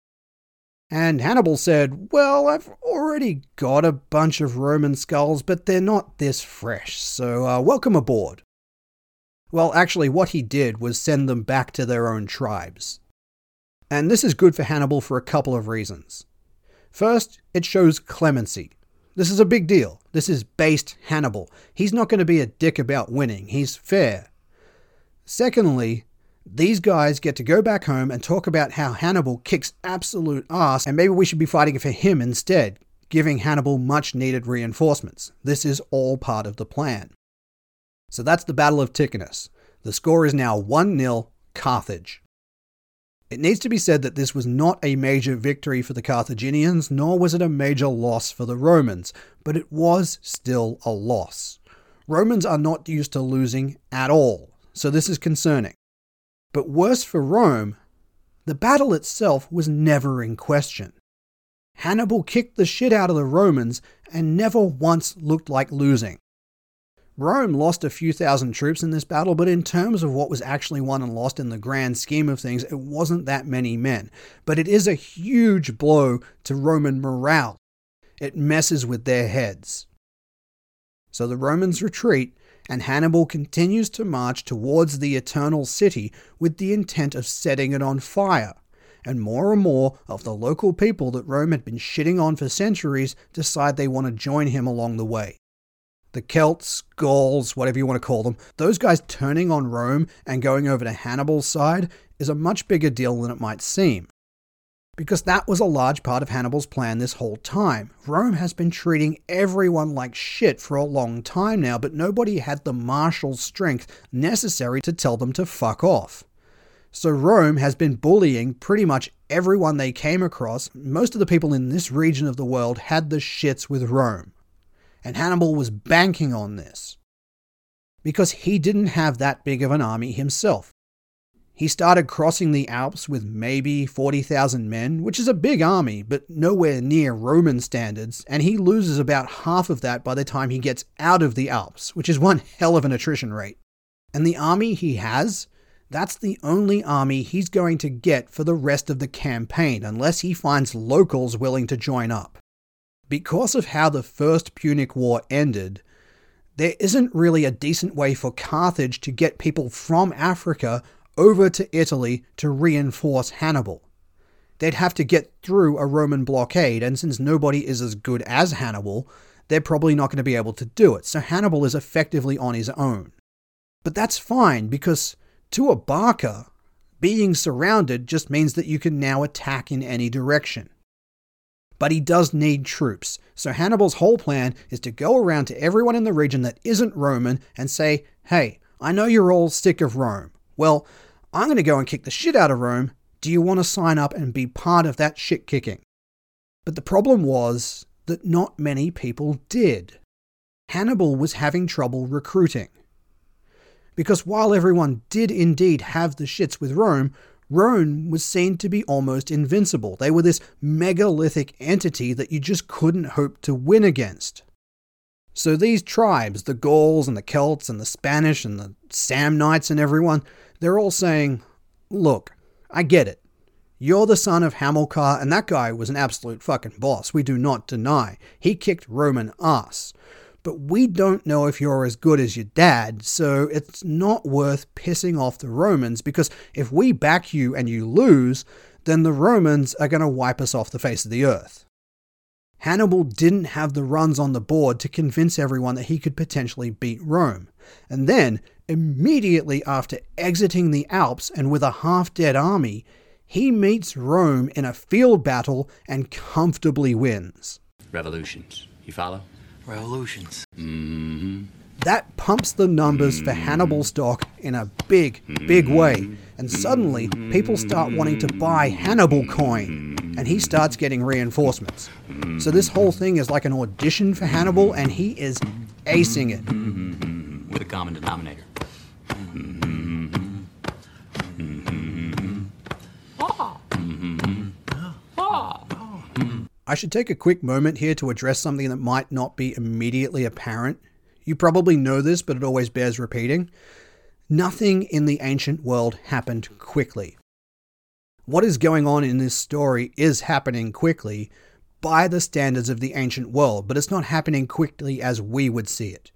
And Hannibal said, Well, I've already got a bunch of Roman skulls, but they're not this fresh, so uh, welcome aboard. Well, actually, what he did was send them back to their own tribes. And this is good for Hannibal for a couple of reasons. First, it shows clemency. This is a big deal. This is based Hannibal. He's not going to be a dick about winning, he's fair. Secondly, these guys get to go back home and talk about how Hannibal kicks absolute ass, and maybe we should be fighting for him instead, giving Hannibal much needed reinforcements. This is all part of the plan. So that's the Battle of Ticinus. The score is now 1 0 Carthage. It needs to be said that this was not a major victory for the Carthaginians, nor was it a major loss for the Romans, but it was still a loss. Romans are not used to losing at all, so this is concerning. But worse for Rome, the battle itself was never in question. Hannibal kicked the shit out of the Romans and never once looked like losing. Rome lost a few thousand troops in this battle, but in terms of what was actually won and lost in the grand scheme of things, it wasn't that many men. But it is a huge blow to Roman morale. It messes with their heads. So the Romans retreat, and Hannibal continues to march towards the Eternal City with the intent of setting it on fire. And more and more of the local people that Rome had been shitting on for centuries decide they want to join him along the way the Celts, Gauls, whatever you want to call them, those guys turning on Rome and going over to Hannibal's side is a much bigger deal than it might seem. Because that was a large part of Hannibal's plan this whole time. Rome has been treating everyone like shit for a long time now, but nobody had the martial strength necessary to tell them to fuck off. So Rome has been bullying pretty much everyone they came across. Most of the people in this region of the world had the shits with Rome and Hannibal was banking on this because he didn't have that big of an army himself. He started crossing the Alps with maybe 40,000 men, which is a big army, but nowhere near Roman standards, and he loses about half of that by the time he gets out of the Alps, which is one hell of an attrition rate. And the army he has, that's the only army he's going to get for the rest of the campaign, unless he finds locals willing to join up because of how the First Punic War ended, there isn't really a decent way for Carthage to get people from Africa over to Italy to reinforce Hannibal. They'd have to get through a Roman blockade, and since nobody is as good as Hannibal, they're probably not going to be able to do it. So Hannibal is effectively on his own. But that's fine because to a Barca, being surrounded just means that you can now attack in any direction but he does need troops. So Hannibal's whole plan is to go around to everyone in the region that isn't Roman and say, hey, I know you're all sick of Rome. Well, I'm going to go and kick the shit out of Rome. Do you want to sign up and be part of that shit kicking? But the problem was that not many people did. Hannibal was having trouble recruiting. Because while everyone did indeed have the shits with Rome, Rome was seen to be almost invincible. They were this megalithic entity that you just couldn't hope to win against. So these tribes, the Gauls and the Celts and the Spanish and the Samnites and everyone, they're all saying, Look, I get it. You're the son of Hamilcar, and that guy was an absolute fucking boss, we do not deny. He kicked Roman ass but we don't know if you're as good as your dad, so it's not worth pissing off the Romans because if we back you and you lose, then the Romans are going to wipe us off the face of the earth. Hannibal didn't have the runs on the board to convince everyone that he could potentially beat Rome. And then, immediately after exiting the Alps and with a half dead army, he meets Rome in a field battle and comfortably wins. Revolutions. You follow? Revolutions. Mm-hmm. That pumps the numbers for Hannibal stock in a big, big way, and suddenly people start wanting to buy Hannibal coin, and he starts getting reinforcements. So this whole thing is like an audition for Hannibal, and he is acing it. With a common denominator. I should take a quick moment here to address something that might not be immediately apparent. You probably know this, but it always bears repeating. Nothing in the ancient world happened quickly. What is going on in this story is happening quickly by the standards of the ancient world, but it's not happening quickly as we would see it.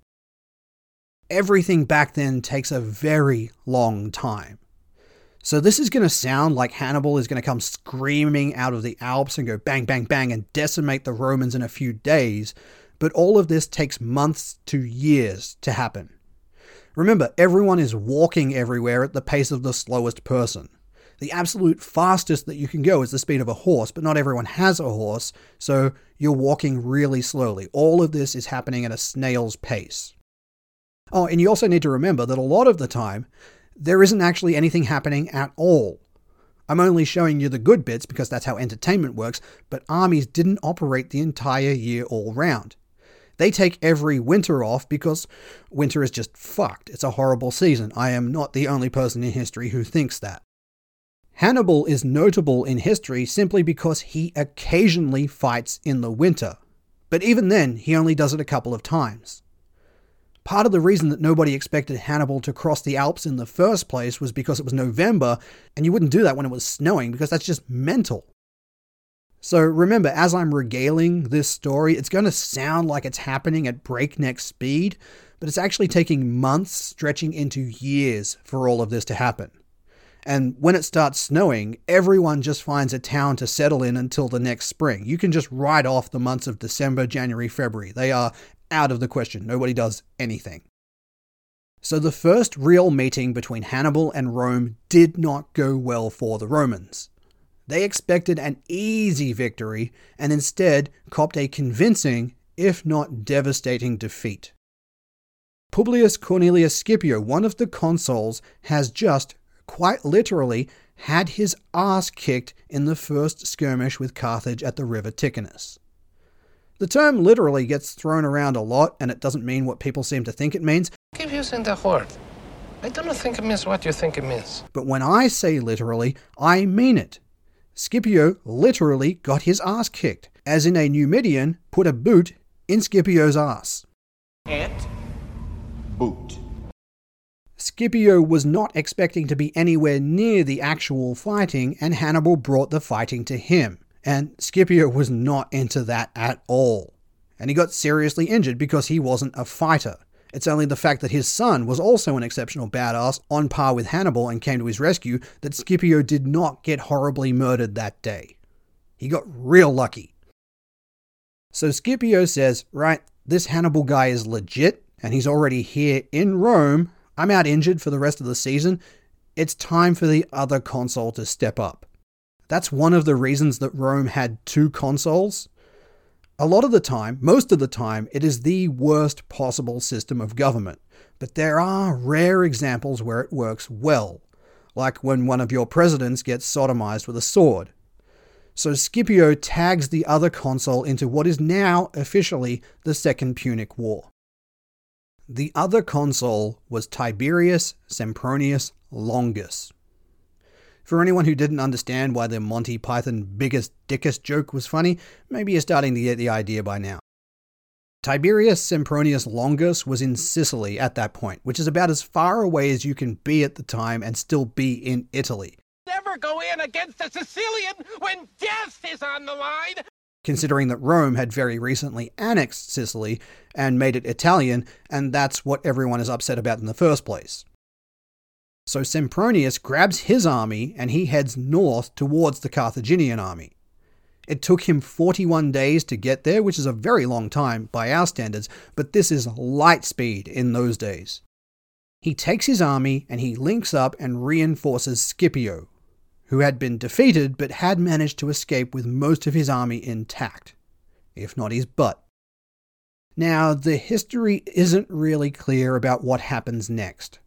Everything back then takes a very long time. So this is going to sound like Hannibal is going to come screaming out of the Alps and go bang, bang, bang and decimate the Romans in a few days, but all of this takes months to years to happen. Remember, everyone is walking everywhere at the pace of the slowest person. The absolute fastest that you can go is the speed of a horse, but not everyone has a horse, so you're walking really slowly. All of this is happening at a snail's pace. Oh, and you also need to remember that a lot of the time, there isn't actually anything happening at all. I'm only showing you the good bits because that's how entertainment works, but armies didn't operate the entire year all round. They take every winter off because winter is just fucked. It's a horrible season. I am not the only person in history who thinks that. Hannibal is notable in history simply because he occasionally fights in the winter. But even then, he only does it a couple of times. Part of the reason that nobody expected Hannibal to cross the Alps in the first place was because it was November, and you wouldn't do that when it was snowing because that's just mental. So remember, as I'm regaling this story, it's going to sound like it's happening at breakneck speed, but it's actually taking months, stretching into years, for all of this to happen. And when it starts snowing, everyone just finds a town to settle in until the next spring. You can just write off the months of December, January, February. They are out of the question. Nobody does anything. So the first real meeting between Hannibal and Rome did not go well for the Romans. They expected an easy victory and instead copped a convincing, if not devastating, defeat. Publius Cornelius Scipio, one of the consuls, has just quite literally, had his ass kicked in the first skirmish with Carthage at the river Ticinus. The term literally gets thrown around a lot, and it doesn't mean what people seem to think it means. Keep using the word. I don't think it means what you think it means. But when I say literally, I mean it. Scipio literally got his ass kicked, as in a Numidian put a boot in Scipio's ass. And boot. Scipio was not expecting to be anywhere near the actual fighting, and Hannibal brought the fighting to him. And Scipio was not into that at all. And he got seriously injured because he wasn't a fighter. It's only the fact that his son was also an exceptional badass on par with Hannibal and came to his rescue that Scipio did not get horribly murdered that day. He got real lucky. So Scipio says, right, this Hannibal guy is legit, and he's already here in Rome, I'm out injured for the rest of the season. It's time for the other consul to step up. That's one of the reasons that Rome had two consuls. A lot of the time, most of the time, it is the worst possible system of government. But there are rare examples where it works well, like when one of your presidents gets sodomized with a sword. So Scipio tags the other consul into what is now officially the Second Punic War. The other consul was Tiberius Sempronius Longus. For anyone who didn't understand why the Monty Python Biggus Dickus joke was funny, maybe you're starting to get the idea by now. Tiberius Sempronius Longus was in Sicily at that point, which is about as far away as you can be at the time and still be in Italy. Never go in against a Sicilian when death is on the line! considering that Rome had very recently annexed Sicily and made it Italian, and that's what everyone is upset about in the first place. So Sempronius grabs his army and he heads north towards the Carthaginian army. It took him 41 days to get there, which is a very long time by our standards, but this is light speed in those days. He takes his army and he links up and reinforces Scipio, who had been defeated but had managed to escape with most of his army intact, if not his butt. Now, the history isn't really clear about what happens next.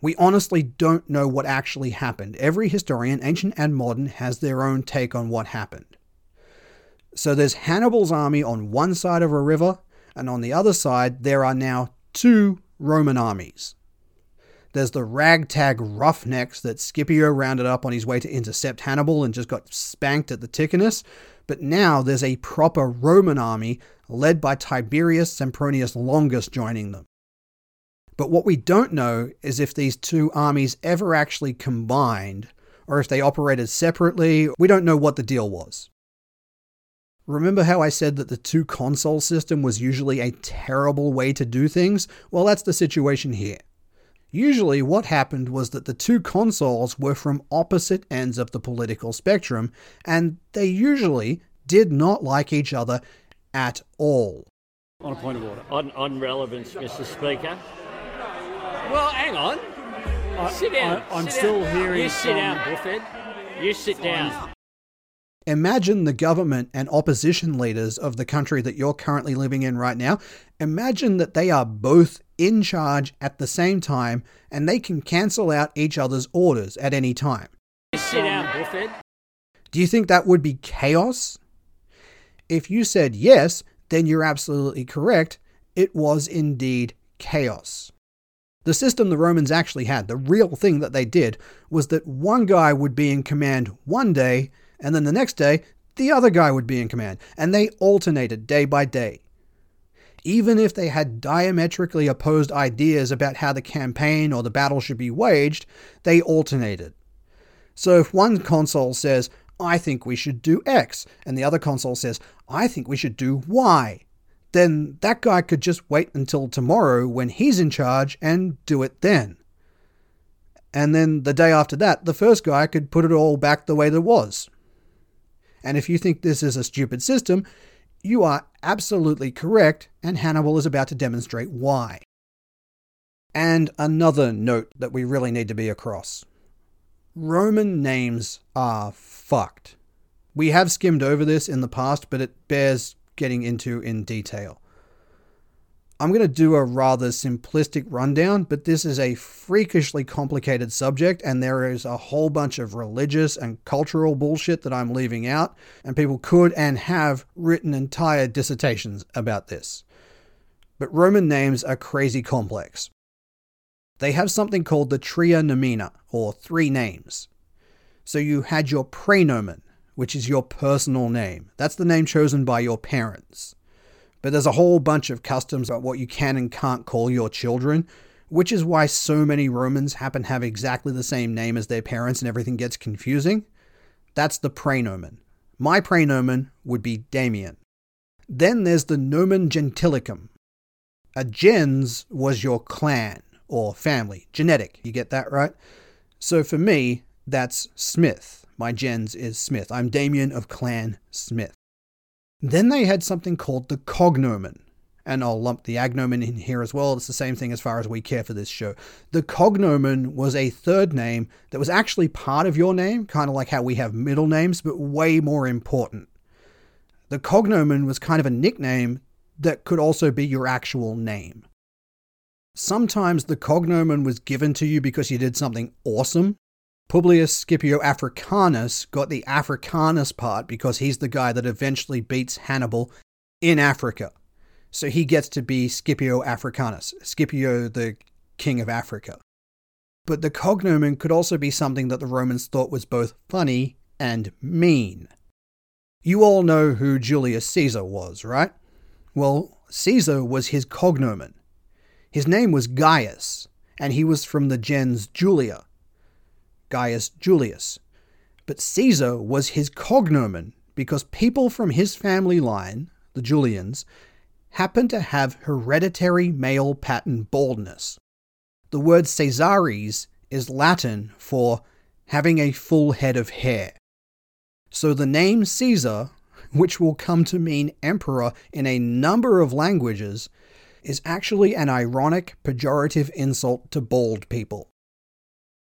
We honestly don't know what actually happened. Every historian, ancient and modern, has their own take on what happened. So there's Hannibal's army on one side of a river, and on the other side, there are now two Roman armies. There's the ragtag roughnecks that Scipio rounded up on his way to intercept Hannibal and just got spanked at the Ticinus. But now there's a proper Roman army led by Tiberius Sempronius Longus joining them. But what we don't know is if these two armies ever actually combined, or if they operated separately. We don't know what the deal was. Remember how I said that the two consul system was usually a terrible way to do things? Well, that's the situation here. Usually, what happened was that the two consuls were from opposite ends of the political spectrum, and they usually did not like each other at all. On a point of order. On, on relevance, Mr. Speaker. Well, hang on. I, sit down. I, am sit still down. hearing. You sit down, Buffett. You sit down. Imagine the government and opposition leaders of the country that you're currently living in right now. Imagine that they are both in charge at the same time and they can cancel out each other's orders at any time. You sit down, Fed. Do you think that would be chaos? If you said yes, then you're absolutely correct. It was indeed chaos. The system the Romans actually had, the real thing that they did, was that one guy would be in command one day, and then the next day, the other guy would be in command, and they alternated day by day. Even if they had diametrically opposed ideas about how the campaign or the battle should be waged, they alternated. So if one consul says, I think we should do X, and the other consul says, I think we should do Y, then that guy could just wait until tomorrow when he's in charge and do it then. And then the day after that, the first guy could put it all back the way that it was. And if you think this is a stupid system, you are absolutely correct, and Hannibal is about to demonstrate why. And another note that we really need to be across Roman names are fucked. We have skimmed over this in the past, but it bears getting into in detail. I'm going to do a rather simplistic rundown, but this is a freakishly complicated subject, and there is a whole bunch of religious and cultural bullshit that I'm leaving out, and people could and have written entire dissertations about this. But Roman names are crazy complex. They have something called the tria nomina, or three names. So you had your praenomen, which is your personal name. That's the name chosen by your parents. But there's a whole bunch of customs about what you can and can't call your children, which is why so many Romans happen to have exactly the same name as their parents and everything gets confusing. That's the praenomen. My praenomen would be Damien. Then there's the nomen gentilicium. A gens was your clan or family, genetic. You get that right? So for me, that's Smith. My gens is Smith. I'm Damien of Clan Smith. Then they had something called the cognomen. And I'll lump the agnomen in here as well. It's the same thing as far as we care for this show. The cognomen was a third name that was actually part of your name, kind of like how we have middle names, but way more important. The cognomen was kind of a nickname that could also be your actual name. Sometimes the cognomen was given to you because you did something awesome, Publius Scipio Africanus got the Africanus part because he's the guy that eventually beats Hannibal in Africa. So he gets to be Scipio Africanus, Scipio the king of Africa. But the cognomen could also be something that the Romans thought was both funny and mean. You all know who Julius Caesar was, right? Well, Caesar was his cognomen. His name was Gaius, and he was from the gens Julia, Gaius Julius. But Caesar was his cognomen because people from his family line, the Julians, happened to have hereditary male pattern baldness. The word Caesaries is Latin for having a full head of hair. So the name Caesar, which will come to mean emperor in a number of languages, is actually an ironic, pejorative insult to bald people.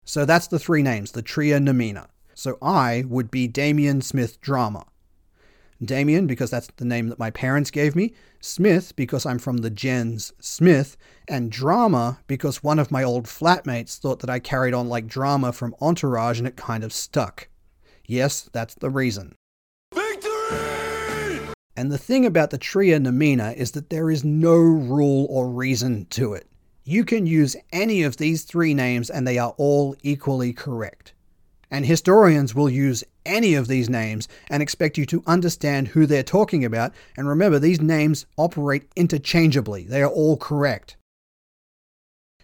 So that's the three names, the Tria Nomina. So I would be Damien Smith Drama. Damien, because that's the name that my parents gave me, Smith, because I'm from the gens Smith, and Drama, because one of my old flatmates thought that I carried on like drama from Entourage and it kind of stuck. Yes, that's the reason. Victory! And the thing about the Tria Nomina is that there is no rule or reason to it. You can use any of these three names and they are all equally correct. And historians will use any of these names and expect you to understand who they're talking about. And remember, these names operate interchangeably, they are all correct.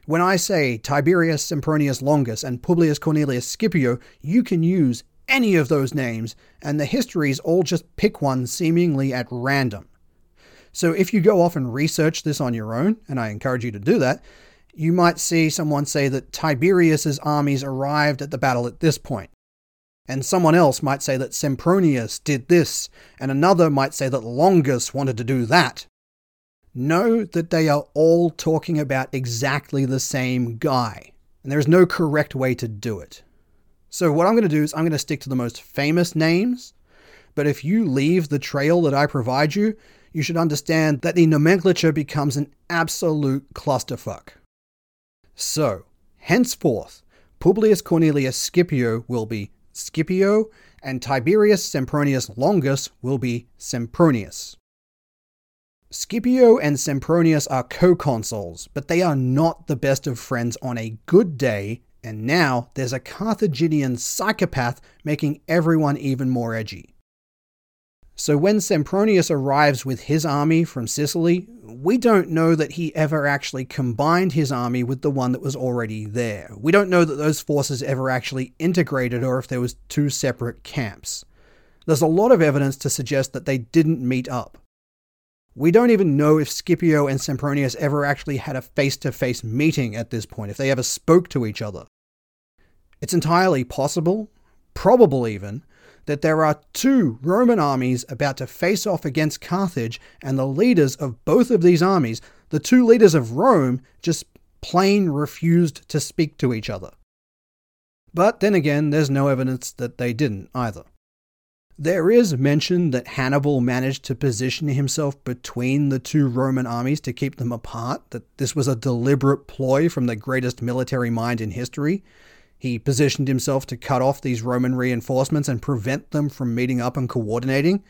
When I say Tiberius Sempronius Longus and Publius Cornelius Scipio, you can use any of those names, and the histories all just pick one seemingly at random. So if you go off and research this on your own, and I encourage you to do that, you might see someone say that Tiberius's armies arrived at the battle at this point. And someone else might say that Sempronius did this, and another might say that Longus wanted to do that. Know that they are all talking about exactly the same guy, and there is no correct way to do it. So, what I'm going to do is I'm going to stick to the most famous names, but if you leave the trail that I provide you, you should understand that the nomenclature becomes an absolute clusterfuck. So, henceforth, Publius Cornelius Scipio will be Scipio, and Tiberius Sempronius Longus will be Sempronius. Scipio and Sempronius are co consuls, but they are not the best of friends on a good day, and now there's a Carthaginian psychopath making everyone even more edgy. So when Sempronius arrives with his army from Sicily, we don't know that he ever actually combined his army with the one that was already there. We don't know that those forces ever actually integrated or if there was two separate camps. There's a lot of evidence to suggest that they didn't meet up. We don't even know if Scipio and Sempronius ever actually had a face to face meeting at this point, if they ever spoke to each other. It's entirely possible, probable even, that there are two Roman armies about to face off against Carthage, and the leaders of both of these armies, the two leaders of Rome, just plain refused to speak to each other. But then again, there's no evidence that they didn't either. There is mention that Hannibal managed to position himself between the two Roman armies to keep them apart, that this was a deliberate ploy from the greatest military mind in history, he positioned himself to cut off these Roman reinforcements and prevent them from meeting up and coordinating.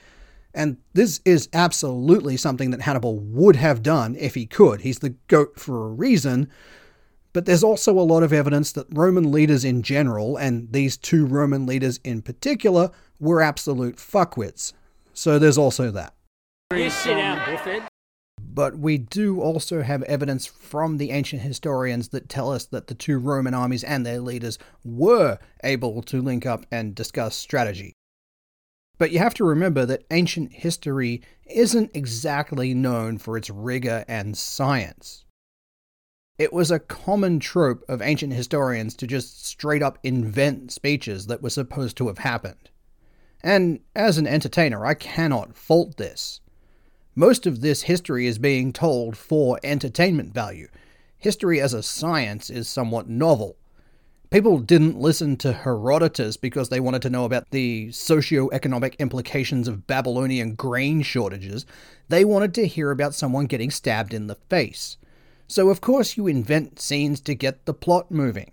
And this is absolutely something that Hannibal would have done if he could. He's the goat for a reason. But there's also a lot of evidence that Roman leaders in general, and these two Roman leaders in particular, were absolute fuckwits. So there's also that. You sit down, Buffett. But we do also have evidence from the ancient historians that tell us that the two Roman armies and their leaders were able to link up and discuss strategy. But you have to remember that ancient history isn't exactly known for its rigor and science. It was a common trope of ancient historians to just straight up invent speeches that were supposed to have happened. And as an entertainer, I cannot fault this. Most of this history is being told for entertainment value. History as a science is somewhat novel. People didn't listen to Herodotus because they wanted to know about the socio-economic implications of Babylonian grain shortages. They wanted to hear about someone getting stabbed in the face. So, of course, you invent scenes to get the plot moving.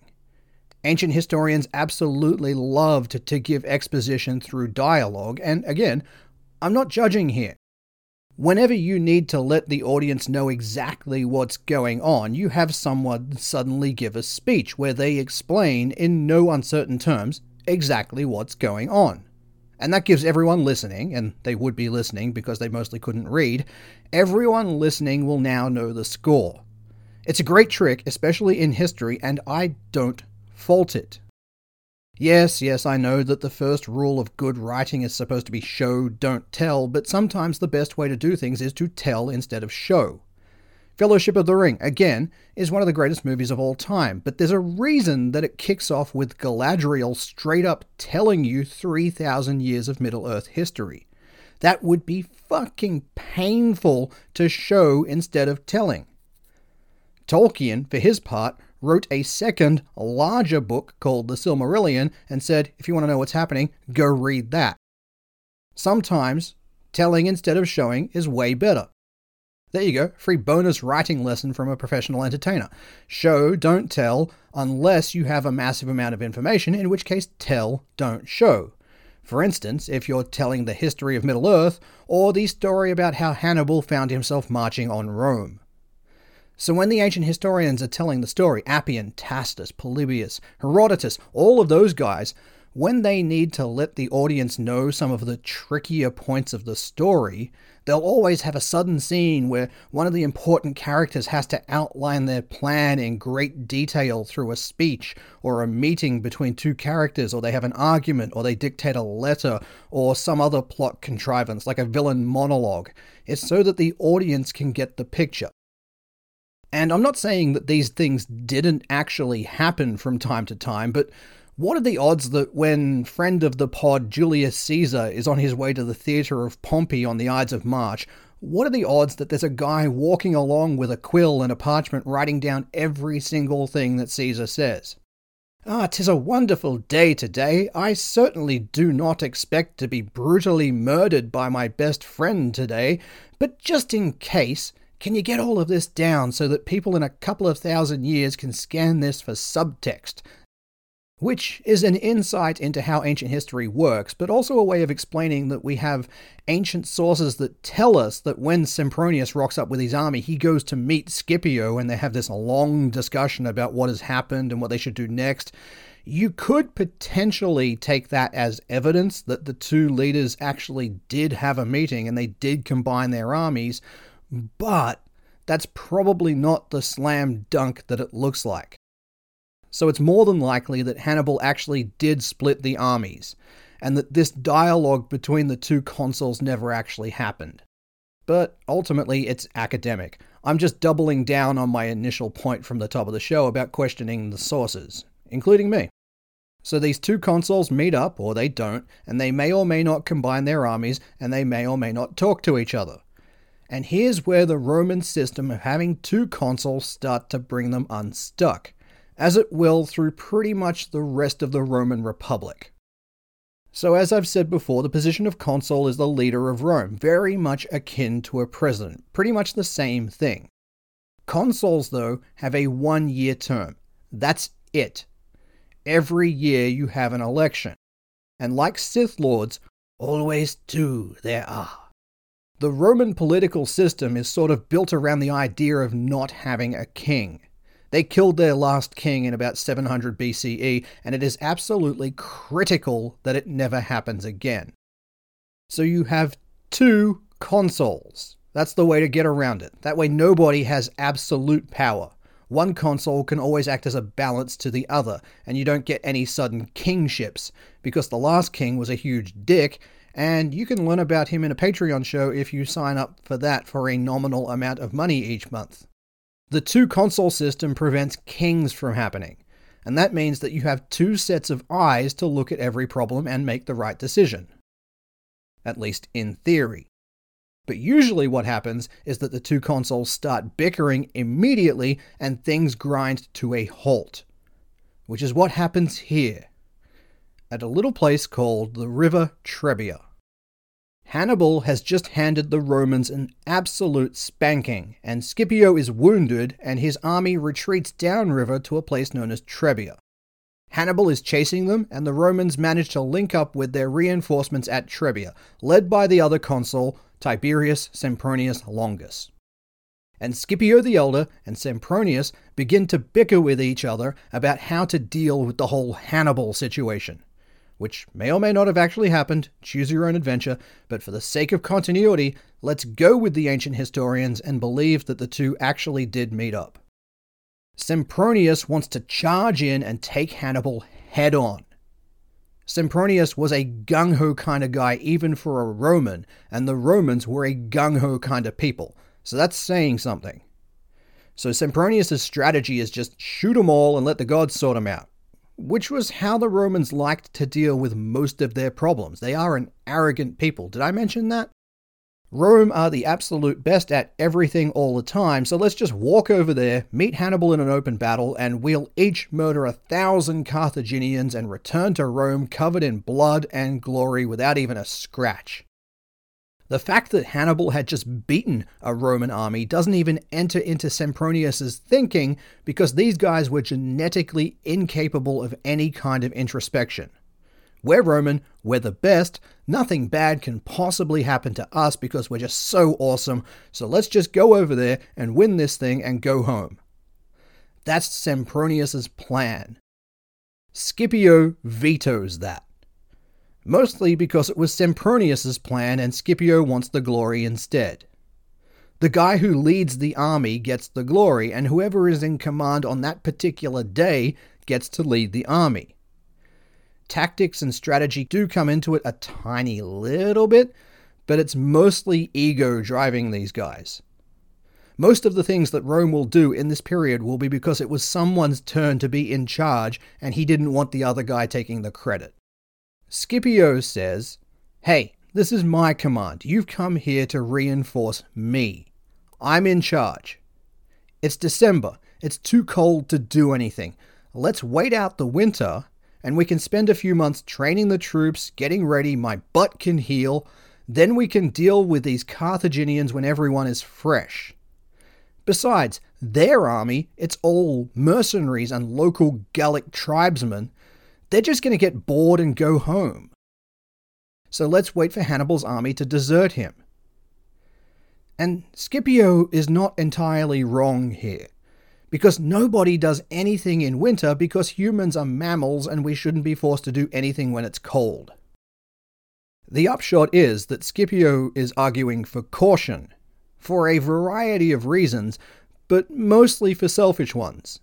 Ancient historians absolutely loved to give exposition through dialogue, and again, I'm not judging here. Whenever you need to let the audience know exactly what's going on, you have someone suddenly give a speech where they explain, in no uncertain terms, exactly what's going on. And that gives everyone listening, and they would be listening because they mostly couldn't read, everyone listening will now know the score. It's a great trick, especially in history, and I don't fault it. Yes, yes, I know that the first rule of good writing is supposed to be show, don't tell, but sometimes the best way to do things is to tell instead of show. Fellowship of the Ring, again, is one of the greatest movies of all time, but there's a reason that it kicks off with Galadriel straight up telling you 3,000 years of Middle Earth history. That would be fucking painful to show instead of telling. Tolkien, for his part, wrote a second, larger book called The Silmarillion and said, if you want to know what's happening, go read that. Sometimes, telling instead of showing is way better. There you go, free bonus writing lesson from a professional entertainer. Show, don't tell, unless you have a massive amount of information, in which case, tell, don't show. For instance, if you're telling the history of Middle Earth, or the story about how Hannibal found himself marching on Rome. So when the ancient historians are telling the story, Appian, Tacitus, Polybius, Herodotus, all of those guys, when they need to let the audience know some of the trickier points of the story, they'll always have a sudden scene where one of the important characters has to outline their plan in great detail through a speech, or a meeting between two characters, or they have an argument, or they dictate a letter, or some other plot contrivance like a villain monologue. It's so that the audience can get the picture. And I'm not saying that these things didn't actually happen from time to time, but what are the odds that when friend of the pod Julius Caesar is on his way to the theatre of Pompey on the Ides of March, what are the odds that there's a guy walking along with a quill and a parchment writing down every single thing that Caesar says? Ah, 'tis a wonderful day today. I certainly do not expect to be brutally murdered by my best friend today, but just in case, can you get all of this down so that people in a couple of thousand years can scan this for subtext? which is an insight into how ancient history works, but also a way of explaining that we have ancient sources that tell us that when Sempronius rocks up with his army, he goes to meet Scipio and they have this long discussion about what has happened and what they should do next. You could potentially take that as evidence that the two leaders actually did have a meeting and they did combine their armies, but that's probably not the slam dunk that it looks like so it's more than likely that Hannibal actually did split the armies, and that this dialogue between the two consuls never actually happened. But ultimately, it's academic. I'm just doubling down on my initial point from the top of the show about questioning the sources, including me. So these two consuls meet up, or they don't, and they may or may not combine their armies, and they may or may not talk to each other. And here's where the Roman system of having two consuls start to bring them unstuck as it will through pretty much the rest of the Roman Republic. So, as I've said before, the position of consul is the leader of Rome, very much akin to a president, pretty much the same thing. Consuls, though, have a one year term. That's it. Every year you have an election. And like Sith Lords, always two there are. The Roman political system is sort of built around the idea of not having a king. They killed their last king in about 700 BCE, and it is absolutely critical that it never happens again. So you have two consuls. That's the way to get around it. That way, nobody has absolute power. One consul can always act as a balance to the other, and you don't get any sudden kingships, because the last king was a huge dick, and you can learn about him in a Patreon show if you sign up for that for a nominal amount of money each month. The two consul system prevents kings from happening, and that means that you have two sets of eyes to look at every problem and make the right decision. At least in theory. But usually, what happens is that the two consuls start bickering immediately and things grind to a halt. Which is what happens here, at a little place called the River Trebia. Hannibal has just handed the Romans an absolute spanking, and Scipio is wounded and his army retreats downriver to a place known as Trebia. Hannibal is chasing them, and the Romans manage to link up with their reinforcements at Trebia, led by the other consul, Tiberius Sempronius Longus. And Scipio the Elder and Sempronius begin to bicker with each other about how to deal with the whole Hannibal situation which may or may not have actually happened, choose your own adventure, but for the sake of continuity, let's go with the ancient historians and believe that the two actually did meet up. Sempronius wants to charge in and take Hannibal head on. Sempronius was a gung ho kind of guy, even for a Roman, and the Romans were a gung ho kind of people, so that's saying something. So Sempronius' strategy is just shoot 'em all and let the gods sort 'em out which was how the Romans liked to deal with most of their problems. They are an arrogant people. Did I mention that? Rome are the absolute best at everything all the time, so let's just walk over there, meet Hannibal in an open battle, and we'll each murder a thousand Carthaginians and return to Rome covered in blood and glory without even a scratch. The fact that Hannibal had just beaten a Roman army doesn't even enter into Sempronius's thinking because these guys were genetically incapable of any kind of introspection. We're Roman, we're the best, nothing bad can possibly happen to us because we're just so awesome, so let's just go over there and win this thing and go home. That's Sempronius's plan. Scipio vetoes that mostly because it was Sempronius's plan and Scipio wants the glory instead. The guy who leads the army gets the glory, and whoever is in command on that particular day gets to lead the army. Tactics and strategy do come into it a tiny little bit, but it's mostly ego driving these guys. Most of the things that Rome will do in this period will be because it was someone's turn to be in charge and he didn't want the other guy taking the credit. Scipio says, Hey, this is my command. You've come here to reinforce me. I'm in charge. It's December. It's too cold to do anything. Let's wait out the winter and we can spend a few months training the troops, getting ready, my butt can heal. Then we can deal with these Carthaginians when everyone is fresh. Besides, their army, it's all mercenaries and local Gallic tribesmen they're just going to get bored and go home. So let's wait for Hannibal's army to desert him. And Scipio is not entirely wrong here, because nobody does anything in winter because humans are mammals and we shouldn't be forced to do anything when it's cold. The upshot is that Scipio is arguing for caution, for a variety of reasons, but mostly for selfish ones.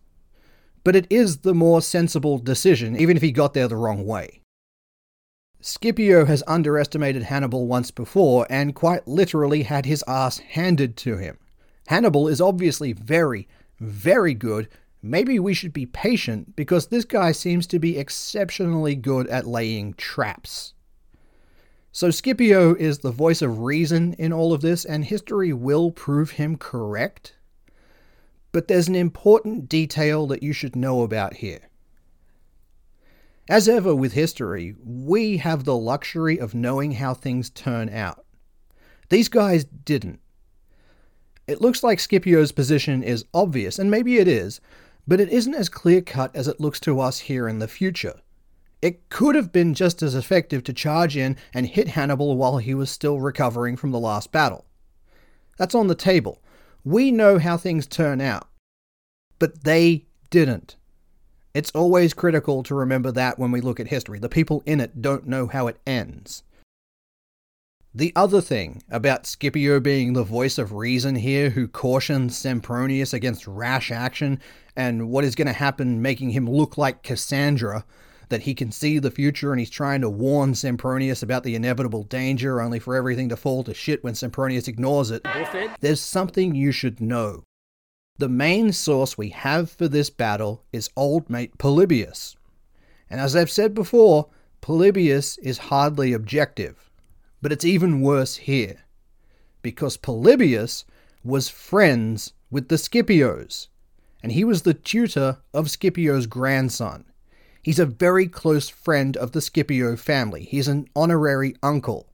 But it is the more sensible decision, even if he got there the wrong way. Scipio has underestimated Hannibal once before and quite literally had his ass handed to him. Hannibal is obviously very, very good. Maybe we should be patient because this guy seems to be exceptionally good at laying traps. So Scipio is the voice of reason in all of this, and history will prove him correct. But there's an important detail that you should know about here. As ever with history, we have the luxury of knowing how things turn out. These guys didn't. It looks like Scipio's position is obvious, and maybe it is, but it isn't as clear cut as it looks to us here in the future. It could have been just as effective to charge in and hit Hannibal while he was still recovering from the last battle. That's on the table. We know how things turn out. But they didn't. It's always critical to remember that when we look at history. The people in it don't know how it ends. The other thing about Scipio being the voice of reason here, who cautions Sempronius against rash action and what is going to happen, making him look like Cassandra, that he can see the future and he's trying to warn Sempronius about the inevitable danger, only for everything to fall to shit when Sempronius ignores it. There's something you should know. The main source we have for this battle is old mate Polybius. And as I've said before, Polybius is hardly objective. But it's even worse here. Because Polybius was friends with the Scipios, and he was the tutor of Scipio's grandson. He's a very close friend of the Scipio family. He's an honorary uncle.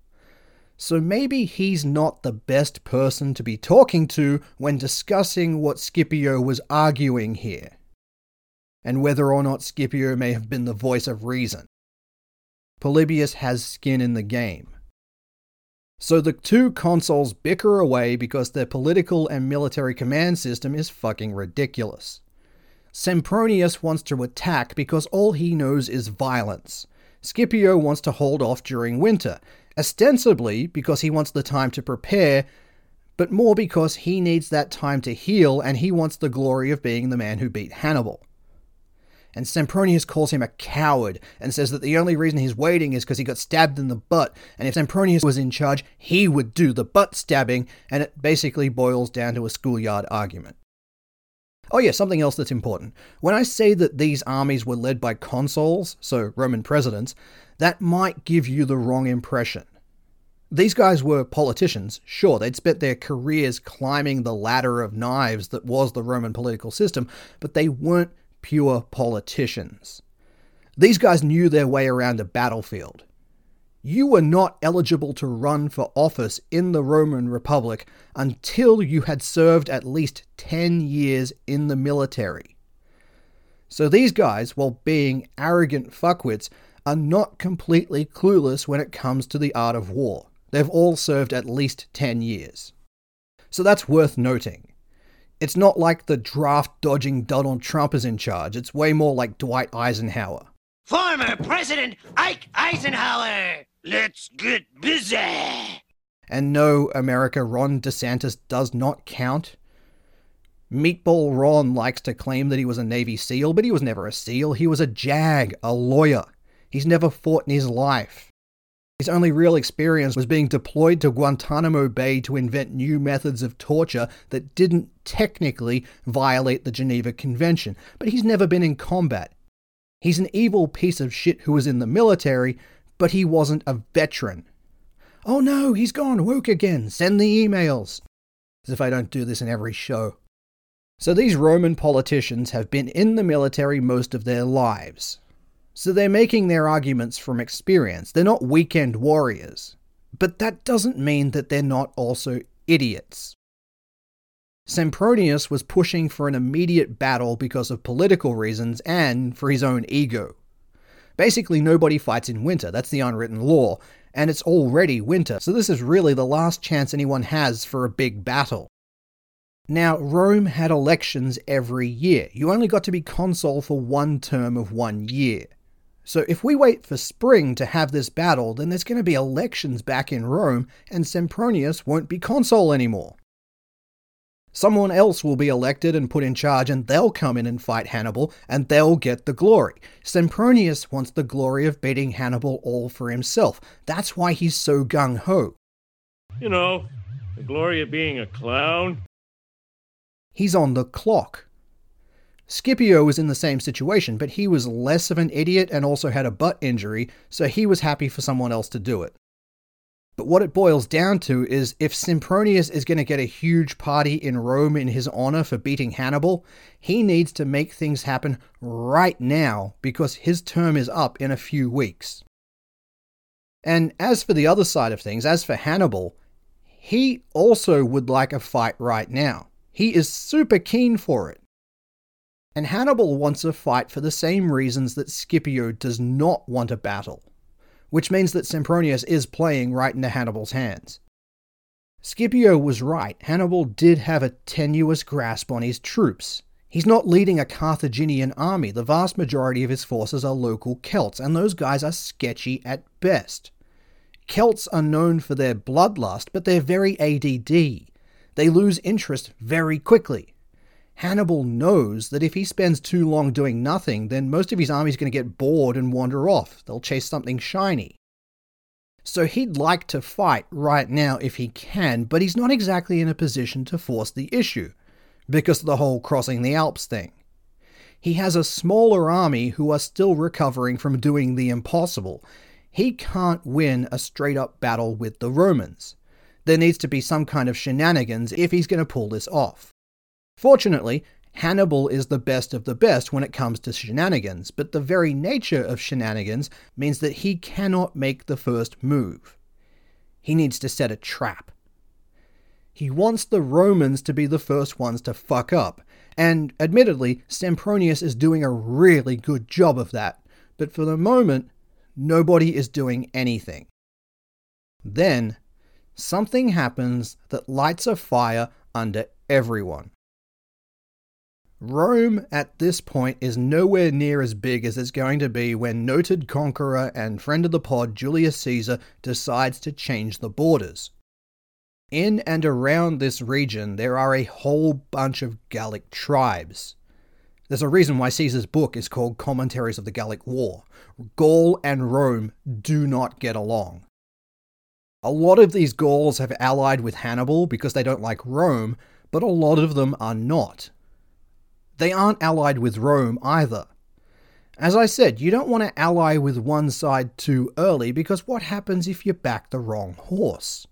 So maybe he's not the best person to be talking to when discussing what Scipio was arguing here, and whether or not Scipio may have been the voice of reason. Polybius has skin in the game. So the two consuls bicker away because their political and military command system is fucking ridiculous. Sempronius wants to attack because all he knows is violence. Scipio wants to hold off during winter, ostensibly because he wants the time to prepare, but more because he needs that time to heal and he wants the glory of being the man who beat Hannibal. And Sempronius calls him a coward and says that the only reason he's waiting is because he got stabbed in the butt, and if Sempronius was in charge, he would do the butt stabbing, and it basically boils down to a schoolyard argument. Oh, yeah, something else that's important. When I say that these armies were led by consuls, so Roman presidents, that might give you the wrong impression. These guys were politicians, sure, they'd spent their careers climbing the ladder of knives that was the Roman political system, but they weren't pure politicians. These guys knew their way around a battlefield. You were not eligible to run for office in the Roman Republic until you had served at least 10 years in the military. So these guys, while being arrogant fuckwits, are not completely clueless when it comes to the art of war. They've all served at least 10 years. So that's worth noting. It's not like the draft dodging Donald Trump is in charge, it's way more like Dwight Eisenhower. Former President Ike Eisenhower! Let's get busy! And no, America, Ron DeSantis does not count. Meatball Ron likes to claim that he was a Navy SEAL, but he was never a SEAL. He was a JAG, a lawyer. He's never fought in his life. His only real experience was being deployed to Guantanamo Bay to invent new methods of torture that didn't technically violate the Geneva Convention, but he's never been in combat. He's an evil piece of shit who was in the military, but he wasn't a veteran. Oh no, he's gone woke again. Send the emails. As if I don't do this in every show. So these Roman politicians have been in the military most of their lives. So they're making their arguments from experience. They're not weekend warriors. But that doesn't mean that they're not also idiots. Sempronius was pushing for an immediate battle because of political reasons and for his own ego. Basically, nobody fights in winter. That's the unwritten law. And it's already winter, so this is really the last chance anyone has for a big battle. Now, Rome had elections every year. You only got to be consul for one term of one year. So if we wait for spring to have this battle, then there's going to be elections back in Rome, and Sempronius won't be consul anymore. Someone else will be elected and put in charge, and they'll come in and fight Hannibal, and they'll get the glory. Sempronius wants the glory of beating Hannibal all for himself. That's why he's so gung ho. You know, the glory of being a clown. He's on the clock. Scipio was in the same situation, but he was less of an idiot and also had a butt injury, so he was happy for someone else to do it. But what it boils down to is if Sempronius is going to get a huge party in Rome in his honor for beating Hannibal, he needs to make things happen right now because his term is up in a few weeks. And as for the other side of things, as for Hannibal, he also would like a fight right now. He is super keen for it. And Hannibal wants a fight for the same reasons that Scipio does not want a battle, which means that Sempronius is playing right into Hannibal's hands. Scipio was right, Hannibal did have a tenuous grasp on his troops. He's not leading a Carthaginian army, the vast majority of his forces are local Celts, and those guys are sketchy at best. Celts are known for their bloodlust, but they're very ADD. They lose interest very quickly. Hannibal knows that if he spends too long doing nothing, then most of his army's going to get bored and wander off. They'll chase something shiny. So he'd like to fight right now if he can, but he's not exactly in a position to force the issue, because of the whole crossing the Alps thing. He has a smaller army who are still recovering from doing the impossible. He can't win a straight up battle with the Romans. There needs to be some kind of shenanigans if he's going to pull this off. Fortunately, Hannibal is the best of the best when it comes to shenanigans, but the very nature of shenanigans means that he cannot make the first move. He needs to set a trap. He wants the Romans to be the first ones to fuck up, and admittedly, Sempronius is doing a really good job of that, but for the moment, nobody is doing anything. Then, something happens that lights a fire under everyone. Rome at this point is nowhere near as big as it's going to be when noted conqueror and friend of the pod Julius Caesar decides to change the borders. In and around this region, there are a whole bunch of Gallic tribes. There's a reason why Caesar's book is called Commentaries of the Gallic War. Gaul and Rome do not get along. A lot of these Gauls have allied with Hannibal because they don't like Rome, but a lot of them are not. They aren't allied with Rome either. As I said, you don't want to ally with one side too early because what happens if you back the wrong horse?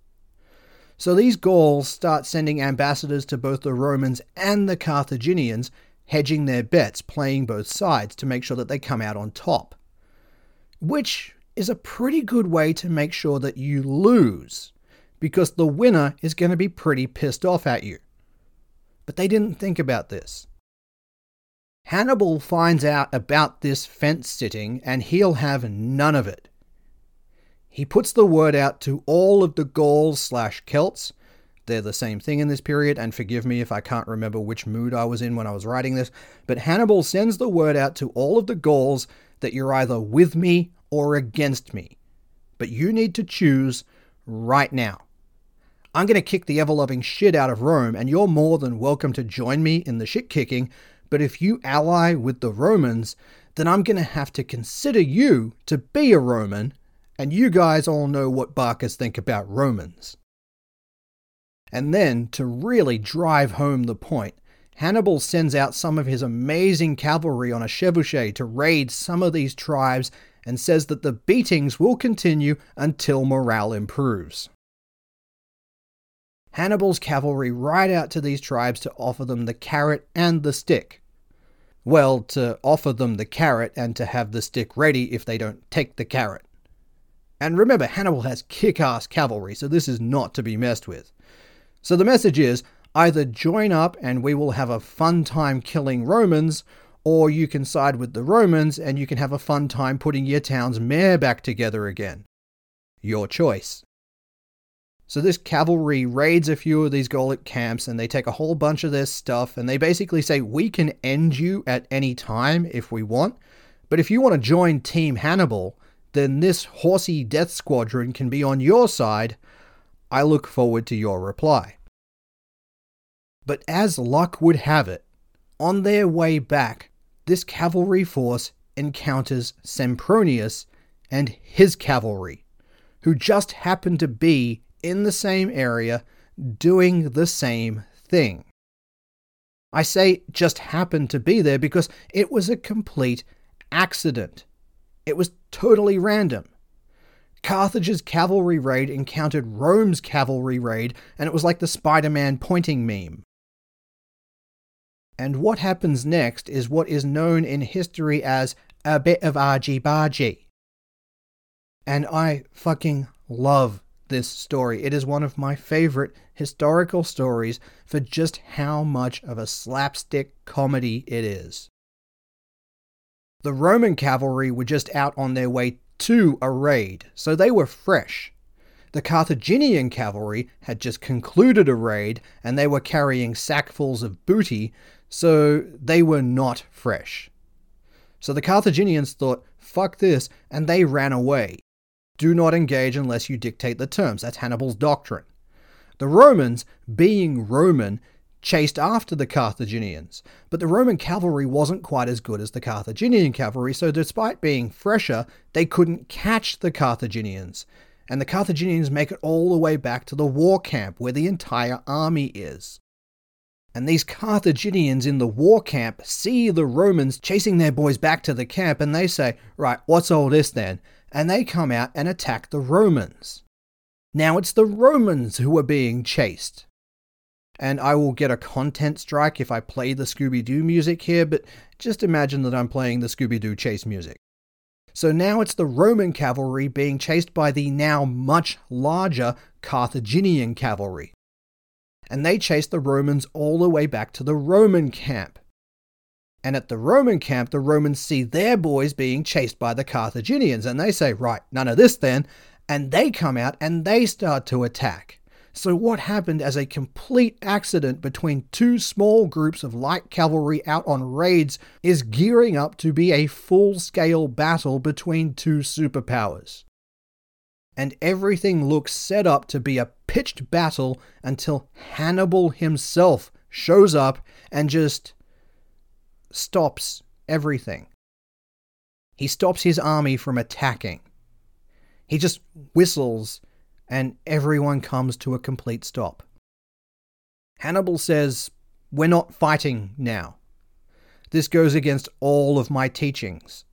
So these Gauls start sending ambassadors to both the Romans and the Carthaginians, hedging their bets, playing both sides to make sure that they come out on top. Which is a pretty good way to make sure that you lose, because the winner is going to be pretty pissed off at you. But they didn't think about this. Hannibal finds out about this fence sitting and he'll have none of it. He puts the word out to all of the Gauls slash Celts. They're the same thing in this period, and forgive me if I can't remember which mood I was in when I was writing this, but Hannibal sends the word out to all of the Gauls that you're either with me or against me. But you need to choose right now. I'm going to kick the ever loving shit out of Rome, and you're more than welcome to join me in the shit kicking but if you ally with the Romans, then I'm going to have to consider you to be a Roman, and you guys all know what Barcas think about Romans. And then, to really drive home the point, Hannibal sends out some of his amazing cavalry on a chevauchée to raid some of these tribes and says that the beatings will continue until morale improves. Hannibal's cavalry ride out to these tribes to offer them the carrot and the stick, well, to offer them the carrot and to have the stick ready if they don't take the carrot. And remember, Hannibal has kick ass cavalry, so this is not to be messed with. So the message is either join up and we will have a fun time killing Romans, or you can side with the Romans and you can have a fun time putting your town's mayor back together again. Your choice. So this cavalry raids a few of these Gaulic camps and they take a whole bunch of their stuff and they basically say, We can end you at any time if we want, but if you want to join Team Hannibal, then this horsey death squadron can be on your side. I look forward to your reply. But as luck would have it, on their way back, this cavalry force encounters Sempronius and his cavalry, who just happened to be in the same area doing the same thing. I say just happened to be there because it was a complete accident. It was totally random. Carthage's cavalry raid encountered Rome's cavalry raid, and it was like the Spider Man pointing meme. And what happens next is what is known in history as a bit of argy bargy. And I fucking love this story. It is one of my favorite historical stories for just how much of a slapstick comedy it is. The Roman cavalry were just out on their way to a raid, so they were fresh. The Carthaginian cavalry had just concluded a raid and they were carrying sackfuls of booty, so they were not fresh. So the Carthaginians thought, fuck this, and they ran away. Do not engage unless you dictate the terms. That's Hannibal's doctrine. The Romans, being Roman, chased after the Carthaginians, but the Roman cavalry wasn't quite as good as the Carthaginian cavalry, so despite being fresher, they couldn't catch the Carthaginians. And the Carthaginians make it all the way back to the war camp where the entire army is. And these Carthaginians in the war camp see the Romans chasing their boys back to the camp and they say, Right, what's all this then? And they come out and attack the Romans. Now it's the Romans who are being chased and I will get a content strike if I play the Scooby Doo music here, but just imagine that I'm playing the Scooby Doo chase music. So now it's the Roman cavalry being chased by the now much larger Carthaginian cavalry. And they chase the Romans all the way back to the Roman camp. And at the Roman camp, the Romans see their boys being chased by the Carthaginians, and they say, Right, none of this then. And they come out and they start to attack. So, what happened as a complete accident between two small groups of light cavalry out on raids is gearing up to be a full scale battle between two superpowers. And everything looks set up to be a pitched battle until Hannibal himself shows up and just stops everything. He stops his army from attacking. He just whistles and everyone comes to a complete stop. Hannibal says, We're not fighting now. This goes against all of my teachings.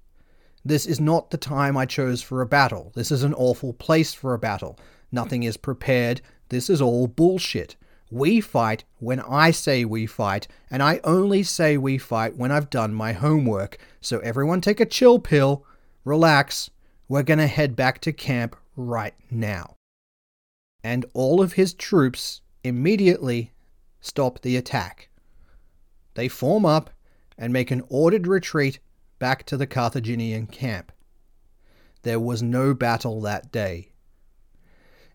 This is not the time I chose for a battle. This is an awful place for a battle. Nothing is prepared. This is all bullshit. We fight when I say we fight, and I only say we fight when I've done my homework. So everyone take a chill pill, relax. We're gonna head back to camp right now and all of his troops immediately stop the attack. They form up and make an ordered retreat back to the Carthaginian camp. There was no battle that day.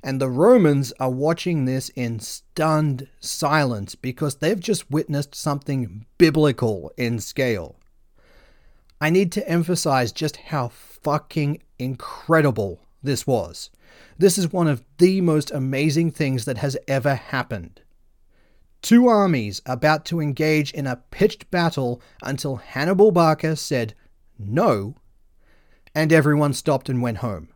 And the Romans are watching this in stunned silence because they've just witnessed something biblical in scale. I need to emphasize just how fucking incredible this was. This is one of the most amazing things that has ever happened. Two armies about to engage in a pitched battle until Hannibal Barca said no, and everyone stopped and went home.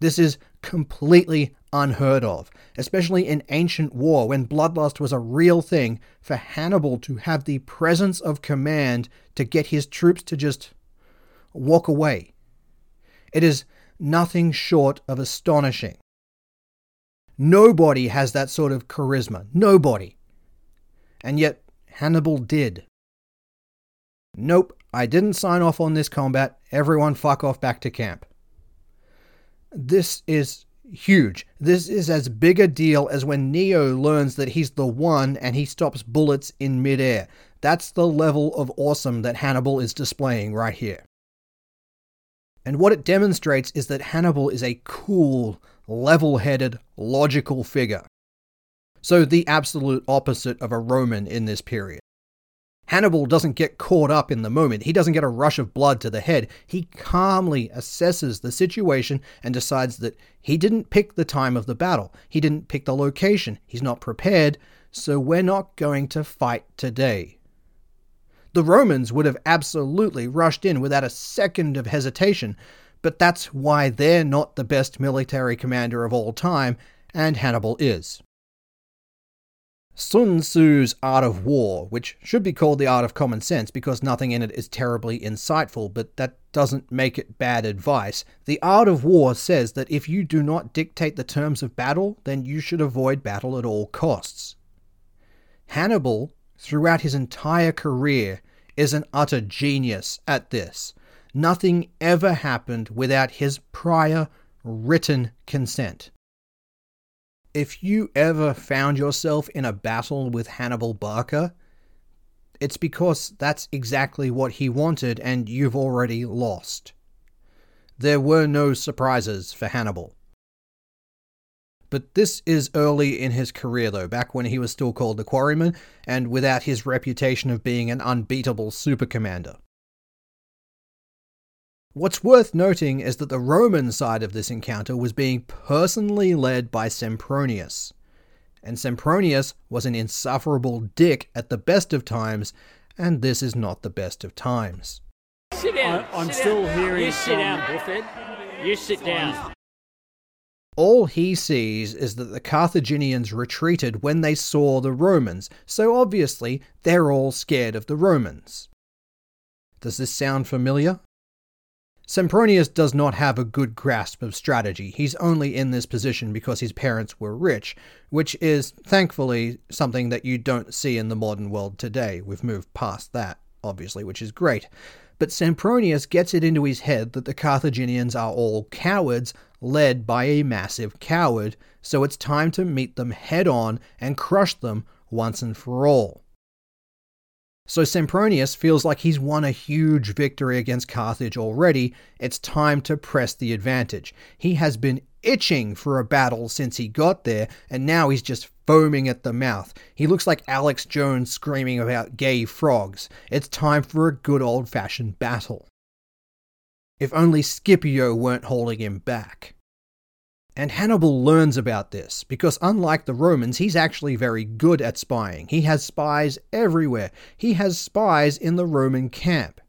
This is completely unheard of, especially in ancient war when bloodlust was a real thing, for Hannibal to have the presence of command to get his troops to just walk away. It is nothing short of astonishing. Nobody has that sort of charisma. Nobody. And yet, Hannibal did. Nope, I didn't sign off on this combat. Everyone fuck off back to camp. This is huge. This is as big a deal as when Neo learns that he's the one and he stops bullets in midair. That's the level of awesome that Hannibal is displaying right here. And what it demonstrates is that Hannibal is a cool, level headed, logical figure. So, the absolute opposite of a Roman in this period. Hannibal doesn't get caught up in the moment. He doesn't get a rush of blood to the head. He calmly assesses the situation and decides that he didn't pick the time of the battle. He didn't pick the location. He's not prepared, so we're not going to fight today. The Romans would have absolutely rushed in without a second of hesitation, but that's why they're not the best military commander of all time, and Hannibal is. Sun Tzu's Art of War, which should be called the Art of Common Sense because nothing in it is terribly insightful, but that doesn't make it bad advice. The Art of War says that if you do not dictate the terms of battle, then you should avoid battle at all costs. Hannibal, throughout his entire career, is an utter genius at this. Nothing ever happened without his prior written consent. If you ever found yourself in a battle with Hannibal Barca, it's because that's exactly what he wanted and you've already lost. There were no surprises for Hannibal. But this is early in his career, though, back when he was still called the Quarryman, and without his reputation of being an unbeatable super commander. What's worth noting is that the Roman side of this encounter was being personally led by Sempronius. And Sempronius was an insufferable dick at the best of times, and this is not the best of times. Sit down. I, am sit still down. hearing. You sit down, Buffett. You sit down. All he sees is that the Carthaginians retreated when they saw the Romans, so obviously they're all scared of the Romans. Does this sound familiar? Sempronius does not have a good grasp of strategy. He's only in this position because his parents were rich, which is, thankfully, something that you don't see in the modern world today. We've moved past that, obviously, which is great. But Sempronius gets it into his head that the Carthaginians are all cowards, led by a massive coward, so it's time to meet them head on and crush them once and for all. So Sempronius feels like he's won a huge victory against Carthage already. It's time to press the advantage. He has been itching for a battle since he got there, and now he's just foaming at the mouth. He looks like Alex Jones screaming about gay frogs. It's time for a good old fashioned battle. If only Scipio weren't holding him back. And Hannibal learns about this because, unlike the Romans, he's actually very good at spying. He has spies everywhere. He has spies in the Roman camp.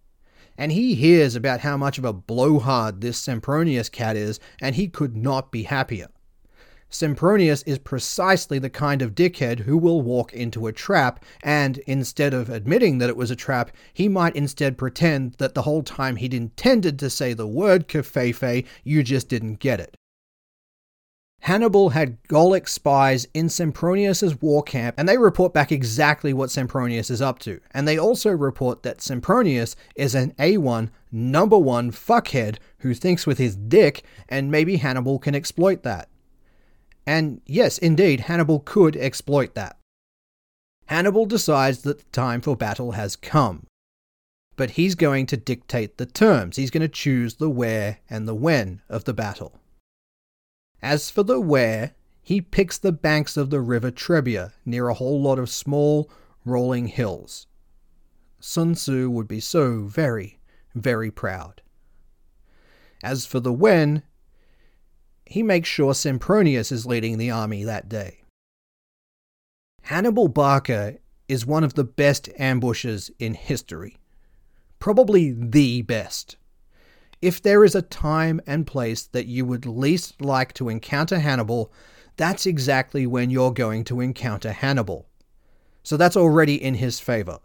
And he hears about how much of a blowhard this Sempronius cat is, and he could not be happier. Sempronius is precisely the kind of dickhead who will walk into a trap, and instead of admitting that it was a trap, he might instead pretend that the whole time he'd intended to say the word covfefe, you just didn't get it. Hannibal had Gallic spies in Sempronius's war camp, and they report back exactly what Sempronius is up to. And they also report that Sempronius is an A1, number one fuckhead who thinks with his dick, and maybe Hannibal can exploit that. And yes, indeed, Hannibal could exploit that. Hannibal decides that the time for battle has come. But he's going to dictate the terms. He's going to choose the where and the when of the battle. As for the where, he picks the banks of the river Trebia near a whole lot of small, rolling hills. Sun Tzu would be so very, very proud. As for the when, he makes sure Sempronius is leading the army that day. Hannibal Barca is one of the best ambushes in history. Probably the best. If there is a time and place that you would least like to encounter Hannibal, that's exactly when you're going to encounter Hannibal. So that's already in his favor.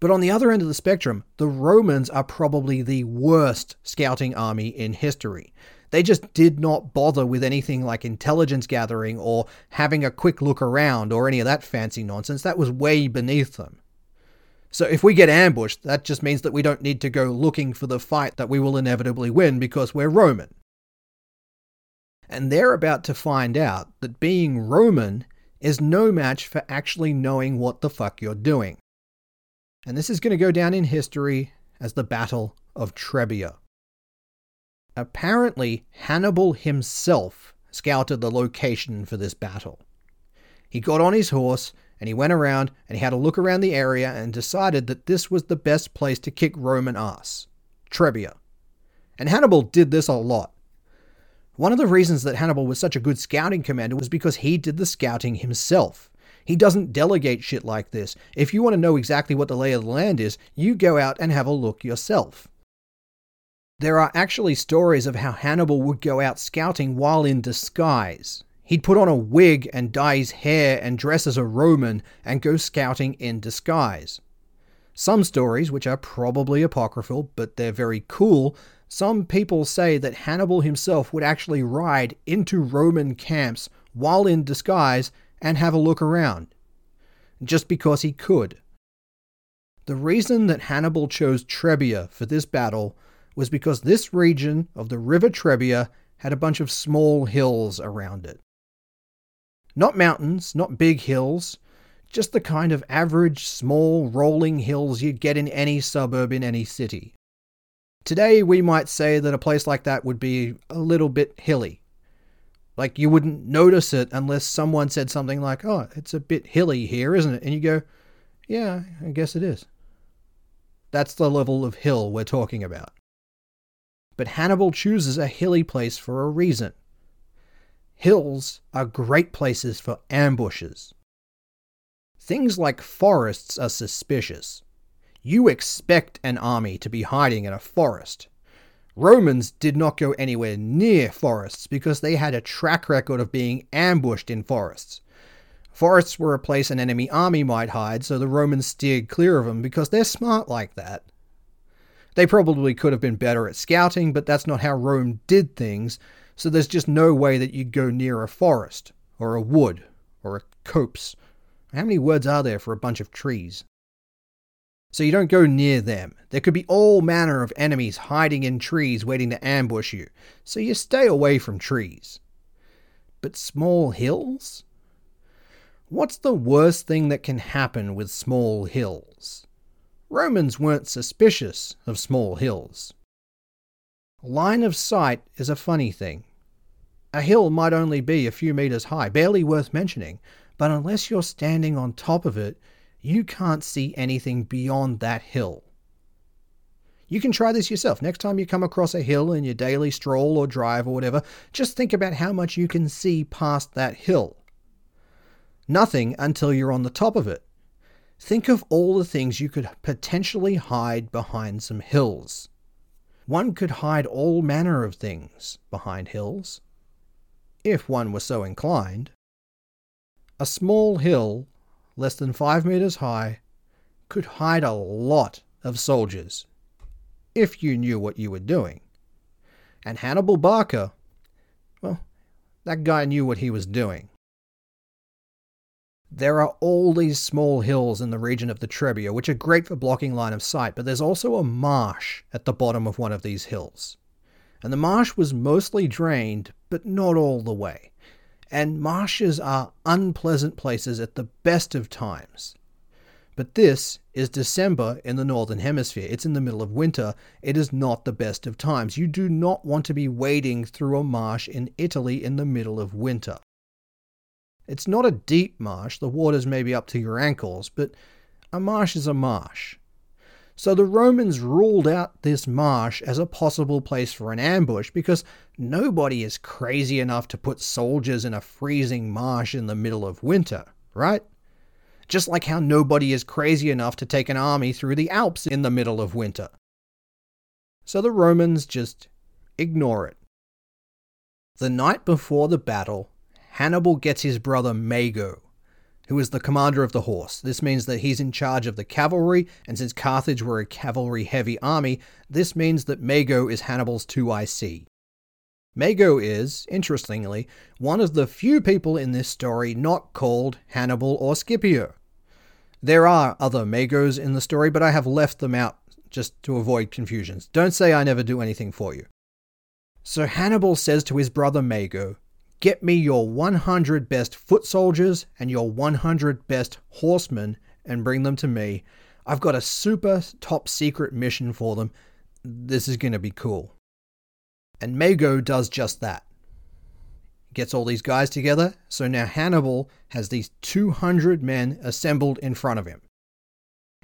But on the other end of the spectrum, the Romans are probably the worst scouting army in history. They just did not bother with anything like intelligence gathering or having a quick look around or any of that fancy nonsense. That was way beneath them. So if we get ambushed, that just means that we don't need to go looking for the fight that we will inevitably win because we're Roman. And they're about to find out that being Roman is no match for actually knowing what the fuck you're doing. And this is going to go down in history as the Battle of Trebia. Apparently, Hannibal himself scouted the location for this battle. He got on his horse and he went around and he had a look around the area and decided that this was the best place to kick Roman ass Trebia. And Hannibal did this a lot. One of the reasons that Hannibal was such a good scouting commander was because he did the scouting himself. He doesn't delegate shit like this. If you want to know exactly what the lay of the land is, you go out and have a look yourself. There are actually stories of how Hannibal would go out scouting while in disguise. He'd put on a wig and dye his hair and dress as a Roman and go scouting in disguise. Some stories, which are probably apocryphal, but they're very cool, some people say that Hannibal himself would actually ride into Roman camps while in disguise and have a look around, just because he could. The reason that Hannibal chose Trebia for this battle was because this region of the River Trebia had a bunch of small hills around it. Not mountains, not big hills, just the kind of average, small, rolling hills you'd get in any suburb in any city. Today, we might say that a place like that would be a little bit hilly. Like you wouldn't notice it unless someone said something like, oh, it's a bit hilly here, isn't it? And you go, yeah, I guess it is. That's the level of hill we're talking about. But Hannibal chooses a hilly place for a reason. Hills are great places for ambushes. Things like forests are suspicious. You expect an army to be hiding in a forest. Romans did not go anywhere near forests because they had a track record of being ambushed in forests. Forests were a place an enemy army might hide, so the Romans steered clear of them because they're smart like that. They probably could have been better at scouting, but that's not how Rome did things, so there's just no way that you'd go near a forest, or a wood, or a copse. How many words are there for a bunch of trees? so you don't go near them. There could be all manner of enemies hiding in trees waiting to ambush you, so you stay away from trees. But small hills? What's the worst thing that can happen with small hills? Romans weren't suspicious of small hills. Line of sight is a funny thing. A hill might only be a few meters high, barely worth mentioning, but unless you're standing on top of it, you can't see anything beyond that hill. You can try this yourself. Next time you come across a hill in your daily stroll or drive or whatever, just think about how much you can see past that hill. Nothing until you're on the top of it. Think of all the things you could potentially hide behind some hills. One could hide all manner of things behind hills, if one were so inclined. A small hill less than five meters high, could hide a lot of soldiers if you knew what you were doing. And Hannibal Barca, well, that guy knew what he was doing. There are all these small hills in the region of the Trebia, which are great for blocking line of sight, but there's also a marsh at the bottom of one of these hills. And the marsh was mostly drained, but not all the way and marshes are unpleasant places at the best of times. But this is December in the Northern Hemisphere. It's in the middle of winter. It is not the best of times. You do not want to be wading through a marsh in Italy in the middle of winter. It's not a deep marsh, the water's maybe up to your ankles, but a marsh is a marsh. So the Romans ruled out this marsh as a possible place for an ambush because nobody is crazy enough to put soldiers in a freezing marsh in the middle of winter, right? Just like how nobody is crazy enough to take an army through the Alps in the middle of winter. So the Romans just ignore it. The night before the battle, Hannibal gets his brother Mago, who is the commander of the horse. This means that he's in charge of the cavalry, and since Carthage were a cavalry heavy army, this means that Mago is Hannibal's 2IC. Mago is, interestingly, one of the few people in this story not called Hannibal or Scipio. There are other Magos in the story, but I have left them out just to avoid confusions. Don't say I never do anything for you. So Hannibal says to his brother Mago, Get me your 100 best foot soldiers and your 100 best horsemen and bring them to me. I've got a super top secret mission for them. This is going to be cool. And Mago does just that. Gets all these guys together, so now Hannibal has these 200 men assembled in front of him.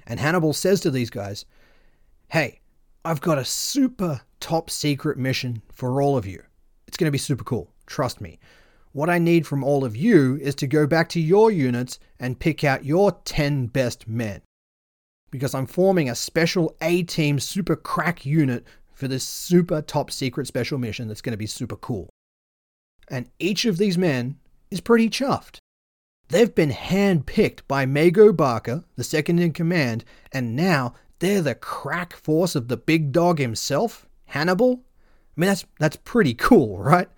And Hannibal says to these guys, Hey, I've got a super top secret mission for all of you. It's going to be super cool. Trust me. What I need from all of you is to go back to your units and pick out your 10 best men. Because I'm forming a special A team super crack unit for this super top secret special mission that's going to be super cool. And each of these men is pretty chuffed. They've been handpicked by Mago Barca, the second in command, and now they're the crack force of the big dog himself, Hannibal. I mean, that's, that's pretty cool, right?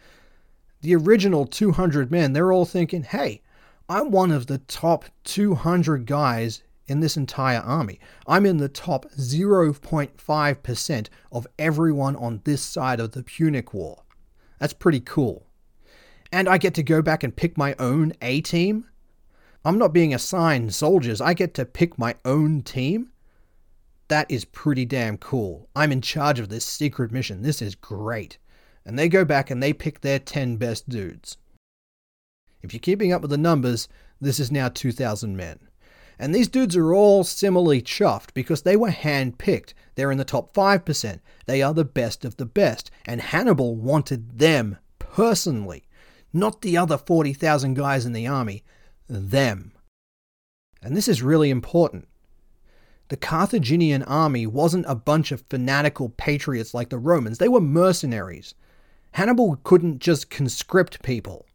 The original 200 men, they're all thinking, hey, I'm one of the top 200 guys in this entire army. I'm in the top 0.5% of everyone on this side of the Punic War. That's pretty cool. And I get to go back and pick my own A team. I'm not being assigned soldiers, I get to pick my own team. That is pretty damn cool. I'm in charge of this secret mission. This is great. And they go back and they pick their 10 best dudes. If you're keeping up with the numbers, this is now 2,000 men. And these dudes are all similarly chuffed because they were hand picked. They're in the top 5%. They are the best of the best. And Hannibal wanted them personally, not the other 40,000 guys in the army, them. And this is really important. The Carthaginian army wasn't a bunch of fanatical patriots like the Romans, they were mercenaries. Hannibal couldn't just conscript people.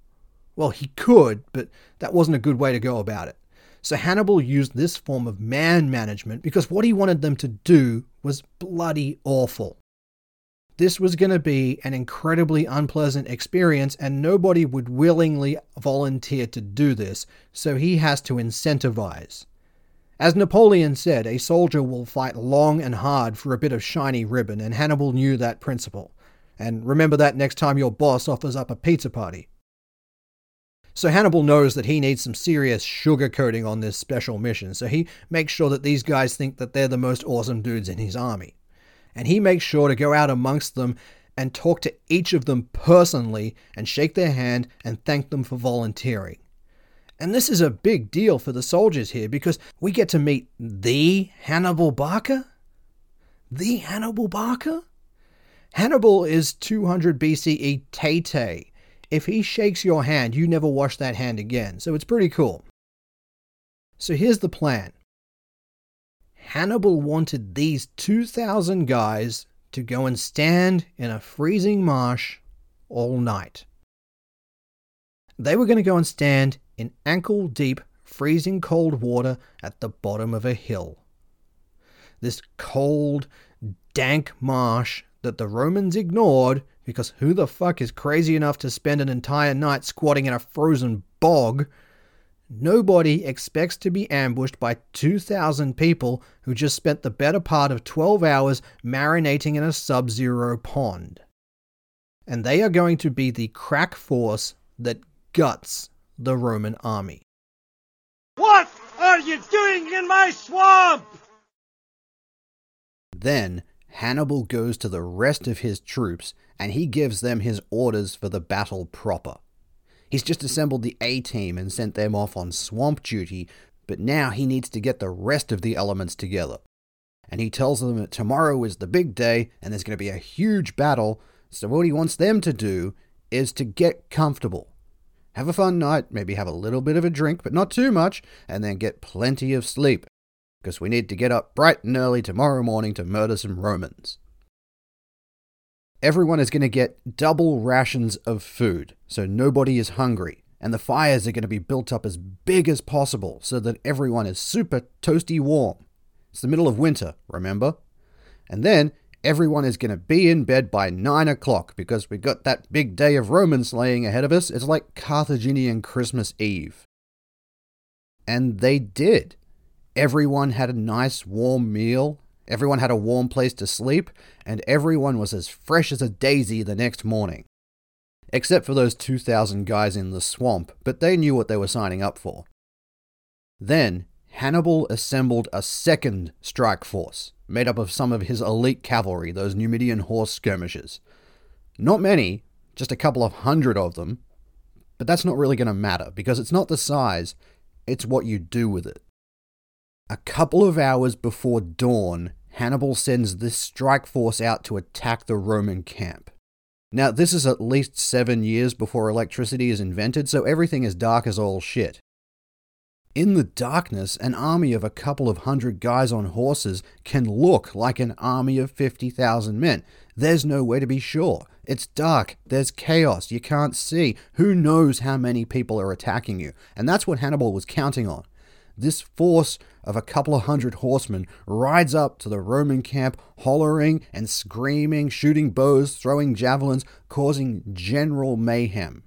Well, he could, but that wasn't a good way to go about it. So Hannibal used this form of man management because what he wanted them to do was bloody awful. This was going to be an incredibly unpleasant experience, and nobody would willingly volunteer to do this, so he has to incentivize. As Napoleon said, a soldier will fight long and hard for a bit of shiny ribbon, and Hannibal knew that principle. And remember that next time your boss offers up a pizza party. So Hannibal knows that he needs some serious sugarcoating on this special mission, so he makes sure that these guys think that they're the most awesome dudes in his army. And he makes sure to go out amongst them and talk to each of them personally and shake their hand and thank them for volunteering. And this is a big deal for the soldiers here because we get to meet the Hannibal Barker? The Hannibal Barca? Hannibal is 200 BCE Tay, if he shakes your hand, you never wash that hand again. So it's pretty cool. So here's the plan Hannibal wanted these 2,000 guys to go and stand in a freezing marsh all night. They were going to go and stand in ankle deep, freezing cold water at the bottom of a hill. This cold, dank marsh that the Romans ignored because who the fuck is crazy enough to spend an entire night squatting in a frozen bog? Nobody expects to be ambushed by 2,000 people who just spent the better part of 12 hours marinating in a sub zero pond. And they are going to be the crack force that guts the Roman army. What are you doing in my swamp? Then Hannibal goes to the rest of his troops and he gives them his orders for the battle proper. He's just assembled the A team and sent them off on swamp duty, but now he needs to get the rest of the elements together. And he tells them that tomorrow is the big day and there's going to be a huge battle, so what he wants them to do is to get comfortable. Have a fun night, maybe have a little bit of a drink, but not too much, and then get plenty of sleep because we need to get up bright and early tomorrow morning to murder some Romans. Everyone is going to get double rations of food, so nobody is hungry, and the fires are going to be built up as big as possible so that everyone is super toasty warm. It's the middle of winter, remember? And then everyone is going to be in bed by 9 o'clock because we've got that big day of Roman slaying ahead of us. It's like Carthaginian Christmas Eve. And they did. Everyone had a nice warm meal, everyone had a warm place to sleep, and everyone was as fresh as a daisy the next morning. Except for those 2,000 guys in the swamp, but they knew what they were signing up for. Then, Hannibal assembled a second strike force, made up of some of his elite cavalry, those Numidian horse skirmishers. Not many, just a couple of hundred of them, but that's not really going to matter because it's not the size, it's what you do with it. A couple of hours before dawn, Hannibal sends this strike force out to attack the Roman camp. Now, this is at least seven years before electricity is invented, so everything is dark as all shit. In the darkness, an army of a couple of hundred guys on horses can look like an army of 50,000 men. There's no way to be sure. It's dark, there's chaos, you can't see. Who knows how many people are attacking you? And that's what Hannibal was counting on. This force of a couple of hundred horsemen rides up to the Roman camp, hollering and screaming, shooting bows, throwing javelins, causing general mayhem.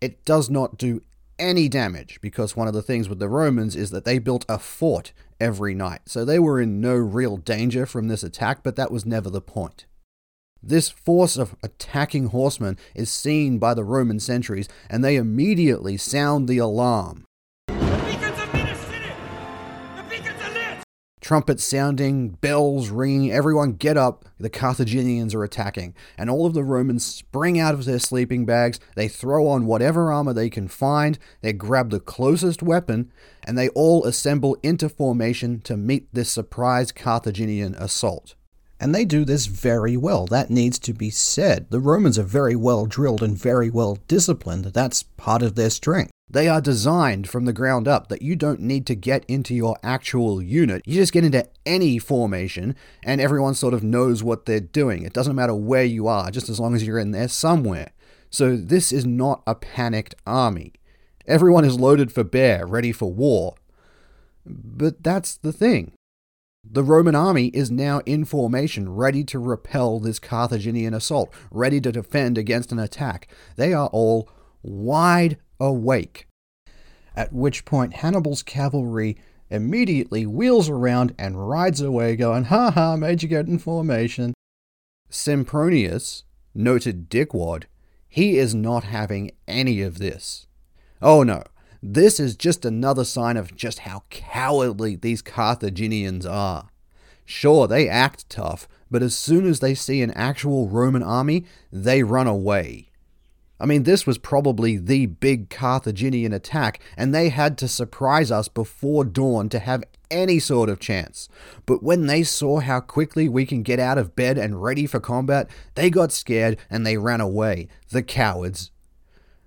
It does not do any damage because one of the things with the Romans is that they built a fort every night, so they were in no real danger from this attack, but that was never the point. This force of attacking horsemen is seen by the Roman sentries, and they immediately sound the alarm. Trumpets sounding, bells ringing, everyone get up, the Carthaginians are attacking, and all of the Romans spring out of their sleeping bags, they throw on whatever armor they can find, they grab the closest weapon, and they all assemble into formation to meet this surprise Carthaginian assault. And they do this very well. That needs to be said. The Romans are very well drilled and very well disciplined. That's part of their strength. They are designed from the ground up that you don't need to get into your actual unit. You just get into any formation and everyone sort of knows what they're doing. It doesn't matter where you are, just as long as you're in there somewhere. So this is not a panicked army. Everyone is loaded for bear, ready for war. But that's the thing. The Roman army is now in formation, ready to repel this Carthaginian assault, ready to defend against an attack. They are all wide awake. At which point, Hannibal's cavalry immediately wheels around and rides away, going, Ha ha, made you get in formation. Sempronius, noted dickwad, he is not having any of this. Oh no, this is just another sign of just how cowardly these Carthaginians are. Sure, they act tough, but as soon as they see an actual Roman army, they run away. I mean, this was probably the big Carthaginian attack, and they had to surprise us before dawn to have any sort of chance. But when they saw how quickly we can get out of bed and ready for combat, they got scared and they ran away. The cowards.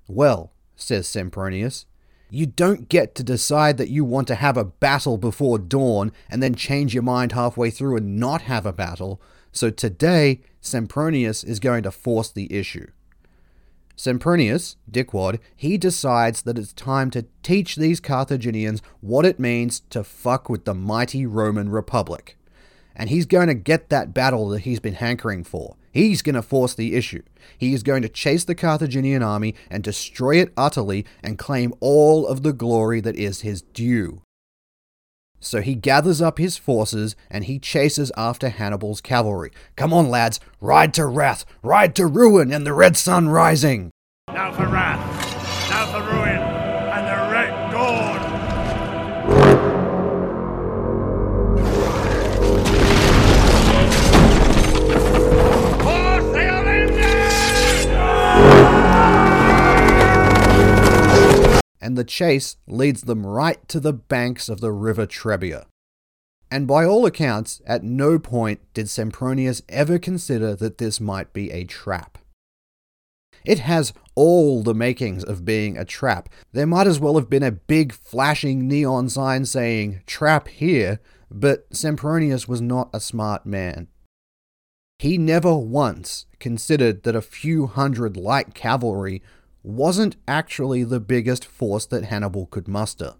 Well, says Sempronius, you don't get to decide that you want to have a battle before dawn and then change your mind halfway through and not have a battle. So today, Sempronius is going to force the issue. Sempronius, dickwad, he decides that it's time to teach these Carthaginians what it means to fuck with the mighty Roman Republic. And he's going to get that battle that he's been hankering for. He's going to force the issue. He is going to chase the Carthaginian army and destroy it utterly and claim all of the glory that is his due. So he gathers up his forces and he chases after Hannibal's cavalry. Come on, lads, ride to wrath, ride to ruin and the red sun rising. Now for wrath, and the chase leads them right to the banks of the river Trebia. And by all accounts, at no point did Sempronius ever consider that this might be a trap. It has all the makings of being a trap. There might as well have been a big flashing neon sign saying, Trap here, but Sempronius was not a smart man. He never once considered that a few hundred light cavalry wasn't actually the biggest force that Hannibal could muster.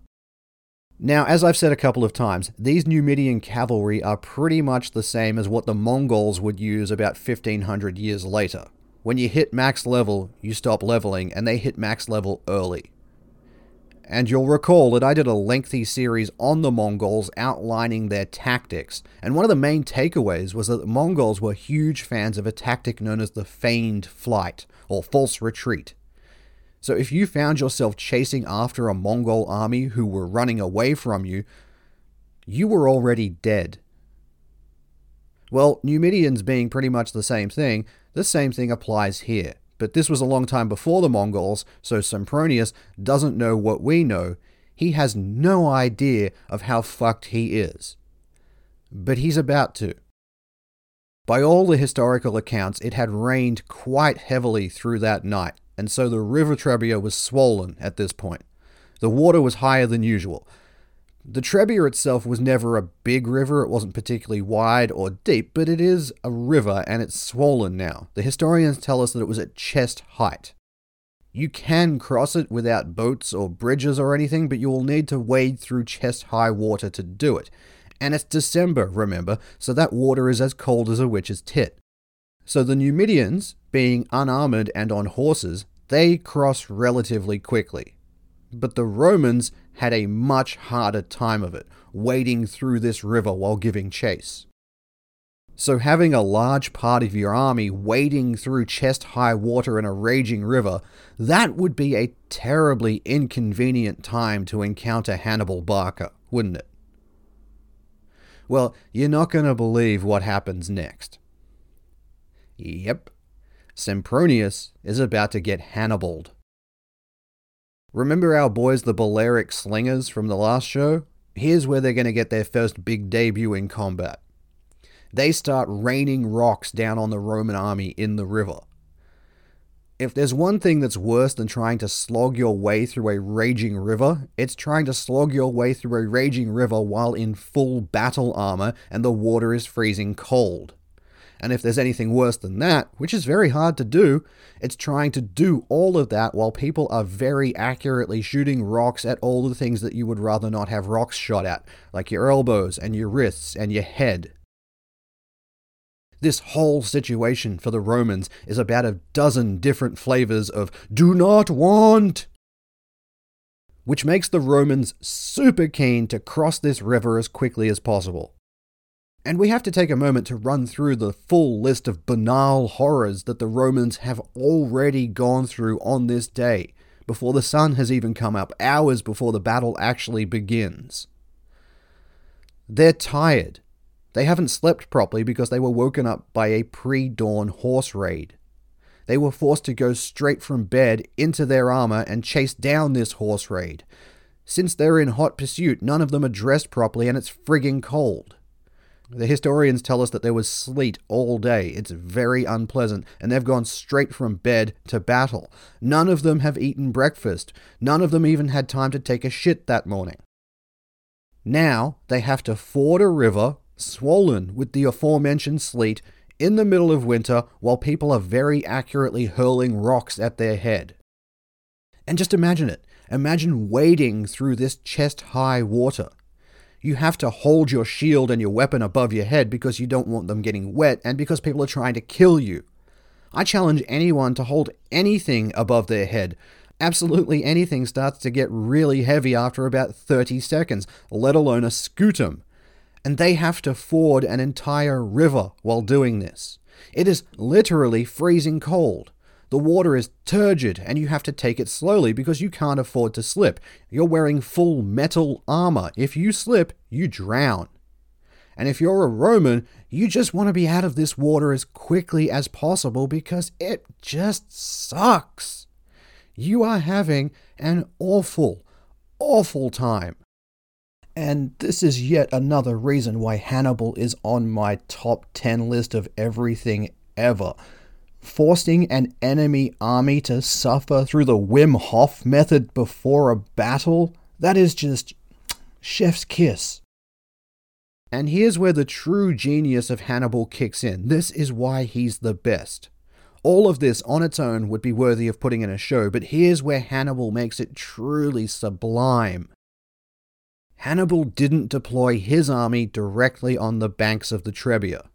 Now, as I've said a couple of times, these Numidian cavalry are pretty much the same as what the Mongols would use about 1500 years later. When you hit max level, you stop leveling, and they hit max level early. And you'll recall that I did a lengthy series on the Mongols outlining their tactics, and one of the main takeaways was that the Mongols were huge fans of a tactic known as the feigned flight, or false retreat. So if you found yourself chasing after a Mongol army who were running away from you, you were already dead. Well, Numidians being pretty much the same thing, the same thing applies here. But this was a long time before the Mongols, so Sempronius doesn't know what we know. He has no idea of how fucked he is. But he's about to. By all the historical accounts, it had rained quite heavily through that night, and so the river Trebia was swollen at this point. The water was higher than usual. The Trebia itself was never a big river, it wasn't particularly wide or deep, but it is a river and it's swollen now. The historians tell us that it was at chest height. You can cross it without boats or bridges or anything, but you will need to wade through chest high water to do it. And it's December, remember, so that water is as cold as a witch's tit. So the Numidians, being unarmored and on horses, they cross relatively quickly. But the Romans had a much harder time of it, wading through this river while giving chase. So, having a large part of your army wading through chest high water in a raging river, that would be a terribly inconvenient time to encounter Hannibal Barca, wouldn't it? Well, you're not going to believe what happens next. Yep, Sempronius is about to get Hannibaled. Remember our boys, the Balearic Slingers from the last show? Here's where they're going to get their first big debut in combat. They start raining rocks down on the Roman army in the river. If there's one thing that's worse than trying to slog your way through a raging river, it's trying to slog your way through a raging river while in full battle armor and the water is freezing cold. And if there's anything worse than that, which is very hard to do, it's trying to do all of that while people are very accurately shooting rocks at all the things that you would rather not have rocks shot at, like your elbows and your wrists and your head. This whole situation for the Romans is about a dozen different flavors of do not want, which makes the Romans super keen to cross this river as quickly as possible. And we have to take a moment to run through the full list of banal horrors that the Romans have already gone through on this day, before the sun has even come up, hours before the battle actually begins. They're tired. They haven't slept properly because they were woken up by a pre dawn horse raid. They were forced to go straight from bed into their armor and chase down this horse raid. Since they're in hot pursuit, none of them are dressed properly and it's frigging cold. The historians tell us that there was sleet all day. It's very unpleasant, and they've gone straight from bed to battle. None of them have eaten breakfast. None of them even had time to take a shit that morning. Now they have to ford a river, swollen with the aforementioned sleet, in the middle of winter while people are very accurately hurling rocks at their head. And just imagine it. Imagine wading through this chest high water you have to hold your shield and your weapon above your head because you don't want them getting wet and because people are trying to kill you. I challenge anyone to hold anything above their head. Absolutely anything starts to get really heavy after about 30 seconds, let alone a scutum. And they have to ford an entire river while doing this. It is literally freezing cold. The water is turgid and you have to take it slowly because you can't afford to slip. You're wearing full metal armor. If you slip, you drown. And if you're a Roman, you just want to be out of this water as quickly as possible because it just sucks. You are having an awful, awful time. And this is yet another reason why Hannibal is on my top 10 list of everything ever forcing an enemy army to suffer through the Wim Hof method before a battle, that is just chef's kiss. And here's where the true genius of Hannibal kicks in. This is why he's the best. All of this on its own would be worthy of putting in a show, but here's where Hannibal makes it truly sublime. Hannibal didn't deploy his army directly on the banks of the Trebia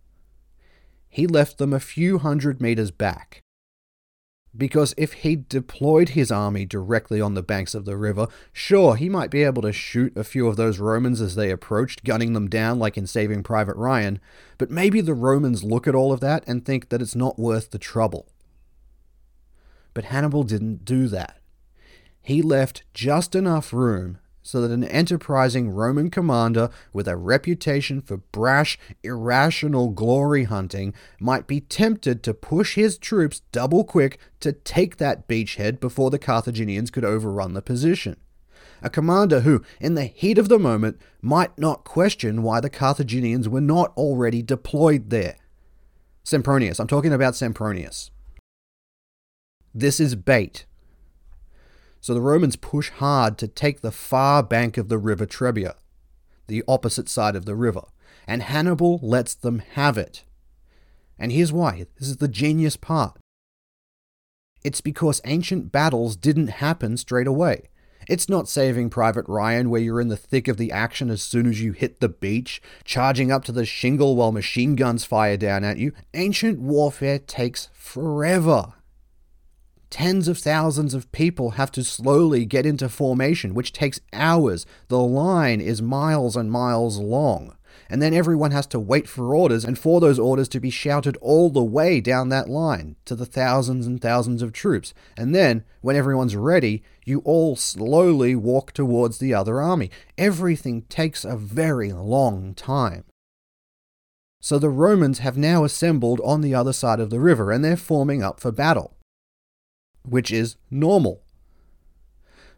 he left them a few hundred meters back. Because if he'd deployed his army directly on the banks of the river, sure, he might be able to shoot a few of those Romans as they approached, gunning them down like in Saving Private Ryan, but maybe the Romans look at all of that and think that it's not worth the trouble. But Hannibal didn't do that. he left just enough room so that an enterprising Roman commander with a reputation for brash, irrational glory hunting might be tempted to push his troops double quick to take that beachhead before the Carthaginians could overrun the position. A commander who, in the heat of the moment, might not question why the Carthaginians were not already deployed there. Sempronius, I'm talking about Sempronius. This is bait. So the Romans push hard to take the far bank of the river Trebia, the opposite side of the river, and Hannibal lets them have it. And here's why this is the genius part. It's because ancient battles didn't happen straight away. It's not saving Private Ryan where you're in the thick of the action as soon as you hit the beach, charging up to the shingle while machine guns fire down at you. Ancient warfare takes forever. Tens of thousands of people have to slowly get into formation, which takes hours. The line is miles and miles long. And then everyone has to wait for orders and for those orders to be shouted all the way down that line to the thousands and thousands of troops. And then, when everyone's ready, you all slowly walk towards the other army. Everything takes a very long time. So the Romans have now assembled on the other side of the river and they're forming up for battle which is normal.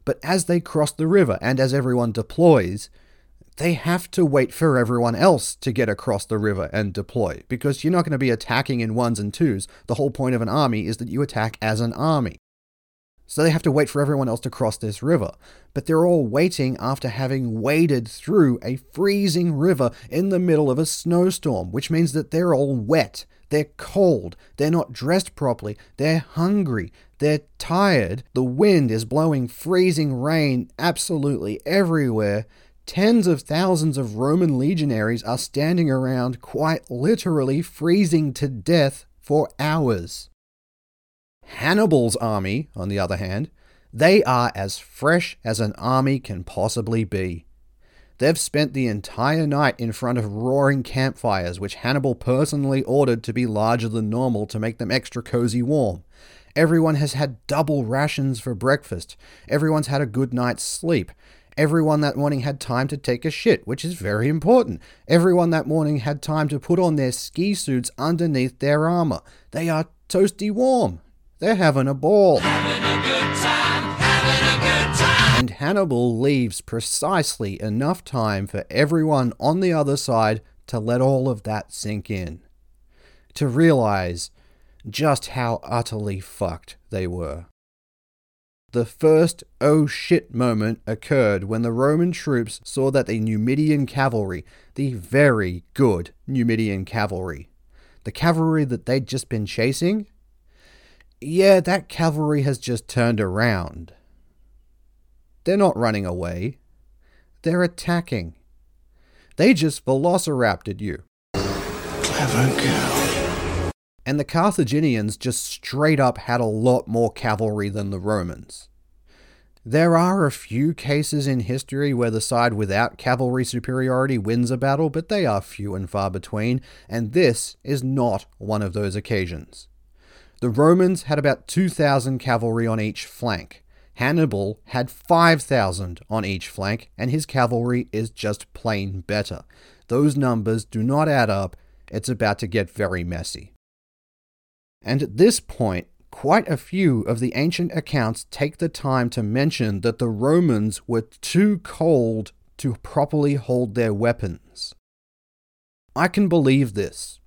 But as they cross the river and as everyone deploys, they have to wait for everyone else to get across the river and deploy because you're not going to be attacking in ones and twos. The whole point of an army is that you attack as an army. So they have to wait for everyone else to cross this river. But they're all waiting after having waded through a freezing river in the middle of a snowstorm, which means that they're all wet. They're cold. They're not dressed properly. They're hungry. They're tired. The wind is blowing freezing rain absolutely everywhere. Tens of thousands of Roman legionaries are standing around, quite literally freezing to death for hours. Hannibal's army, on the other hand, they are as fresh as an army can possibly be. They've spent the entire night in front of roaring campfires, which Hannibal personally ordered to be larger than normal to make them extra cozy warm. Everyone has had double rations for breakfast. Everyone's had a good night's sleep. Everyone that morning had time to take a shit, which is very important. Everyone that morning had time to put on their ski suits underneath their armor. They are toasty warm. They're having a ball. And Hannibal leaves precisely enough time for everyone on the other side to let all of that sink in. To realize just how utterly fucked they were. The first oh shit moment occurred when the Roman troops saw that the Numidian cavalry, the very good Numidian cavalry, the cavalry that they'd just been chasing, yeah, that cavalry has just turned around. They're not running away, they're attacking. They just velociraptored you. Clever girl and the Carthaginians just straight up had a lot more cavalry than the Romans. There are a few cases in history where the side without cavalry superiority wins a battle, but they are few and far between, and this is not one of those occasions. The Romans had about 2,000 cavalry on each flank. Hannibal had 5,000 on each flank, and his cavalry is just plain better. Those numbers do not add up, it's about to get very messy. And at this point, quite a few of the ancient accounts take the time to mention that the Romans were too cold to properly hold their weapons. I can believe this.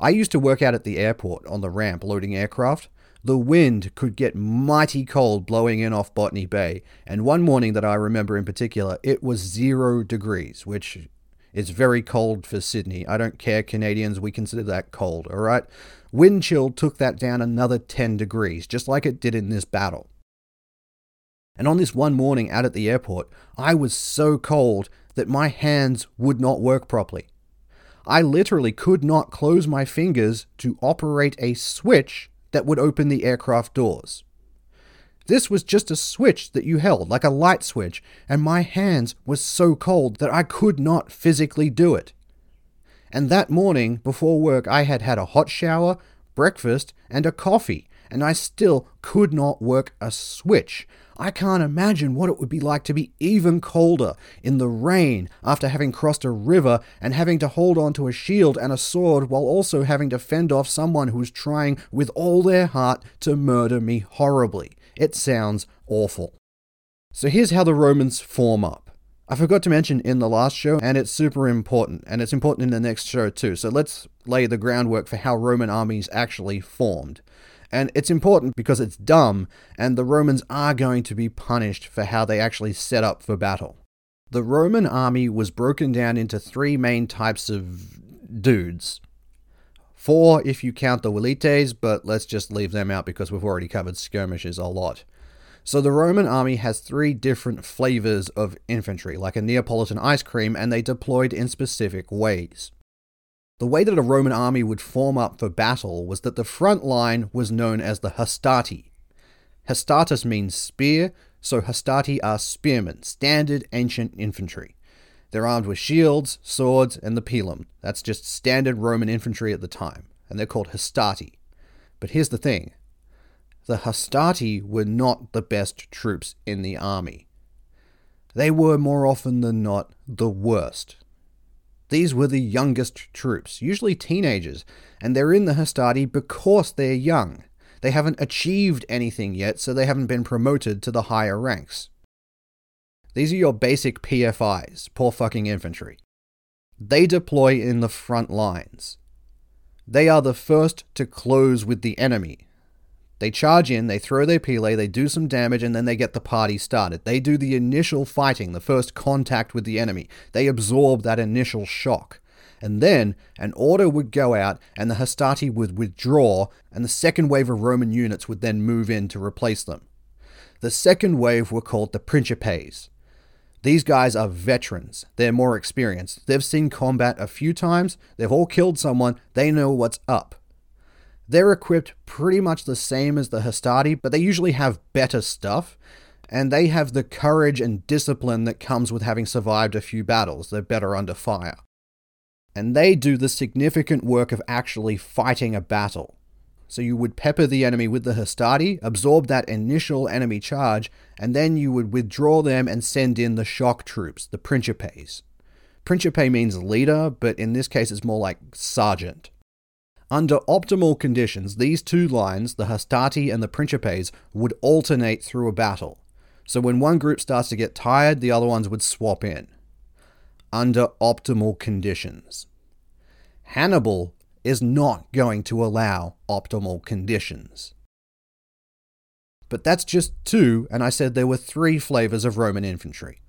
I used to work out at the airport on the ramp loading aircraft. The wind could get mighty cold blowing in off Botany Bay, and one morning that I remember in particular, it was zero degrees, which is very cold for Sydney. I don't care, Canadians, we consider that cold, alright? Wind chill took that down another 10 degrees, just like it did in this battle. And on this one morning out at the airport, I was so cold that my hands would not work properly. I literally could not close my fingers to operate a switch that would open the aircraft doors. This was just a switch that you held, like a light switch, and my hands were so cold that I could not physically do it. And that morning, before work, I had had a hot shower, breakfast, and a coffee, and I still could not work a switch. I can't imagine what it would be like to be even colder in the rain after having crossed a river and having to hold on to a shield and a sword while also having to fend off someone who's trying with all their heart to murder me horribly. It sounds awful. So here's how the Romans form up. I forgot to mention in the last show, and it's super important, and it's important in the next show too. So let's lay the groundwork for how Roman armies actually formed. And it's important because it's dumb, and the Romans are going to be punished for how they actually set up for battle. The Roman army was broken down into three main types of dudes. Four if you count the velites, but let's just leave them out because we've already covered skirmishes a lot. So the Roman army has three different flavors of infantry, like a Neapolitan ice cream, and they deployed in specific ways. The way that a Roman army would form up for battle was that the front line was known as the hastati. Hastatus means spear, so hastati are spearmen, standard ancient infantry. They're armed with shields, swords, and the pilum. That's just standard Roman infantry at the time, and they're called hastati. But here's the thing the hastati were not the best troops in the army. They were more often than not the worst. These were the youngest troops, usually teenagers, and they're in the hastati because they're young. They haven't achieved anything yet, so they haven't been promoted to the higher ranks. These are your basic PFIs, poor fucking infantry. They deploy in the front lines. They are the first to close with the enemy, they charge in, they throw their pila, they do some damage, and then they get the party started. They do the initial fighting, the first contact with the enemy. They absorb that initial shock. And then an order would go out, and the Hastati would withdraw, and the second wave of Roman units would then move in to replace them. The second wave were called the Principes. These guys are veterans. They're more experienced. They've seen combat a few times. They've all killed someone. They know what's up. They're equipped pretty much the same as the Hastati, but they usually have better stuff, and they have the courage and discipline that comes with having survived a few battles. They're better under fire. And they do the significant work of actually fighting a battle. So you would pepper the enemy with the Hastati, absorb that initial enemy charge, and then you would withdraw them and send in the shock troops, the Principes. Principe means leader, but in this case it's more like sergeant. Under optimal conditions, these two lines, the Hastati and the Principes, would alternate through a battle. So when one group starts to get tired, the other ones would swap in. Under optimal conditions. Hannibal is not going to allow optimal conditions. But that's just two, and I said there were three flavors of Roman infantry.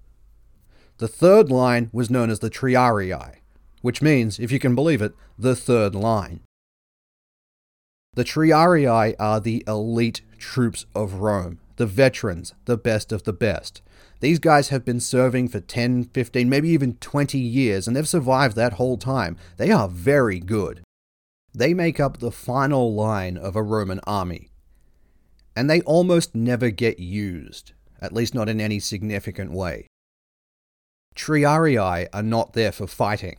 The third line was known as the Triarii, which means, if you can believe it, the third line. The Triarii are the elite troops of Rome, the veterans, the best of the best. These guys have been serving for 10, 15, maybe even 20 years, and they've survived that whole time. They are very good. They make up the final line of a Roman army. And they almost never get used, at least not in any significant way. Triarii are not there for fighting.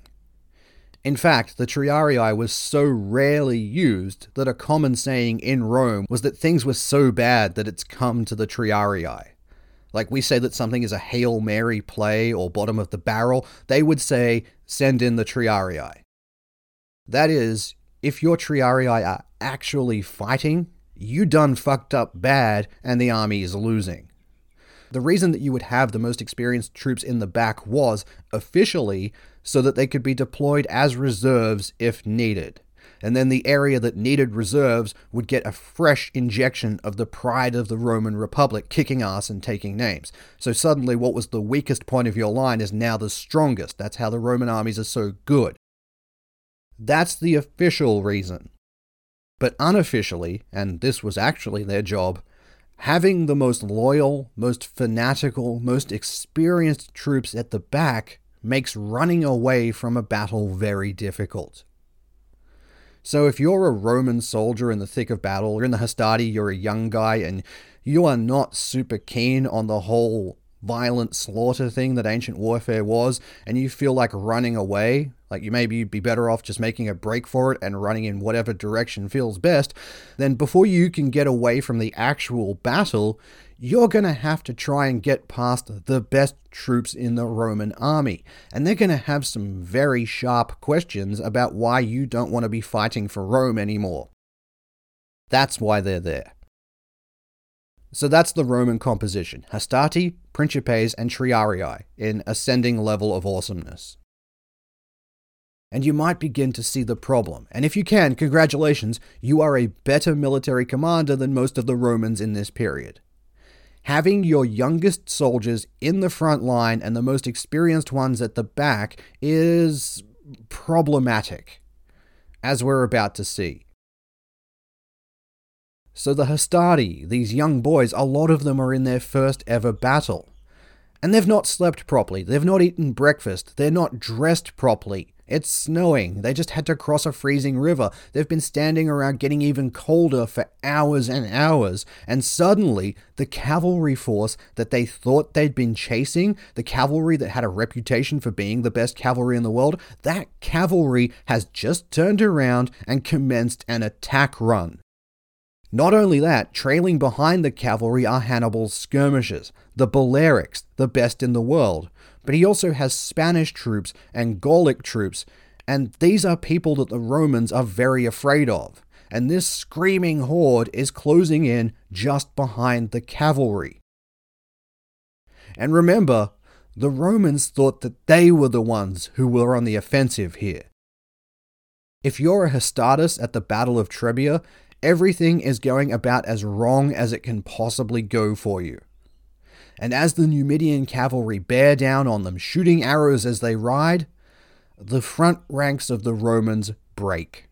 In fact, the triarii was so rarely used that a common saying in Rome was that things were so bad that it's come to the triarii. Like we say that something is a Hail Mary play or bottom of the barrel, they would say, send in the triarii. That is, if your triarii are actually fighting, you done fucked up bad and the army is losing. The reason that you would have the most experienced troops in the back was, officially, so that they could be deployed as reserves if needed. And then the area that needed reserves would get a fresh injection of the pride of the Roman Republic, kicking ass and taking names. So suddenly, what was the weakest point of your line is now the strongest. That's how the Roman armies are so good. That's the official reason. But unofficially, and this was actually their job, having the most loyal, most fanatical, most experienced troops at the back makes running away from a battle very difficult. So, if you're a Roman soldier in the thick of battle, you're in the Hastati, you're a young guy, and you are not super keen on the whole violent slaughter thing that ancient warfare was, and you feel like running away, like you maybe you'd be better off just making a break for it and running in whatever direction feels best, then before you can get away from the actual battle, you're going to have to try and get past the best troops in the Roman army. And they're going to have some very sharp questions about why you don't want to be fighting for Rome anymore. That's why they're there. So that's the Roman composition Hastati, Principes, and Triarii in ascending level of awesomeness. And you might begin to see the problem. And if you can, congratulations, you are a better military commander than most of the Romans in this period. Having your youngest soldiers in the front line and the most experienced ones at the back is problematic, as we're about to see. So the Hastati, these young boys, a lot of them are in their first ever battle. And they've not slept properly, they've not eaten breakfast, they're not dressed properly. It's snowing, they just had to cross a freezing river. They've been standing around getting even colder for hours and hours, and suddenly the cavalry force that they thought they'd been chasing, the cavalry that had a reputation for being the best cavalry in the world, that cavalry has just turned around and commenced an attack run. Not only that, trailing behind the cavalry are Hannibal's skirmishers, the Balearics, the best in the world. But he also has Spanish troops and Gallic troops, and these are people that the Romans are very afraid of. And this screaming horde is closing in just behind the cavalry. And remember, the Romans thought that they were the ones who were on the offensive here. If you're a Hastatus at the Battle of Trebia, everything is going about as wrong as it can possibly go for you. And as the Numidian cavalry bear down on them, shooting arrows as they ride, the front ranks of the Romans break.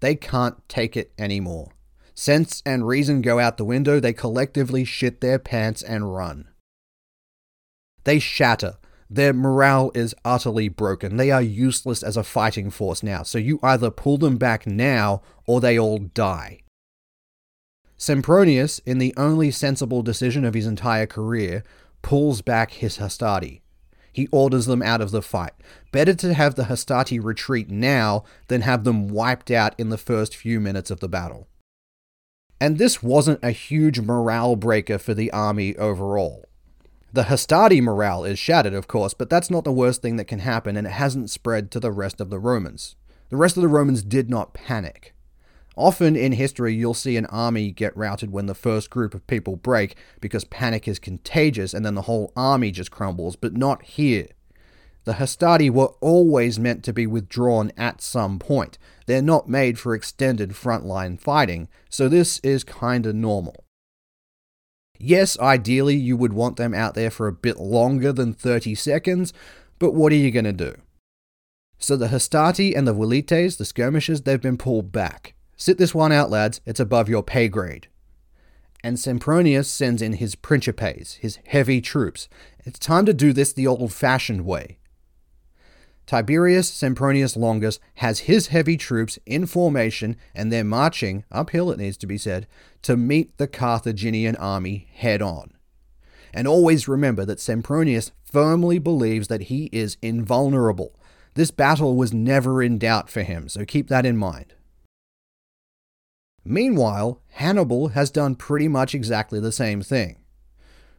They can't take it anymore. Sense and reason go out the window, they collectively shit their pants and run. They shatter. Their morale is utterly broken. They are useless as a fighting force now, so you either pull them back now or they all die. Sempronius, in the only sensible decision of his entire career, pulls back his Hastati. He orders them out of the fight. Better to have the Hastati retreat now than have them wiped out in the first few minutes of the battle. And this wasn't a huge morale breaker for the army overall. The Hastati morale is shattered, of course, but that's not the worst thing that can happen, and it hasn't spread to the rest of the Romans. The rest of the Romans did not panic. Often in history, you'll see an army get routed when the first group of people break because panic is contagious and then the whole army just crumbles, but not here. The Hastati were always meant to be withdrawn at some point. They're not made for extended frontline fighting, so this is kinda normal. Yes, ideally you would want them out there for a bit longer than 30 seconds, but what are you to do? So the Hastati and the Velites, the skirmishers, they've been pulled back. Sit this one out, lads, it's above your pay grade. And Sempronius sends in his principes, his heavy troops. It's time to do this the old fashioned way. Tiberius Sempronius Longus has his heavy troops in formation and they're marching, uphill it needs to be said, to meet the Carthaginian army head on. And always remember that Sempronius firmly believes that he is invulnerable. This battle was never in doubt for him, so keep that in mind. Meanwhile, Hannibal has done pretty much exactly the same thing.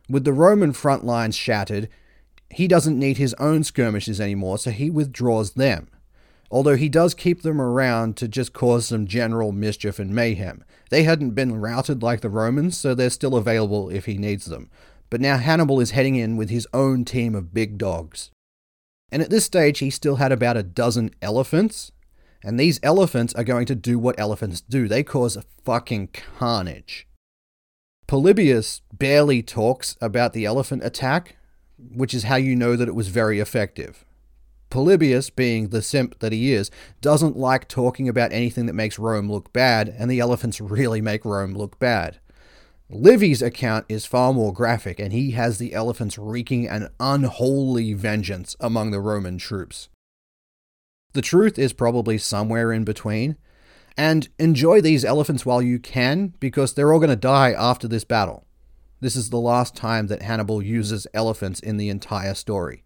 With the Roman front lines shattered, he doesn't need his own skirmishes anymore, so he withdraws them. Although he does keep them around to just cause some general mischief and mayhem. They hadn't been routed like the Romans, so they're still available if he needs them. But now Hannibal is heading in with his own team of big dogs. And at this stage, he still had about a dozen elephants, and these elephants are going to do what elephants do they cause fucking carnage. Polybius barely talks about the elephant attack, which is how you know that it was very effective. Polybius, being the simp that he is, doesn't like talking about anything that makes Rome look bad, and the elephants really make Rome look bad. Livy's account is far more graphic, and he has the elephants wreaking an unholy vengeance among the Roman troops. The truth is probably somewhere in between. And enjoy these elephants while you can, because they're all going to die after this battle. This is the last time that Hannibal uses elephants in the entire story.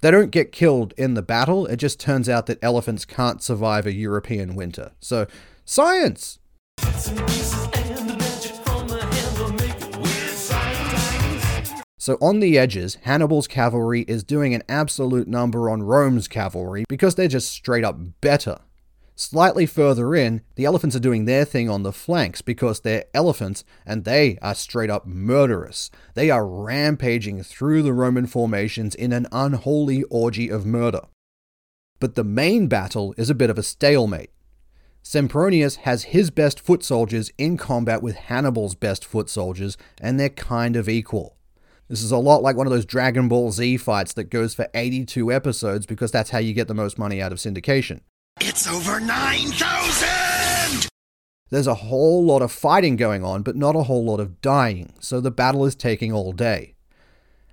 They don't get killed in the battle, it just turns out that elephants can't survive a European winter. So, science! So, on the edges, Hannibal's cavalry is doing an absolute number on Rome's cavalry because they're just straight up better. Slightly further in, the elephants are doing their thing on the flanks because they're elephants and they are straight up murderous. They are rampaging through the Roman formations in an unholy orgy of murder. But the main battle is a bit of a stalemate. Sempronius has his best foot soldiers in combat with Hannibal's best foot soldiers, and they're kind of equal. This is a lot like one of those Dragon Ball Z fights that goes for 82 episodes because that's how you get the most money out of syndication. It's over 9,000! There's a whole lot of fighting going on, but not a whole lot of dying, so the battle is taking all day.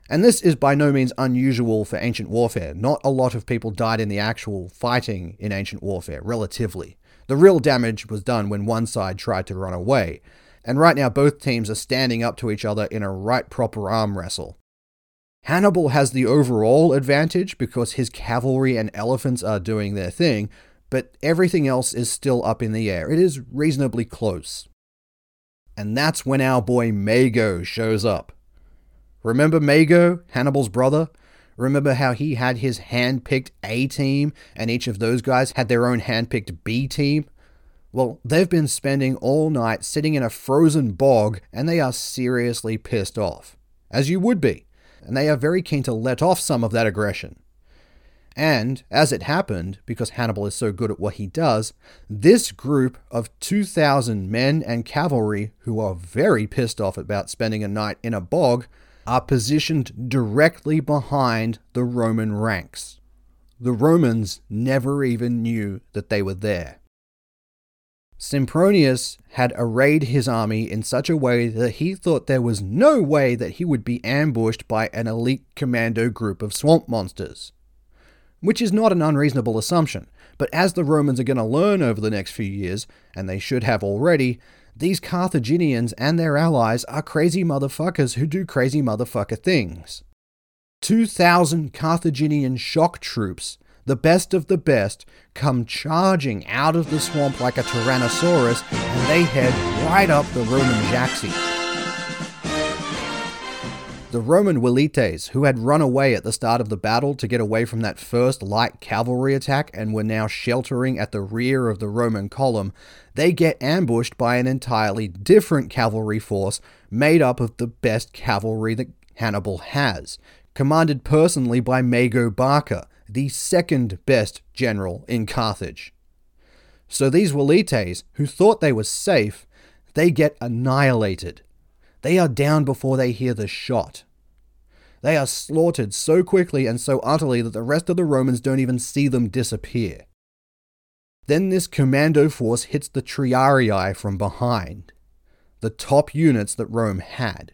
And this is by no means unusual for ancient warfare. Not a lot of people died in the actual fighting in ancient warfare, relatively. The real damage was done when one side tried to run away. And right now, both teams are standing up to each other in a right proper arm wrestle. Hannibal has the overall advantage because his cavalry and elephants are doing their thing, but everything else is still up in the air. It is reasonably close. And that's when our boy Mago shows up. Remember Mago, Hannibal's brother? Remember how he had his hand picked A team and each of those guys had their own hand picked B team? Well, they've been spending all night sitting in a frozen bog and they are seriously pissed off. As you would be. And they are very keen to let off some of that aggression. And, as it happened, because Hannibal is so good at what he does, this group of 2,000 men and cavalry who are very pissed off about spending a night in a bog are positioned directly behind the Roman ranks. The Romans never even knew that they were there. Sempronius had arrayed his army in such a way that he thought there was no way that he would be ambushed by an elite commando group of swamp monsters which is not an unreasonable assumption. But as the Romans are going to learn over the next few years, and they should have already, these Carthaginians and their allies are crazy motherfuckers who do crazy motherfucker things. 2,000 Carthaginian shock troops, the best of the best, come charging out of the swamp like a Tyrannosaurus and they head right up the Roman Jaxi. The Roman velites, who had run away at the start of the battle to get away from that first light cavalry attack and were now sheltering at the rear of the Roman column, they get ambushed by an entirely different cavalry force made up of the best cavalry that Hannibal has, commanded personally by Mago Barca, the second best general in Carthage. So these velites, who thought they were safe, they get annihilated they are down before they hear the shot. They are slaughtered so quickly and so utterly that the rest of the Romans don't even see them disappear. Then this commando force hits the Triarii from behind, the top units that Rome had.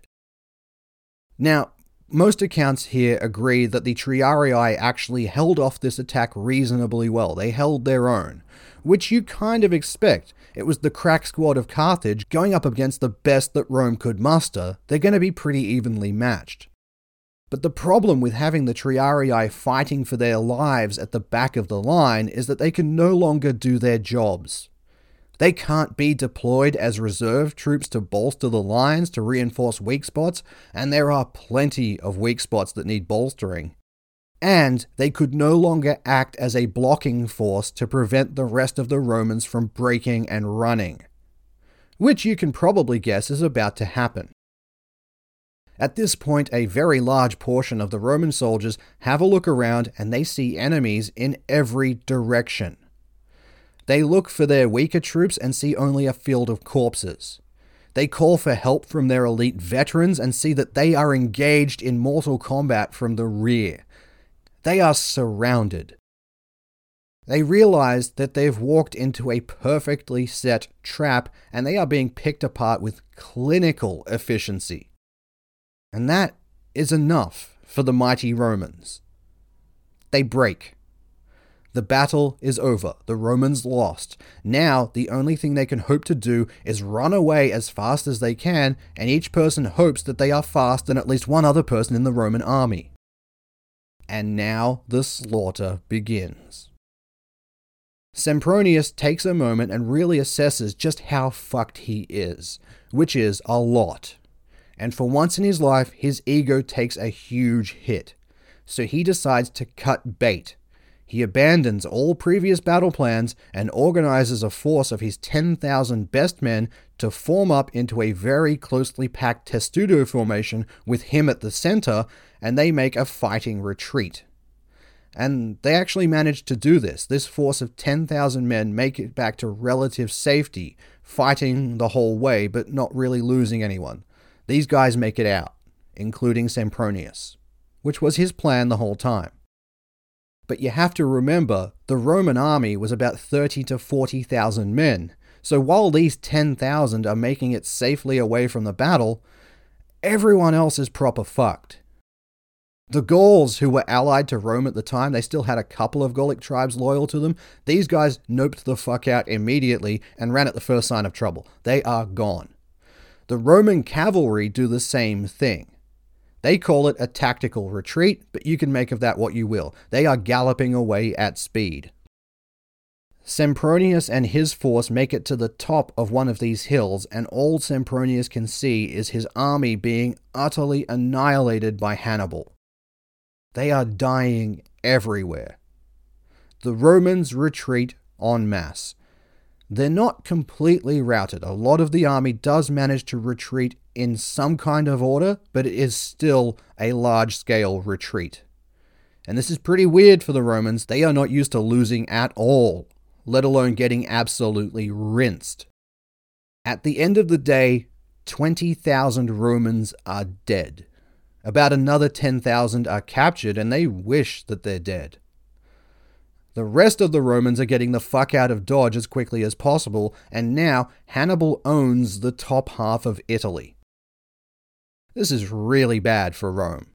Now, most accounts here agree that the Triarii actually held off this attack reasonably well. They held their own, which you kind of expect. It was the crack squad of Carthage going up against the best that Rome could muster. They're going to be pretty evenly matched. But the problem with having the Triarii fighting for their lives at the back of the line is that they can no longer do their jobs. They can't be deployed as reserve troops to bolster the lines to reinforce weak spots, and there are plenty of weak spots that need bolstering. And they could no longer act as a blocking force to prevent the rest of the Romans from breaking and running. Which you can probably guess is about to happen. At this point, a very large portion of the Roman soldiers have a look around and they see enemies in every direction. They look for their weaker troops and see only a field of corpses. They call for help from their elite veterans and see that they are engaged in mortal combat from the rear. They are surrounded. They realize that they've walked into a perfectly set trap and they are being picked apart with clinical efficiency. And that is enough for the mighty Romans. They break. The battle is over. The Romans lost. Now, the only thing they can hope to do is run away as fast as they can, and each person hopes that they are faster than at least one other person in the Roman army. And now the slaughter begins. Sempronius takes a moment and really assesses just how fucked he is, which is a lot. and for once in his life, his ego takes a huge hit. So he decides to cut bait. He abandons all previous battle plans and organizes a force of his 10,000 best men to form up into a very closely packed testudo formation with him at the center, and they make a fighting retreat. And they actually manage to do this. This force of 10,000 men make it back to relative safety, fighting the whole way, but not really losing anyone. These guys make it out, including Sempronius, which was his plan the whole time. But you have to remember, the Roman army was about 30 to 40,000 men. So while these 10,000 are making it safely away from the battle, everyone else is proper fucked. The Gauls, who were allied to Rome at the time, they still had a couple of Gallic tribes loyal to them. These guys noped the fuck out immediately and ran at the first sign of trouble. They are gone. The Roman cavalry do the same thing. They call it a tactical retreat, but you can make of that what you will. They are galloping away at speed. Sempronius and his force make it to the top of one of these hills, and all Sempronius can see is his army being utterly annihilated by Hannibal. They are dying everywhere. The Romans retreat en masse. They're not completely routed. A lot of the army does manage to retreat in some kind of order, but it is still a large scale retreat. And this is pretty weird for the Romans. They are not used to losing at all, let alone getting absolutely rinsed. At the end of the day, 20,000 Romans are dead. About another 10,000 are captured, and they wish that they're dead. The rest of the Romans are getting the fuck out of Dodge as quickly as possible, and now Hannibal owns the top half of Italy. This is really bad for Rome.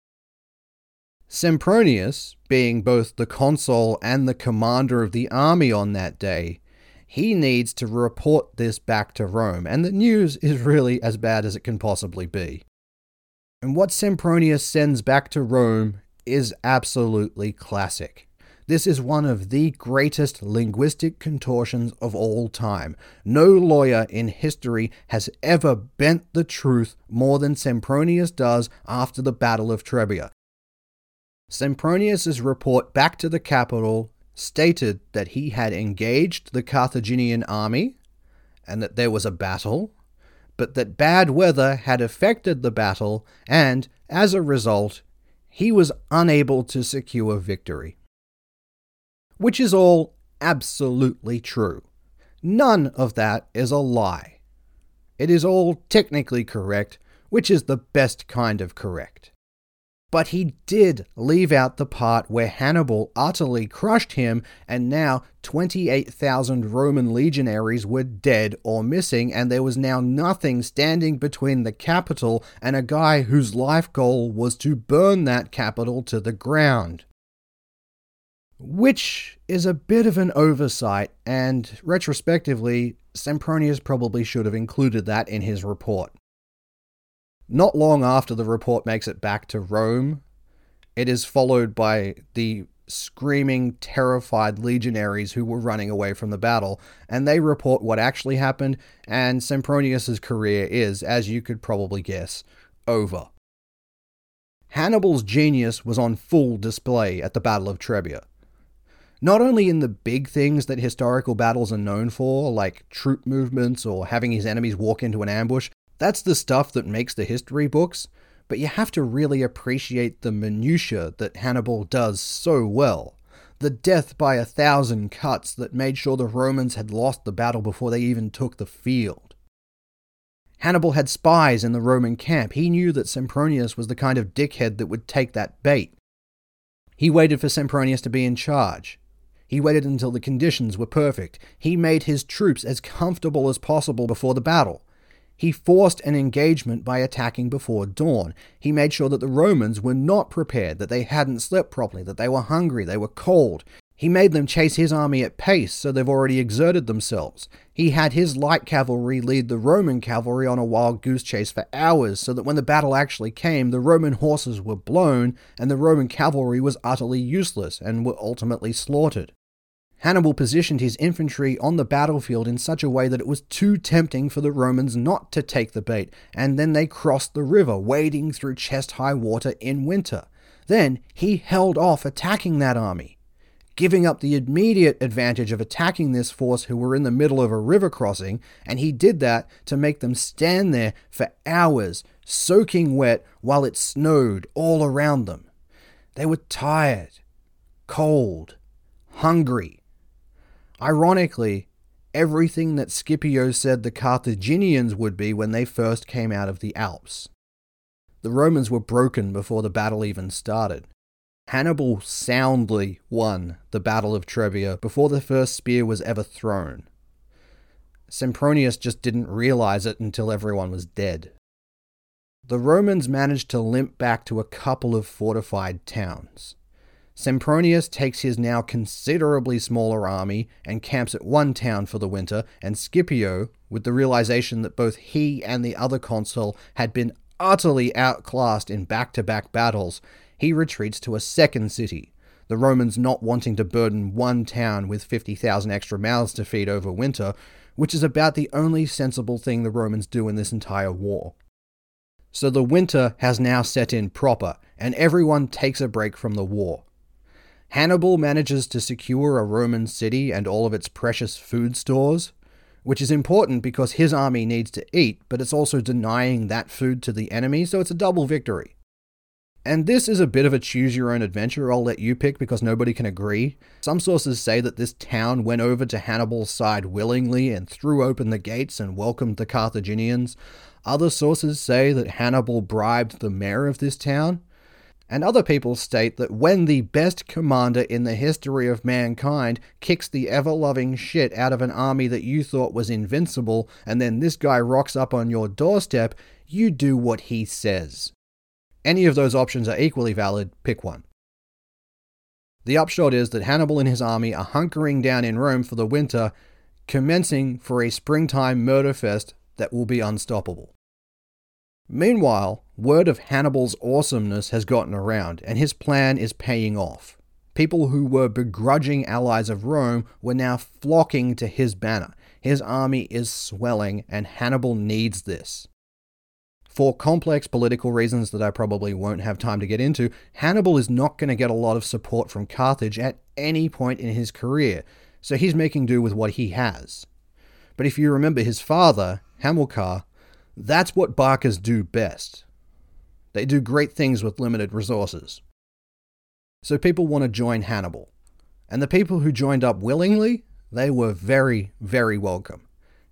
Sempronius, being both the consul and the commander of the army on that day, he needs to report this back to Rome, and the news is really as bad as it can possibly be. And what Sempronius sends back to Rome is absolutely classic. This is one of the greatest linguistic contortions of all time. No lawyer in history has ever bent the truth more than Sempronius does after the Battle of Trebia. Sempronius's report back to the capital stated that he had engaged the Carthaginian army and that there was a battle, but that bad weather had affected the battle and, as a result, he was unable to secure victory which is all absolutely true. None of that is a lie. It is all technically correct, which is the best kind of correct. But he did leave out the part where Hannibal utterly crushed him, and now 28,000 Roman legionaries were dead or missing, and there was now nothing standing between the capital and a guy whose life goal was to burn that capital to the ground which is a bit of an oversight, and retrospectively, Sempronius probably should have included that in his report. Not long after the report makes it back to Rome, it is followed by the screaming, terrified legionaries who were running away from the battle, and they report what actually happened, and Sempronius's career is, as you could probably guess, over. Hannibal's genius was on full display at the Battle of Trebia not only in the big things that historical battles are known for, like troop movements or having his enemies walk into an ambush, that's the stuff that makes the history books, but you have to really appreciate the minutiae that Hannibal does so well. The death by a thousand cuts that made sure the Romans had lost the battle before they even took the field. Hannibal had spies in the Roman camp. He knew that Sempronius was the kind of dickhead that would take that bait. He waited for Sempronius to be in charge. He waited until the conditions were perfect. He made his troops as comfortable as possible before the battle. He forced an engagement by attacking before dawn. He made sure that the Romans were not prepared, that they hadn't slept properly, that they were hungry, they were cold. He made them chase his army at pace, so they've already exerted themselves. He had his light cavalry lead the Roman cavalry on a wild goose chase for hours, so that when the battle actually came, the Roman horses were blown and the Roman cavalry was utterly useless and were ultimately slaughtered. Hannibal positioned his infantry on the battlefield in such a way that it was too tempting for the Romans not to take the bait, and then they crossed the river, wading through chest high water in winter. Then he held off attacking that army, giving up the immediate advantage of attacking this force who were in the middle of a river crossing, and he did that to make them stand there for hours, soaking wet while it snowed all around them. They were tired, cold, hungry. Ironically, everything that Scipio said the Carthaginians would be when they first came out of the Alps. The Romans were broken before the battle even started. Hannibal soundly won the Battle of Trebia before the first spear was ever thrown. Sempronius just didn't realize it until everyone was dead. The Romans managed to limp back to a couple of fortified towns. Sempronius takes his now considerably smaller army and camps at one town for the winter, and Scipio, with the realization that both he and the other consul had been utterly outclassed in back to back battles, he retreats to a second city, the Romans not wanting to burden one town with 50,000 extra mouths to feed over winter, which is about the only sensible thing the Romans do in this entire war. So the winter has now set in proper, and everyone takes a break from the war. Hannibal manages to secure a Roman city and all of its precious food stores, which is important because his army needs to eat, but it's also denying that food to the enemy, so it's a double victory. And this is a bit of a choose your own adventure, I'll let you pick because nobody can agree. Some sources say that this town went over to Hannibal's side willingly and threw open the gates and welcomed the Carthaginians. Other sources say that Hannibal bribed the mayor of this town. And other people state that when the best commander in the history of mankind kicks the ever loving shit out of an army that you thought was invincible, and then this guy rocks up on your doorstep, you do what he says. Any of those options are equally valid, pick one. The upshot is that Hannibal and his army are hunkering down in Rome for the winter, commencing for a springtime murder fest that will be unstoppable. Meanwhile, word of Hannibal's awesomeness has gotten around, and his plan is paying off. People who were begrudging allies of Rome were now flocking to his banner. His army is swelling, and Hannibal needs this. For complex political reasons that I probably won't have time to get into, Hannibal is not going to get a lot of support from Carthage at any point in his career, so he's making do with what he has. But if you remember his father, Hamilcar, that's what Barcas do best. They do great things with limited resources. So people want to join Hannibal. And the people who joined up willingly, they were very, very welcome.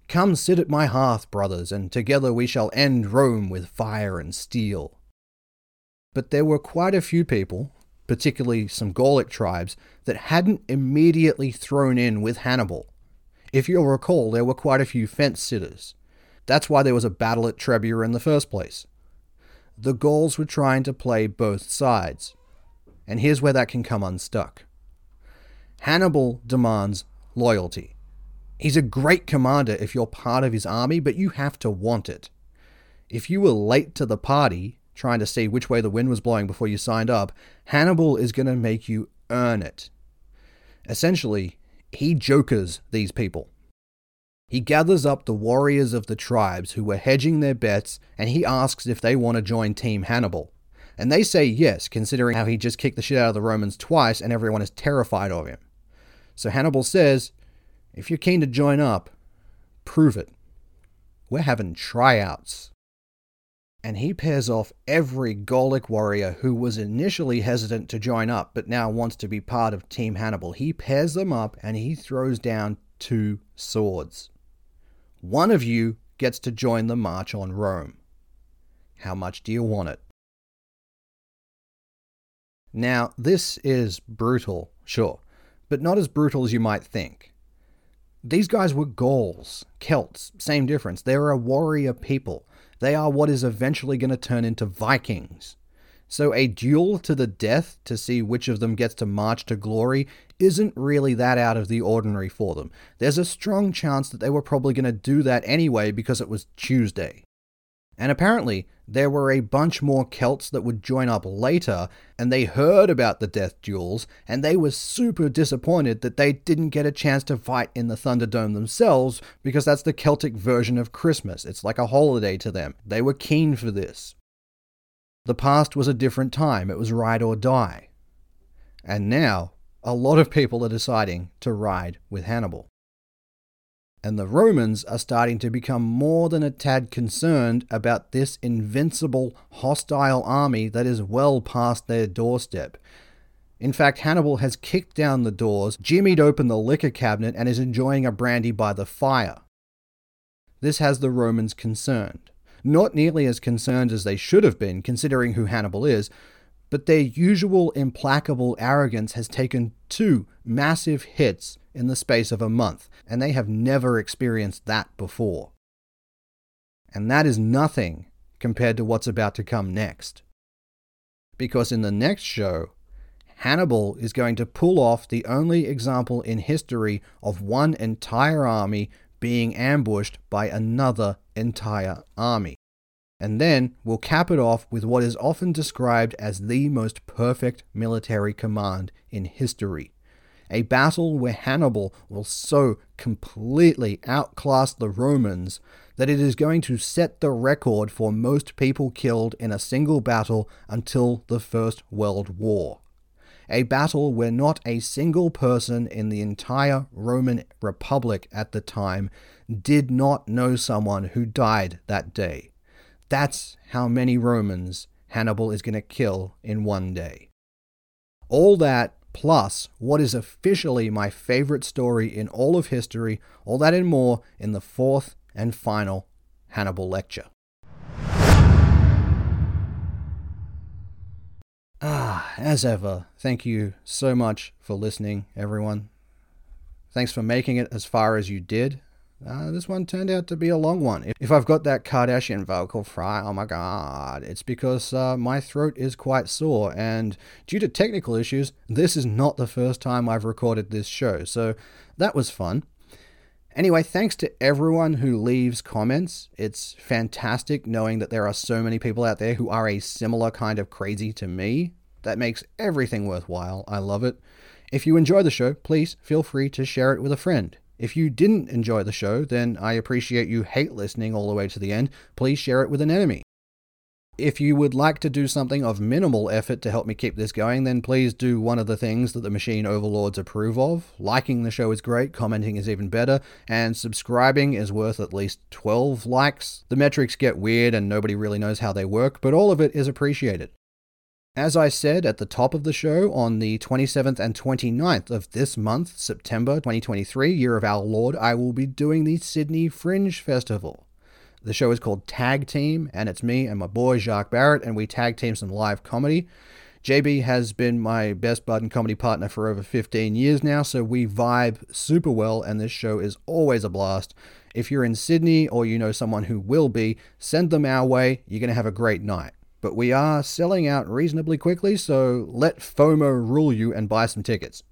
Come sit at my hearth, brothers, and together we shall end Rome with fire and steel. But there were quite a few people, particularly some Gallic tribes, that hadn't immediately thrown in with Hannibal. If you'll recall, there were quite a few fence sitters. That's why there was a battle at Trebia in the first place. The Gauls were trying to play both sides, and here's where that can come unstuck. Hannibal demands loyalty. He's a great commander if you're part of his army, but you have to want it. If you were late to the party, trying to see which way the wind was blowing before you signed up, Hannibal is going to make you earn it. Essentially, he jokers these people. He gathers up the warriors of the tribes who were hedging their bets and he asks if they want to join Team Hannibal. And they say yes, considering how he just kicked the shit out of the Romans twice and everyone is terrified of him. So Hannibal says, if you're keen to join up, prove it. We're having tryouts. And he pairs off every Gallic warrior who was initially hesitant to join up but now wants to be part of Team Hannibal. He pairs them up and he throws down two swords. One of you gets to join the march on Rome. How much do you want it? Now, this is brutal, sure, but not as brutal as you might think. These guys were Gauls, Celts, same difference. They're a warrior people. They are what is eventually going to turn into Vikings. So a duel to the death to see which of them gets to march to glory isn't really that out of the ordinary for them. There's a strong chance that they were probably going to do that anyway because it was Tuesday. And apparently, there were a bunch more Celts that would join up later, and they heard about the death duels, and they were super disappointed that they didn't get a chance to fight in the Thunderdome themselves, because that's the Celtic version of Christmas. It's like a holiday to them. They were keen for this. The past was a different time, it was ride or die. And now, a lot of people are deciding to ride with Hannibal and the Romans are starting to become more than a tad concerned about this invincible, hostile army that is well past their doorstep. In fact, Hannibal has kicked down the doors, jimmied open the liquor cabinet, and is enjoying a brandy by the fire. This has the Romans concerned. Not nearly as concerned as they should have been, considering who Hannibal is, but their usual implacable arrogance has taken two massive hits in the space of a month, and they have never experienced that before. And that is nothing compared to what's about to come next. Because in the next show, Hannibal is going to pull off the only example in history of one entire army being ambushed by another entire army. And then we'll cap it off with what is often described as the most perfect military command in history a battle where Hannibal will so completely outclass the Romans that it is going to set the record for most people killed in a single battle until the First World War. A battle where not a single person in the entire Roman Republic at the time did not know someone who died that day. That's how many Romans Hannibal is going to kill in one day. All that plus what is officially my favorite story in all of history, all that and more in the fourth and final Hannibal lecture. Ah, as ever, thank you so much for listening, everyone. Thanks for making it as far as you did. Uh, this one turned out to be a long one. If, I've got that Kardashian vocal fry, oh my god, it's because uh, my throat is quite sore, and due to technical issues, this is not the first time I've recorded this show, so that was fun. Anyway, thanks to everyone who leaves comments. It's fantastic knowing that there are so many people out there who are a similar kind of crazy to me. That makes everything worthwhile. I love it. If you enjoy the show, please feel free to share it with a friend. If you didn't enjoy the show, then I appreciate you hate listening all the way to the end. Please share it with an enemy. If you would like to do something of minimal effort to help me keep this going, then please do one of the things that the machine overlords approve of. Liking the show is great, commenting is even better, and subscribing is worth at least 12 likes. The metrics get weird and nobody really knows how they work, but all of it is appreciated. As I said at the top of the show, on the 27th and 29th of this month, September 2023, Year of Our Lord, I will be doing the Sydney Fringe Festival. The show is called Tag Team, and it's me and my boy Jacques Barrett, and we tag team some live comedy. JB has been my best bud and comedy partner for over 15 years now, so we vibe super well, and this show is always a blast. If you're in Sydney or you know someone who will be, send them our way. You're going to have a great night but we are selling out reasonably quickly, so let FOMO rule you and buy some tickets.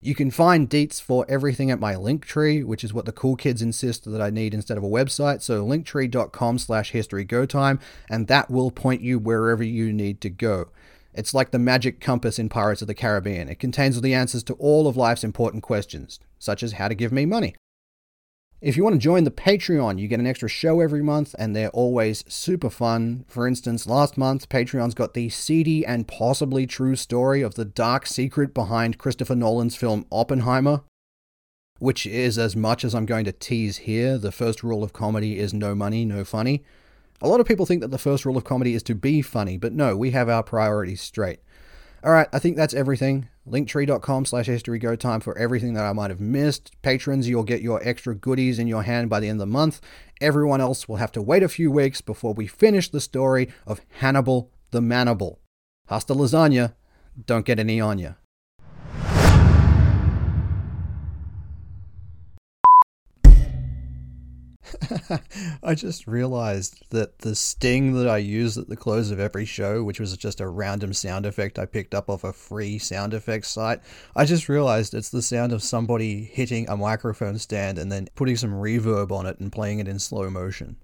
You can find deets for everything at my Linktree, which is what the cool kids insist that I need instead of a website. So linktree.com slash historygotime, and that will point you wherever you need to go. It's like the magic compass in Pirates of the Caribbean. It contains the answers to all of life's important questions, such as how to give me money. If you want to join the Patreon, you get an extra show every month, and they're always super fun. For instance, last month, Patreon's got the seedy and possibly true story of the dark secret behind Christopher Nolan's film Oppenheimer, which is as much as I'm going to tease here. The first rule of comedy is no money, no funny. A lot of people think that the first rule of comedy is to be funny, but no, we have our priorities straight. All right, I think that's everything. Linktree.com slash history go time for everything that I might have missed. Patrons, you'll get your extra goodies in your hand by the end of the month. Everyone else will have to wait a few weeks before we finish the story of Hannibal the Mannible. Hasta lasagna. Don't get any on you. I just realized that the sting that I use at the close of every show, which was just a random sound effect I picked up off a free sound effects site, I just realized it's the sound of somebody hitting a microphone stand and then putting some reverb on it and playing it in slow motion.